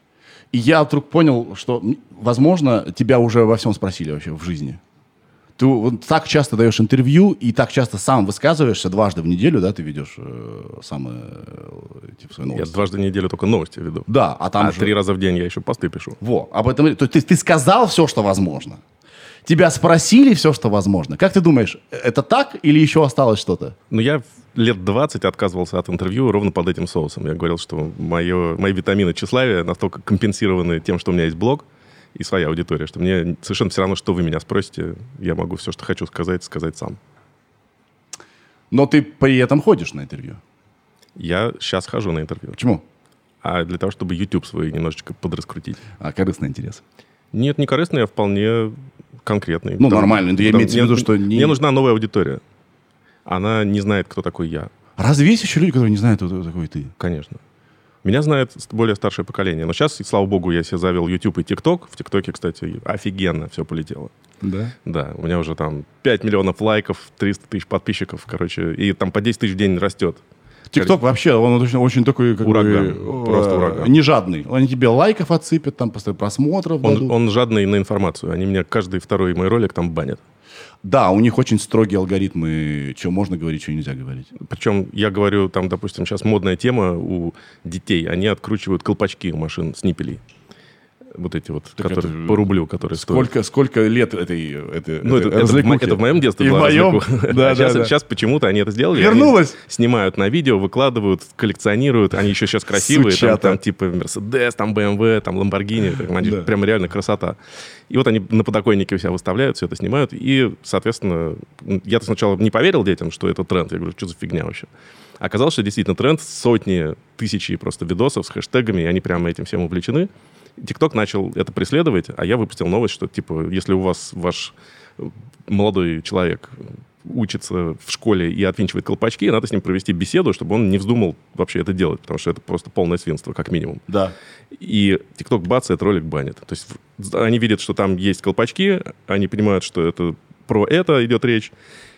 И я вдруг понял, что, возможно, тебя уже во всем спросили вообще в жизни. Ты вот так часто даешь интервью и так часто сам высказываешься дважды в неделю, да, ты ведешь э, самые э, типа, свои новости. Я дважды в неделю только новости веду. Да, а там а же... три раза в день я еще посты пишу. Во, об этом... То есть ты, ты сказал все, что возможно. Тебя спросили все, что возможно. Как ты думаешь, это так или еще осталось что-то? Ну, я лет 20 отказывался от интервью ровно под этим соусом. Я говорил, что мое, мои витамины тщеславия настолько компенсированы тем, что у меня есть блог и своя аудитория, что мне совершенно все равно, что вы меня спросите, я могу все, что хочу сказать, сказать сам. Но ты при этом ходишь на интервью? Я сейчас хожу на интервью. Почему? А для того, чтобы YouTube свой немножечко подраскрутить. А корыстный интерес? Нет, не корыстный, а вполне конкретный. Ну, нормально. Я имею в виду, что... Не... Мне нужна новая аудитория. Она не знает, кто такой я. Разве есть еще люди, которые не знают, кто такой ты? Конечно. Меня знает более старшее поколение. Но сейчас, слава богу, я себе завел YouTube и TikTok. В ТикТоке, кстати, офигенно все полетело. Да? Да. У меня уже там 5 миллионов лайков, 300 тысяч подписчиков, короче. И там по 10 тысяч в день растет. ТикТок вообще, он очень, очень такой... Как ураган. Бы, просто э, ураган. Не жадный. Они тебе лайков отсыпят, там постоянно просмотров он, он жадный на информацию. Они меня каждый второй мой ролик там банят. Да, у них очень строгие алгоритмы, что можно говорить, что нельзя говорить. Причем я говорю, там, допустим, сейчас модная тема у детей. Они откручивают колпачки у машин с ниппелей вот эти вот, так которые это, по рублю, которые сколько, стоят. Сколько лет этой, этой, ну, этой это, это, в, это в моем детстве И была в моем? <laughs> Да, а да, сейчас, да. сейчас почему-то они это сделали. Вернулась? снимают на видео, выкладывают, коллекционируют. Они еще сейчас красивые. Там, там типа Mercedes, там BMW, там Lamborghini. <laughs> Там, да. Прям реально красота. И вот они на подоконнике у себя выставляют, все это снимают. И, соответственно, я-то сначала не поверил детям, что это тренд. Я говорю, что за фигня вообще? Оказалось, что действительно тренд, сотни, тысячи просто видосов с хэштегами, и они прямо этим всем увлечены. TikTok начал это преследовать, а я выпустил новость, что, типа, если у вас ваш молодой человек учится в школе и отвинчивает колпачки, надо с ним провести беседу, чтобы он не вздумал вообще это делать, потому что это просто полное свинство, как минимум. Да. И TikTok бац, этот ролик банит. То есть они видят, что там есть колпачки, они понимают, что это про это идет речь,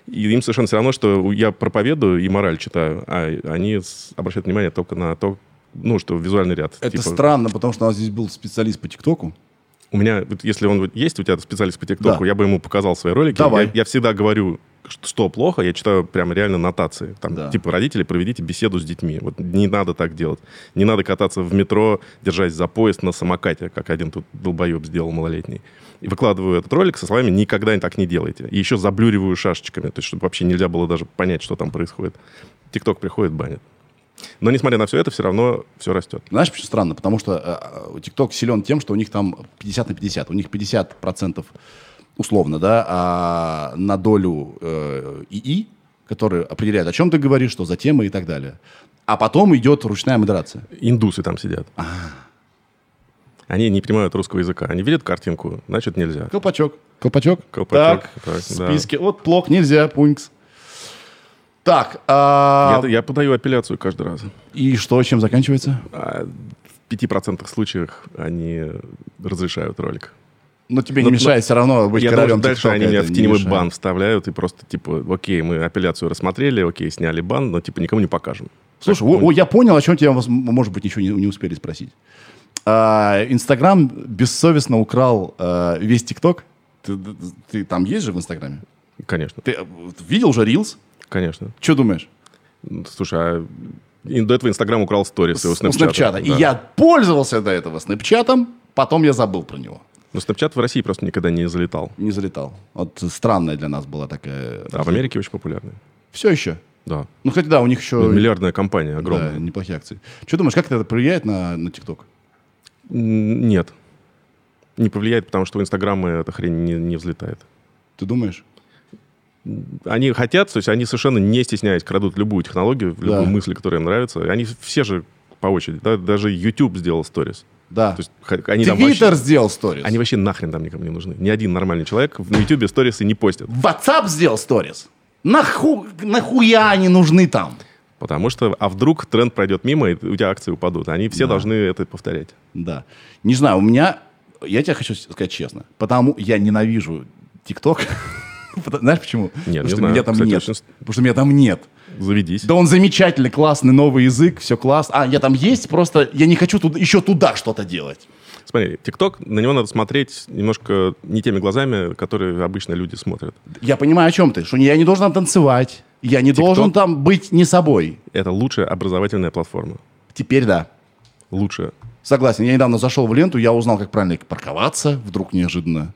и им совершенно все равно, что я проповедую и мораль читаю, а они обращают внимание только на то, ну, что визуальный ряд. Это типа... странно, потому что у нас здесь был специалист по ТикТоку. У меня, если он есть у тебя специалист по ТикТоку, да. я бы ему показал свои ролики. Давай. Я, я всегда говорю, что, что плохо, я читаю прям реально нотации. Там, да. типа, родители, проведите беседу с детьми. Вот не надо так делать. Не надо кататься в метро, держась за поезд на самокате, как один тут долбоеб сделал малолетний. И выкладываю этот ролик со словами «никогда так не делайте». И еще заблюриваю шашечками, то есть, чтобы вообще нельзя было даже понять, что там происходит. ТикТок приходит, банит. Но несмотря на все это, все равно все растет. Знаешь, почему странно? Потому что э, TikTok силен тем, что у них там 50 на 50. У них 50 процентов условно, да, а на долю э, ИИ, который определяет, о чем ты говоришь, что за тема и так далее. А потом идет ручная модерация. Индусы там сидят. А. Они не понимают русского языка. Они видят картинку, значит, нельзя. Колпачок. Колпачок. Колпачок. Так, так в списке. Да. Вот плохо, нельзя, пункс. Так. А... Я, я подаю апелляцию каждый раз. И что, чем заканчивается? А, в 5% случаях они разрешают ролик. Но тебе но, не мешает но, все равно быть я королем Дальше они меня в теневой бан вставляют и просто типа, окей, мы апелляцию рассмотрели, окей, сняли бан, но типа никому не покажем. Слушай, так, о, о, я понял, о чем тебя, может быть, ничего не, не успели спросить. А, Инстаграм бессовестно украл а, весь ТикТок. Ты, ты, там есть же в Инстаграме? Конечно. Ты видел уже Reels? Конечно. Что думаешь? Слушай, а до этого Инстаграм украл сторис его Снэпчата. Снэпчата. Да. И я пользовался до этого Снэпчатом, потом я забыл про него. Но Снэпчат в России просто никогда не залетал. Не залетал. Вот странная для нас была такая... А в Америке очень популярный. Все еще? Да. Ну, кстати, да, у них еще... Миллиардная компания, огромная. Да, неплохие акции. Что думаешь, как это повлияет на, на ТикТок? Нет. Не повлияет, потому что у Инстаграма эта хрень не, не взлетает. Ты думаешь? Они хотят, то есть они совершенно не стесняясь крадут любую технологию, любую да. мысль, которая им нравится. Они все же по очереди. Да? Даже YouTube сделал сторис. Да. То есть, они Твиттер вообще, сделал сторис. Они вообще нахрен там никому не нужны. Ни один нормальный человек в YouTube сторисы не постит. WhatsApp сделал сторис. Наху... Нахуя они нужны там? Потому что, а вдруг тренд пройдет мимо, и у тебя акции упадут. Они все да. должны это повторять. Да. Не знаю, у меня, я тебе хочу сказать честно, потому я ненавижу ТикТок. <laughs> Знаешь почему? Нет, Потому не что знаю. меня там Кстати, нет. очень... Потому что меня там нет. Заведись. Да он замечательный, классный новый язык, все классно. А, я там есть, просто я не хочу туда, еще туда что-то делать. Смотри, ТикТок, на него надо смотреть немножко не теми глазами, которые обычно люди смотрят. Я понимаю, о чем ты. Что я не должен там танцевать. Я не должен там быть не собой. Это лучшая образовательная платформа. Теперь да. Лучшая. Согласен. Я недавно зашел в ленту, я узнал, как правильно парковаться, вдруг неожиданно.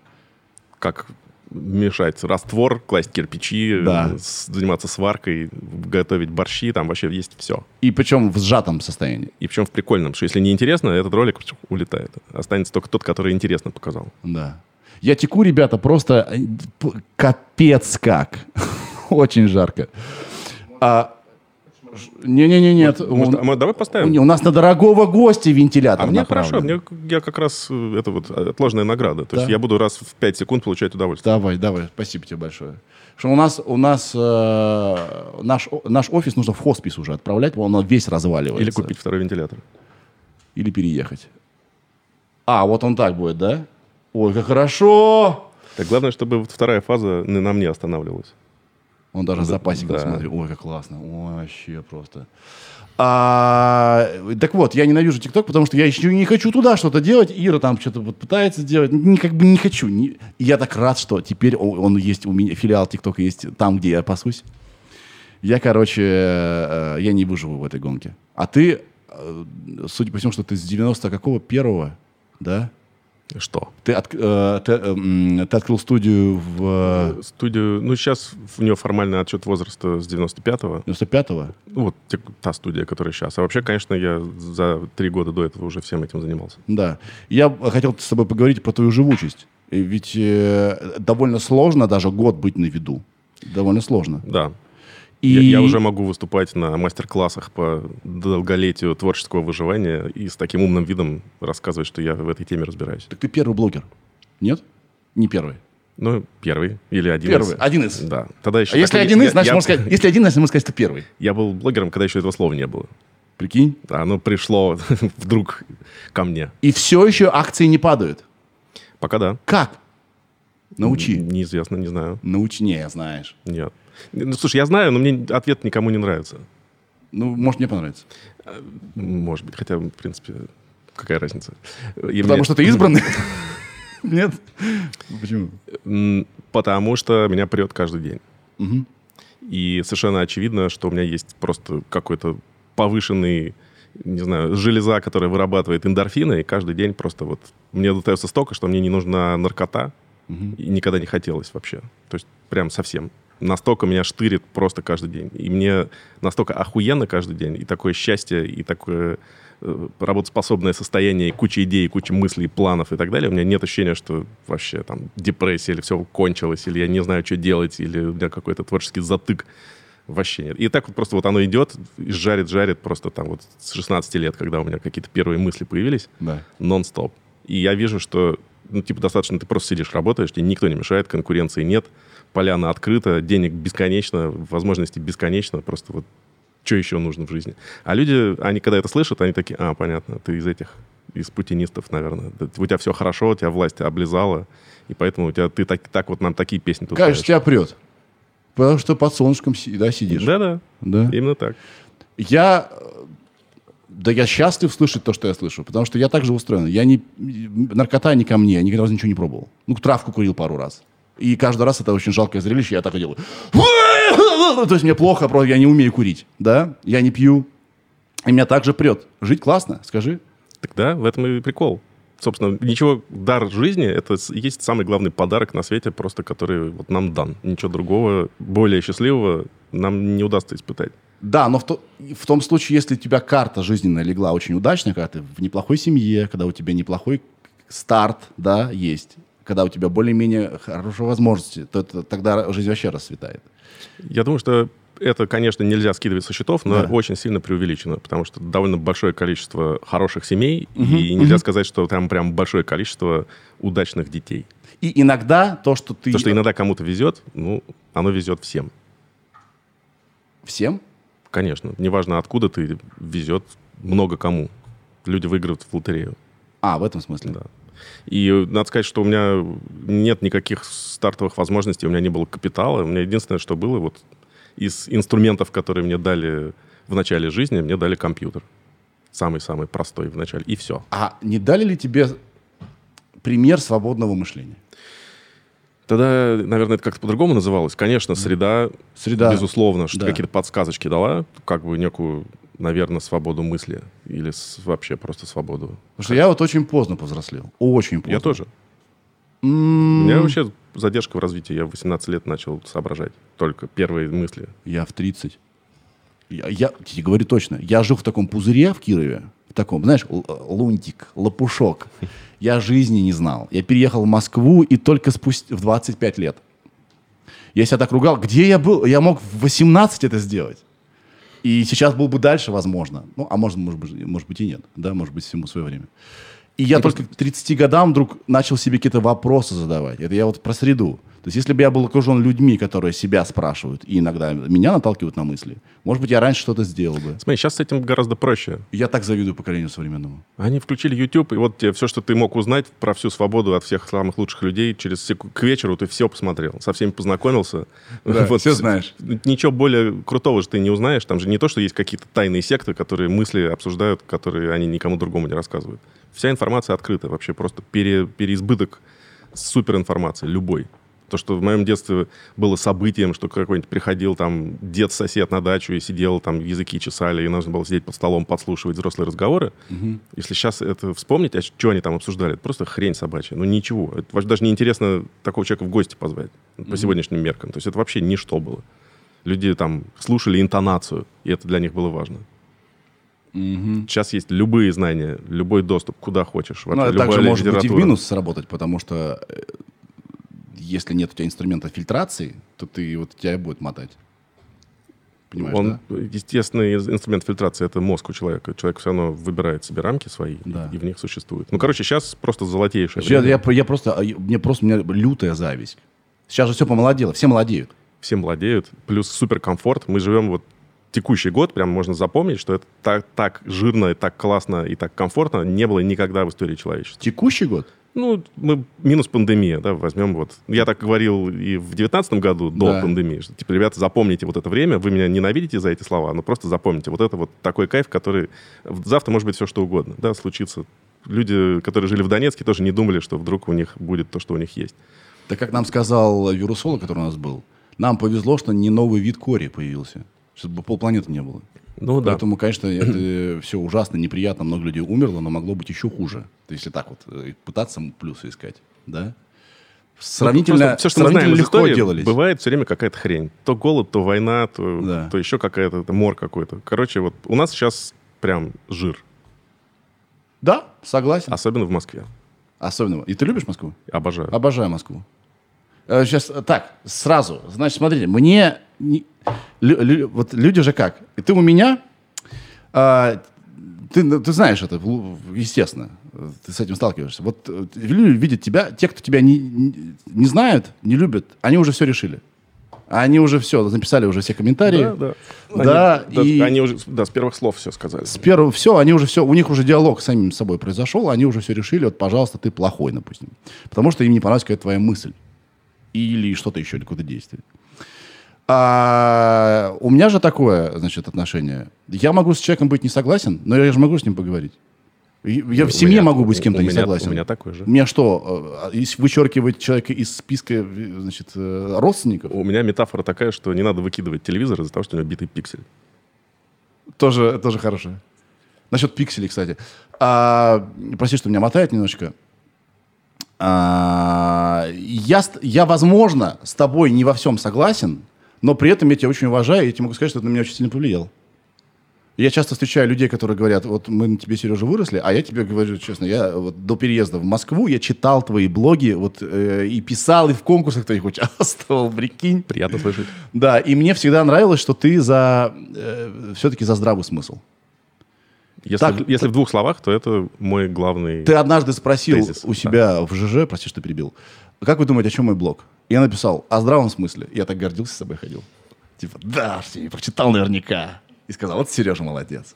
Как мешать раствор, класть кирпичи, Да. э, заниматься сваркой, готовить борщи, там вообще есть все. И причем в сжатом состоянии. И причем в прикольном, что если не интересно, этот ролик улетает. Останется только тот, который интересно показал. Да. Я теку, ребята, просто э, капец как. <laughs> Очень жарко. А, Не-не-не, нет. Может, у, а мы- давай поставим. у нас на дорогого гостя вентилятор А мне хорошо, мне я как раз э, это вот отложенная награда. То есть Да. я буду раз в 5 секунд получать удовольствие. Давай, давай, спасибо тебе большое. Что у нас, у нас э, наш, наш офис нужно в хоспис уже отправлять, он весь разваливается. Или купить второй вентилятор. Или переехать. А, вот он так будет, да? Ой, как хорошо! Так главное, чтобы вторая фаза на мне останавливалась. Он даже запасиком да. смотрит. Ой, как классно. Ой, вообще просто. А, так вот, я ненавижу ТикТок, потому что я еще не хочу туда что-то делать. Ира там что-то вот пытается сделать. Не, как бы не хочу. Не- я так рад, что теперь о- он есть у меня, филиал ТикТока есть там, где я пасусь. Я, короче, э, я не выживу в этой гонке. А ты, э, судя по всему, что ты с 90 какого? Первого, да? Что? Ты, от- э, ты, э, ты открыл студию в Студию, ну сейчас у нее формальный отчет возраста с 95-го. 95-го? Ну, вот те- та студия, которая сейчас. А вообще, конечно, я за три года до этого уже всем этим занимался. Да. Я хотел с тобой поговорить про твою живучесть. Ведь э, довольно сложно даже год быть на виду. Довольно сложно. Да. И Я, я уже могу выступать на мастер-классах по долголетию творческого выживания и с таким умным видом рассказывать, что я в этой теме разбираюсь. Так ты первый блогер. Нет? Не первый. Ну, первый или один Первый. из. Один из. Да. Тогда еще А если один я- из, значит, я- можно сказать, если один из, можно сказать, что первый. Я был блогером, когда еще этого слова не было. Прикинь? Оно пришло <laughs> вдруг ко мне. И все еще акции не падают. Пока да. Как? Научи. Неизвестно, не знаю. Научи. Не, знаешь. Нет. Ну, слушай, я знаю, но мне ответ никому не нравится. Ну, может, мне понравится. Может быть, хотя, в принципе, какая разница. И Потому мне- что ты избранный? <laughs> <laughs> Нет? Почему? Потому что меня прет каждый день. Мгм. И совершенно очевидно, что у меня есть просто какой-то повышенный, не знаю, железа, которая вырабатывает эндорфины, и каждый день просто вот мне достается столько, что мне не нужна наркота, и никогда не хотелось вообще. То есть прям совсем. Настолько меня штырит просто каждый день. И мне настолько охуенно каждый день, и такое счастье, и такое э, работоспособное состояние, и куча идей, и куча мыслей, планов и так далее. У меня нет ощущения, что вообще там депрессия, или все кончилось, или я не знаю, что делать, или у меня какой-то творческий затык. Вообще нет. И так вот просто вот оно идет, жарит, жарит просто там вот с 16 лет, когда у меня какие-то первые мысли появились, Да. нон-стоп. И я вижу, что, ну, типа, достаточно, ты просто сидишь, работаешь, тебе никто не мешает, конкуренции нет, поляна открыта, денег бесконечно, возможностей бесконечно, просто вот что еще нужно в жизни. А люди, они когда это слышат, они такие, а, понятно, ты из этих, из путинистов, наверное. У тебя все хорошо, у тебя власть облизала, и поэтому у тебя, ты так, так вот нам такие песни тут поешь. тебя прет. Потому что под солнышком да, сидишь. Да-да, Да. именно так. Я, да я счастлив слышать то, что я слышу, потому что я так же устроен. Я не, наркота не ко мне, я никогда ничего не пробовал. Ну, травку курил пару раз. И каждый раз это очень жалкое зрелище, я так и делаю. <laughs> То есть мне плохо, просто я не умею курить, да, я не пью. И меня также прет. Жить классно, скажи. Так да, в этом и прикол. Собственно, ничего, дар жизни — это есть самый главный подарок на свете, просто который вот нам дан. Ничего другого, более счастливого нам не удастся испытать. Да, но в, то- в том случае, если у тебя карта жизненная легла очень удачно, когда ты в неплохой семье, когда у тебя неплохой старт, да, есть, когда у тебя более-менее хорошие возможности, то это- тогда жизнь вообще расцветает. Я думаю, что это, конечно, нельзя скидывать со счетов, но Да. очень сильно преувеличено, потому что довольно большое количество хороших семей, и нельзя сказать, что там прям большое количество удачных детей. И иногда то, что ты... То, что иногда кому-то везет, ну, оно везет всем. Всем? Конечно. Неважно, откуда ты, везет много кому. Люди выиграют в лотерею. А, в этом смысле. Да. И надо сказать, что у меня нет никаких стартовых возможностей, у меня не было капитала. У меня единственное, что было, вот из инструментов, которые мне дали в начале жизни, мне дали компьютер. Самый-самый простой в начале. И все. А не дали ли тебе пример свободного мышления? Тогда, наверное, это как-то по-другому называлось. Конечно, среда, Среда. безусловно, что Да. какие-то подсказочки дала, как бы некую, наверное, свободу мысли или с- вообще просто свободу. Потому что я вот очень поздно повзрослел. Очень поздно. Я тоже. М, У меня вообще задержка в развитии. Я в 18 лет начал соображать. Только первые мысли. Я в 30. Я, я тебе говорю точно. Я жил в таком пузыре в Кирове. В таком, знаешь, л- лунтик, лопушок. Я жизни не знал. Я переехал в Москву и только спустя в 25 лет. Я себя так ругал. Где я был? Я мог в 18 это сделать. И сейчас был бы дальше, возможно. Ну, а может, может быть, может быть и нет. Да, может быть, всему свое время. И я только к 30 годам вдруг начал себе какие-то вопросы задавать. Это я вот про среду. То есть, если бы я был окружен людьми, которые себя спрашивают, и иногда меня наталкивают на мысли, может быть, я раньше что-то сделал бы. Смотри, сейчас с этим гораздо проще. Я так завидую поколению современному. Они включили YouTube, и вот тебе все, что ты мог узнать про всю свободу от всех самых лучших людей, через сек- к вечеру ты все посмотрел, со всеми познакомился. Да, <laughs> всё знаешь. Ничего более крутого же ты не узнаешь. Там же не то, что есть какие-то тайные секты, которые мысли обсуждают, которые они никому другому не рассказывают. Вся информация открыта, вообще просто пере- переизбыток суперинформации, любой. То, что в моем детстве было событием, что какой-нибудь приходил там дед-сосед на дачу и сидел, там языки чесали, и нужно было сидеть под столом, подслушивать взрослые разговоры. Если сейчас это вспомнить, а что они там обсуждали, это просто хрень собачья. Ну ничего. Это даже неинтересно такого человека в гости позвать по сегодняшним меркам. То есть это вообще ничто было. Люди там слушали интонацию, и это для них было важно. Сейчас есть любые знания, любой доступ, куда хочешь. Ну, вообще это также любая может быть и в минус сработать, потому что э, если нет у тебя инструмента фильтрации, то ты вот тебя будет мотать. Понимаешь, Он, да? естественный ин- инструмент фильтрации это мозг у человека. Человек все равно выбирает себе рамки свои Да. и в них существует. Ну, короче, сейчас просто золотейшее Я, я я просто, а, мне просто, у меня лютая зависть. Сейчас же все помолодело, все молодеют. Все молодеют, плюс суперкомфорт. Мы живем вот текущий год, прям можно запомнить, что это так, так жирно, и так классно и так комфортно не было никогда в истории человечества. Текущий год? Ну, мы минус пандемия, да, возьмем вот. Я так говорил и в девятнадцатом году, до Да. пандемии, что, типа, ребята, запомните вот это время, вы меня ненавидите за эти слова, но просто запомните. Вот это вот такой кайф, который... Завтра может быть все что угодно, да, случится. Люди, которые жили в Донецке, тоже не думали, что вдруг у них будет то, что у них есть. Так как нам сказал вирусолог, который у нас был, нам повезло, что не новый вид кори появился. Сейчас бы полпланеты не было. Ну да. Поэтому, конечно, это <clears throat> все ужасно, неприятно, много людей умерло, но могло быть еще хуже. То если так вот э, пытаться плюсы искать, да? Сравнительно, все, что мы сравнительно знаем из легко делались. бывает все время какая-то хрень. То голод, то война, то, Да. то еще какая-то это мор какой-то. Короче, вот у нас сейчас прям жир, Да, согласен. особенно в Москве. Особенно. И ты любишь Москву? Обожаю. Обожаю Москву. Сейчас, так, сразу. Значит, смотрите, мне... не- лю- лю- вот люди же как? И ты у меня... а, ты, ну, ты знаешь это, естественно. Ты с этим сталкиваешься. Вот э, люди видят тебя, те, кто тебя не, не, не знают, не любят, они уже все решили. Они уже все, написали уже все комментарии. Да, да. Да, они, да, и- они уже да, с первых слов все сказали. С первого все, они уже все, у них уже диалог с самим собой произошел, они уже все решили, вот, пожалуйста, ты плохой, допустим. Потому что им не понравилась какая-то твоя мысль. Или что-то еще, или какое-то действие. А, у меня же такое, значит, отношение. Я могу с человеком быть не согласен, но я же могу с ним поговорить. Я в У семье меня- могу быть с у- кем-то у не меня- согласен. У меня такой же. Мне что, э, вычеркивать человека из списка, э, значит, э, родственников? У меня метафора такая, что не надо выкидывать телевизор из-за того, что у него битый пиксель. Тоже, тоже хорошее. Насчет пикселей, кстати. А, прости, что меня мотает немножечко. А, я, я, возможно, с тобой не во всем согласен, но при этом я тебя очень уважаю, и я тебе могу сказать, что ты на меня очень сильно повлиял. Я часто встречаю людей, которые говорят, вот мы на тебе, Сережа, выросли, а я тебе говорю честно, я вот до переезда в Москву, я читал твои блоги, вот, э, и писал, и в конкурсах твоих участвовал, <laughs> прикинь. Приятно слышать. Да, и мне всегда нравилось, что ты за э, все-таки за здравый смысл. Если, Так, если в двух словах, то это мой главный... Ты однажды спросил Тезис, у себя в ЖЖ, прости, что перебил, как вы думаете, о чем мой блог? Я написал о здравом смысле. Я так гордился собой ходил. Типа, да, Арсений, прочитал наверняка. И сказал, вот Сережа молодец.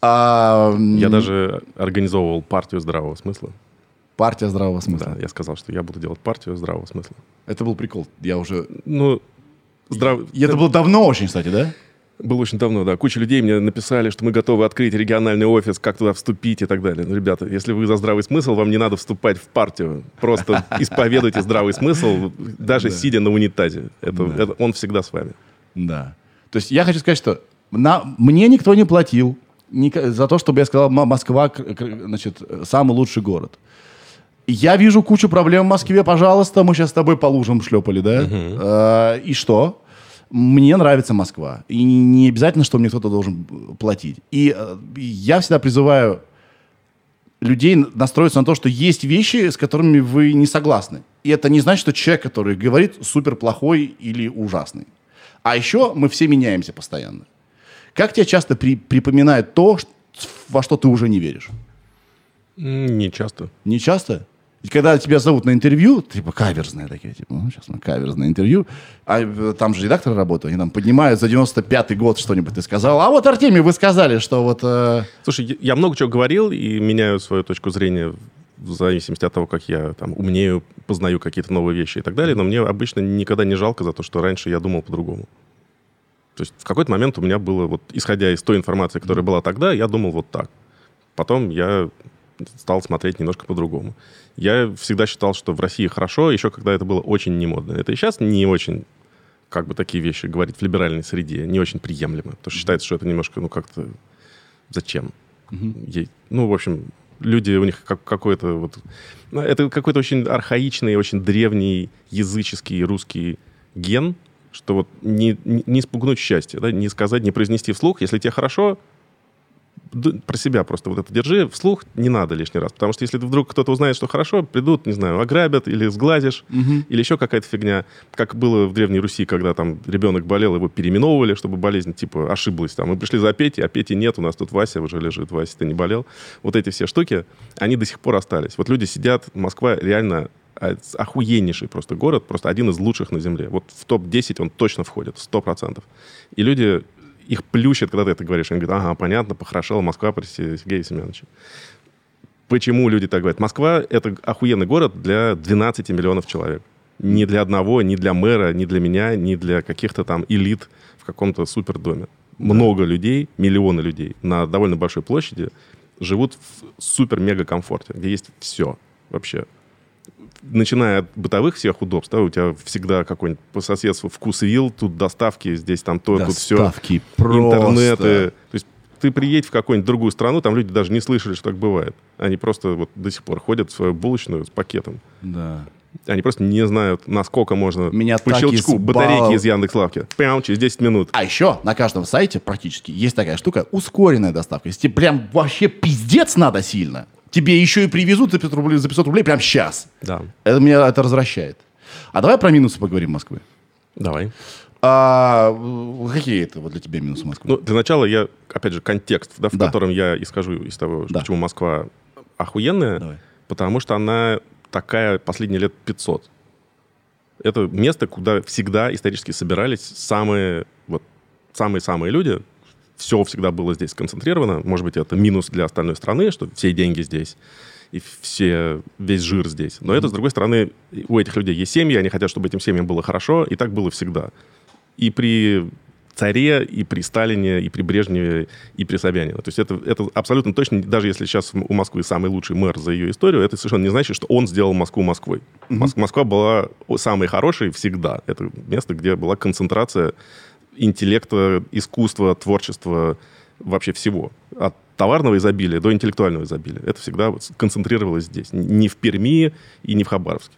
А, Я даже организовывал партию здравого смысла. Партия здравого смысла. Да, я сказал, что я буду делать партию здравого смысла. Это был прикол. Я уже... Ну, здрав... Это было давно очень, кстати, да? Было очень давно, да. Куча людей мне написали, что мы готовы открыть региональный офис, как туда вступить и так далее. Ну, ребята, если вы за здравый смысл, вам не надо вступать в партию. Просто <laughs> исповедуйте здравый смысл, даже сидя на унитазе. Это, он всегда с вами. Да. То есть я хочу сказать, что на, мне никто не платил за то, чтобы я сказал, Москва, значит, самый лучший город. Я вижу кучу проблем в Москве, пожалуйста, мы сейчас с тобой по лужам шлепали, да? Угу. И что? Мне нравится Москва. И не обязательно, что мне кто-то должен платить. И э, я всегда призываю людей настроиться на то, что есть вещи, с которыми вы не согласны. И это не значит, что человек, который говорит, супер плохой или ужасный. А еще мы все меняемся постоянно. Как тебе часто при, припоминает то, во что ты уже не веришь? Не часто. Не часто? И когда тебя зовут на интервью, типа каверзные такие, типа, ну, сейчас мы каверзное интервью, а э, там же редакторы работают, они там поднимают за 95-й год что-нибудь ты сказал. А вот, Артемий, вы сказали, что вот... Э... Слушай, я много чего говорил и меняю свою точку зрения в зависимости от того, как я там умнею, познаю какие-то новые вещи и так далее, но мне обычно никогда не жалко за то, что раньше я думал по-другому. То есть в какой-то момент у меня было, вот исходя из той информации, которая была тогда, я думал вот так. Потом я стал смотреть немножко по-другому. Я всегда считал, что в России хорошо, еще когда это было очень немодно. Это и сейчас не очень, как бы такие вещи говорить в либеральной среде, не очень приемлемо. Потому что считается, что это немножко, ну, как-то... Зачем? Mm-hmm. Ну, в общем, люди, у них как, какой-то вот... Ну, это какой-то очень архаичный, очень древний языческий русский ген, что вот не, не спугнуть счастье, да, не сказать, не произнести вслух. Если тебе хорошо, про себя просто вот это держи, вслух не надо лишний раз. Потому что если вдруг кто-то узнает, что хорошо, придут, не знаю, ограбят или сглазишь, угу. или еще какая-то фигня. Как было в Древней Руси, когда там ребенок болел, его переименовывали, чтобы болезнь типа ошиблась. Там, мы пришли за Петей, а Пети нет, у нас тут Вася уже лежит. Вася, ты не болел. Вот эти все штуки, они до сих пор остались. Вот люди сидят, Москва реально охуеннейший просто город, просто один из лучших на Земле. Вот в топ-10 он точно входит, сто процентов. И люди их плющит, когда ты это говоришь. Они говорят, ага, понятно, похорошела Москва при Сергее Семеновиче. Почему люди так говорят? Москва — это охуенный город для 12 миллионов человек. Не для одного, не для мэра, не для меня, не для каких-то там элит в каком-то супердоме. Много людей, миллионы людей на довольно большой площади живут в супер-мега-комфорте, где есть все вообще начиная от бытовых всех удобств, да, у тебя всегда какой-нибудь по соседству вкус вил, тут доставки, здесь там то, доставки тут все. Доставки просто. Интернеты. То есть ты приедь в какую-нибудь другую страну, там люди даже не слышали, что так бывает. Они просто вот до сих пор ходят в свою булочную с пакетом. Да. Они просто не знают, насколько можно Меня по щелчку избал... батарейки из Яндекс.Лавки. Прям через 10 минут. А еще на каждом сайте практически есть такая штука, ускоренная доставка. Если тебе прям вообще пиздец надо сильно, тебе еще и привезут за 500 рублей, за 500 рублей прямо сейчас. Да. Это меня это развращает. А давай про минусы поговорим Москвы. Давай. А, какие это вот для тебя минусы Москвы? Ну, для начала я, опять же, контекст, да, в да. котором я исхожу из того, да. почему Москва охуенная, Давай. потому что она такая последние лет 500. Это место, куда всегда исторически собирались самые вот самые-самые люди, все всегда было здесь сконцентрировано. Может быть, это минус для остальной страны, что все деньги здесь и все, весь жир здесь. Но mm-hmm. это, с другой стороны, у этих людей есть семьи, они хотят, чтобы этим семьям было хорошо, и так было всегда. И при царе, и при Сталине, и при Брежневе, и при Собянине. То есть это, это абсолютно точно, даже если сейчас у Москвы самый лучший мэр за ее историю, это совершенно не значит, что он сделал Москву Москвой. Mm-hmm. Москва была самой хорошей всегда. Это место, где была концентрация интеллекта, искусства, творчества, вообще всего. От товарного изобилия до интеллектуального изобилия. Это всегда вот концентрировалось здесь. Не в Перми и не в Хабаровске.